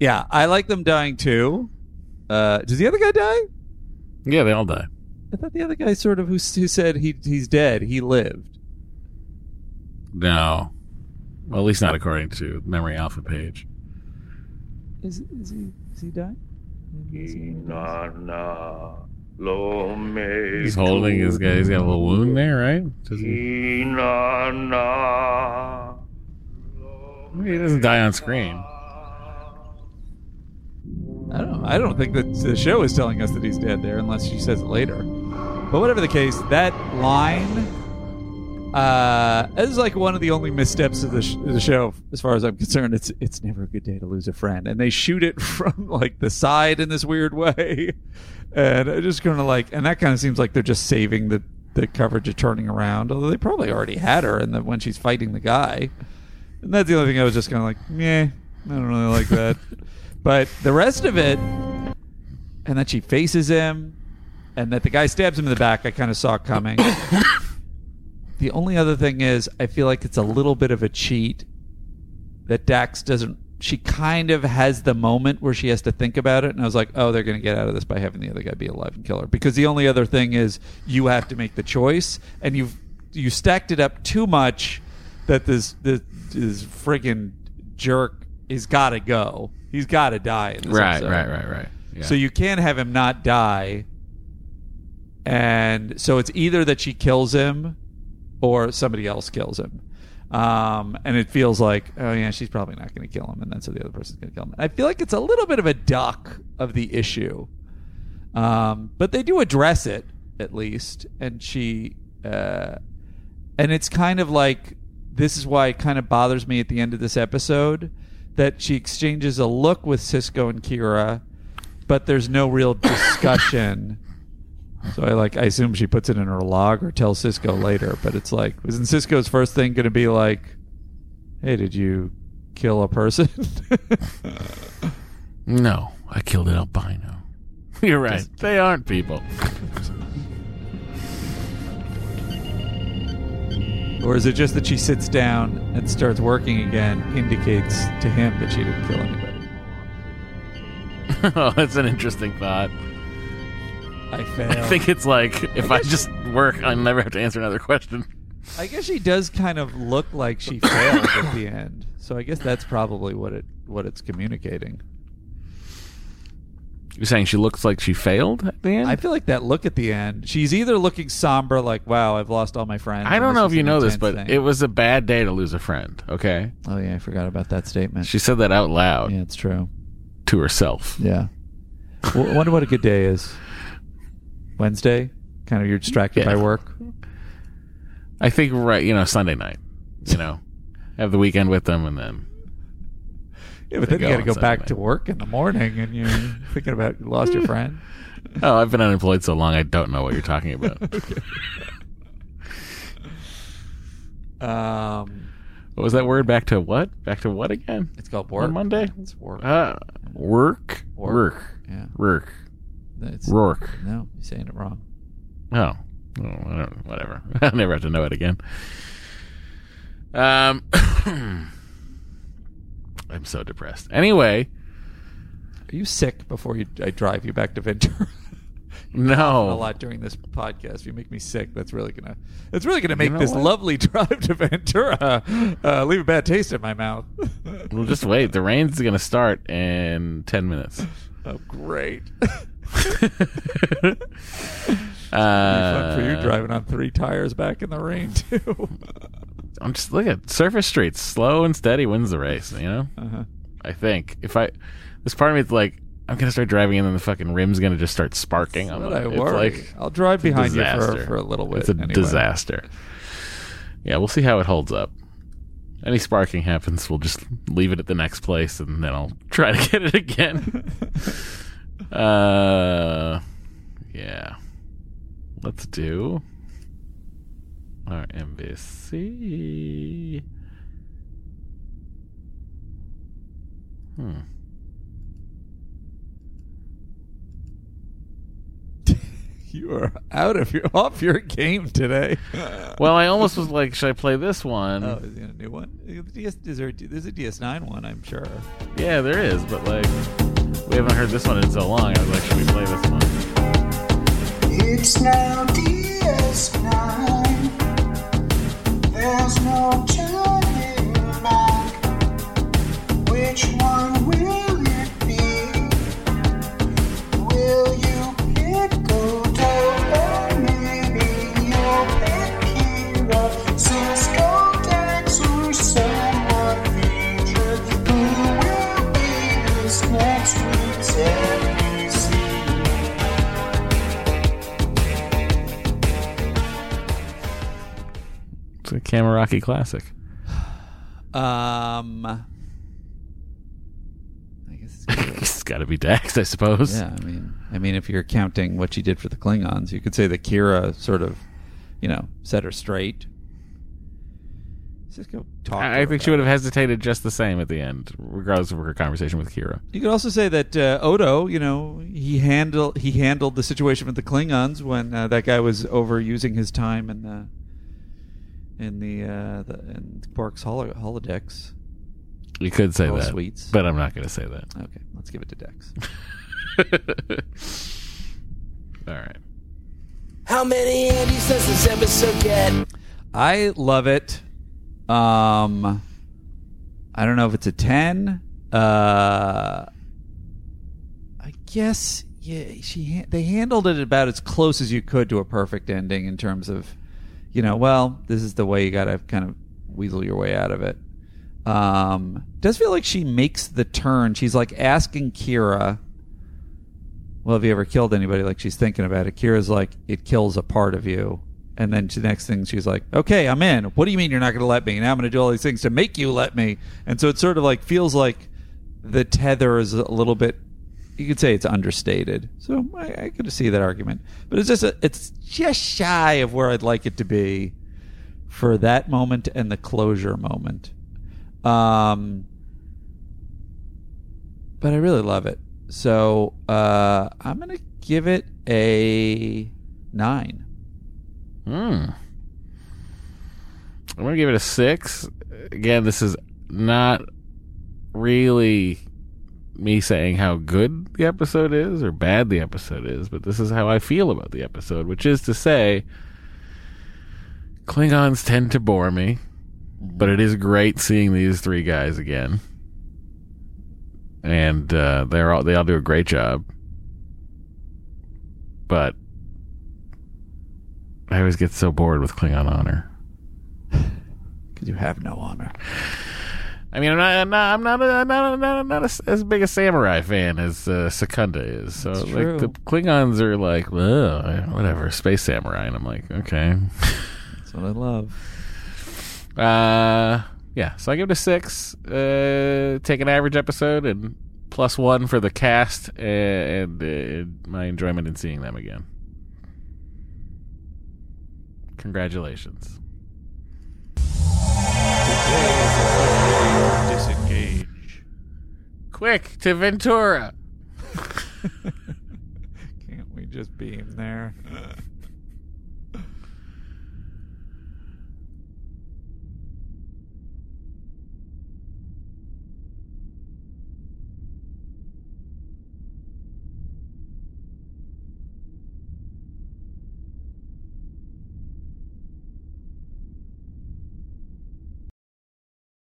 yeah, I like them dying too. Uh, does the other guy die?
Yeah, they all die.
I thought the other guy sort of who, who said he he's dead. He lived.
No. Well, at least not according to Memory Alpha page.
Is is he is he dying?
He's holding his guy. He's got a little wound there, right? Does he,
Inanna.
He doesn't die on screen.
I don't. I don't think that the show is telling us that he's dead there, unless she says it later. But whatever the case, that line uh, is like one of the only missteps of the, sh- the show, as far as I'm concerned. It's it's never a good day to lose a friend, and they shoot it from like the side in this weird way, and it just kind of like, and that kind of seems like they're just saving the the coverage of turning around, although they probably already had her, and when she's fighting the guy, and that's the only thing I was just kind of like, yeah, I don't really like that. but the rest of it, and that she faces him, and that the guy stabs him in the back, I kind of saw coming. the only other thing is, I feel like it's a little bit of a cheat that Dax doesn't. She kind of has the moment where she has to think about it, and I was like, "Oh, they're going to get out of this by having the other guy be alive and kill her." Because the only other thing is, you have to make the choice, and you've you stacked it up too much that this this, this friggin' jerk is got to go. He's got to die. In this
Right,
episode.
right, right, right. Yeah.
So you can't have him not die. And so it's either that she kills him or somebody else kills him. Um, and it feels like, oh yeah, she's probably not going to kill him, and then so the other person's going to kill him. I feel like it's a little bit of a duck of the issue, um, but they do address it at least, and she, uh, and it's kind of like this is why it kind of bothers me at the end of this episode that she exchanges a look with Sisko and Kira, but there's no real discussion. So I like I assume she puts it in her log or tells Sisko later, but it's like wasn't Sisko's first thing going to be like, "Hey, did you kill a person?"
No, I killed an albino. You're right. they aren't people.
Or is it just that she sits down and starts working again indicates to him that she didn't kill anybody?
oh, that's an interesting thought.
I fail.
I think it's like if I, just work, I never have to answer another question.
I guess she does kind of look like she failed at the end. So I guess that's probably what it what it's communicating.
You're saying she looks like she failed at the end?
I feel like that look at the end. She's either looking somber, like "Wow, I've lost all my friends."
I don't know if you know this, but
thing."
it was a bad day to lose a friend. Okay.
Oh yeah, I forgot about that statement.
She said that out loud.
Yeah, it's true.
To herself.
Yeah. w- wonder what a good day is. Wednesday, kind of you're distracted
Yeah.
by work.
I think right, you know, Sunday night. You know, have the weekend with them, and then
Yeah, but then you got to
on
go back to work in the morning, and you're thinking about you lost your friend.
oh, I've been unemployed so long, I don't know what you're talking about.
Um,
what was that word? Back to what? Back to what again?
It's called
On
work.
Monday.
It's work.
Uh, work.
Work.
Work.
Yeah.
Work.
It's-
Rourke.
No, you're saying it wrong.
Oh, oh I don't, whatever. I'll never have to know it again. Um, I'm so depressed. Anyway,
Are you sick before you I drive you back to Ventura?
no.
a lot during this podcast. You make me sick. That's really gonna. That's really gonna make
know
this
what?
lovely drive to Ventura uh, leave a bad taste in my mouth.
Well, just wait. The rain's going to start in 10 minutes.
oh, great!
Uh,
fun for you driving on three tires back in the rain too.
I'm just look at surface streets. Slow and steady wins the race. You know.
Uh-huh.
I think if I, this part of me is like, I'm gonna start driving and then the fucking rim's gonna just start sparking. I'm gonna-
I worry.
like
I'll drive behind you for- for a little bit
It's a
anyway.
disaster. Yeah, we'll see how it holds up. Any sparking happens, we'll just leave it at the next place and then I'll try to get it again. uh, yeah. Let's do our NBC. Hmm.
you are out of your off your game today.
Well, I almost was like, should I play this one?
Oh, is there a new one? Is there, there's a DS9 one, I'm sure.
Yeah, there is, but like, we haven't heard this one in so long. I was like, should we play this one?
It's now DS9. There's no turning back. Which one will
Kamaraki classic.
Um, I guess
it's got to be Dax, I suppose.
Yeah, I mean, I mean, if you're counting what she did for the Klingons, you could say that Kira sort of, you know, set her straight. Just go talk.
I, I think she would have hesitated just the same at the end, regardless of her conversation with Kira.
You could also say that uh, Odo, you know, he handled he handled the situation with the Klingons when uh, that guy was overusing his time and. the in the uh, the in Quark's holo- holodecks.
You could say
All
that,
sweets.
but I'm not going to say that.
Okay, let's give it to Dax.
All right.
How many Andys does this episode get?
I love it. Um, I don't know if it's a ten. Uh, I guess yeah. She ha- they handled it about as close as you could to a perfect ending in terms of, you know, well, this is the way you got to kind of weasel your way out of it. Um, does feel like she makes the turn. She's like asking Kira, "Well, have you ever killed anybody?" Like she's thinking about it. Kira's like, "It kills a part of you." And then the next thing she's like, "Okay, I'm in. What do you mean you're not going to let me? Now I'm going to do all these things to make you let me." And so it sort of like feels like the tether is a little bit. You could say it's understated. So I, I could see that argument, but it's just a, it's just shy of where I'd like it to be for that moment and the closure moment. Um, but I really love it. So uh, I'm gonna give it a nine.
Hmm. I'm gonna give it a six. Again, this is not really me saying how good the episode is or bad the episode is, but this is how I feel about the episode, which is to say, Klingons tend to bore me, but it is great seeing these three guys again, and uh, they're all they all do a great job. But I always get so bored with Klingon honor.
Because you have no honor.
I mean, I'm not, I'm not, I'm not, a, I'm not, a, not, a, not a, as big a samurai fan as uh, Secunda is. So,
It's
like,
true.
the Klingons are like, whatever, space samurai, and I'm like, okay,
That's what I love.
uh, yeah. So I give it a six. Uh, take an average episode and plus one for the cast and, and uh, my enjoyment in seeing them again. Congratulations.
Disengage.
Quick to Ventura.
Can't we just beam there?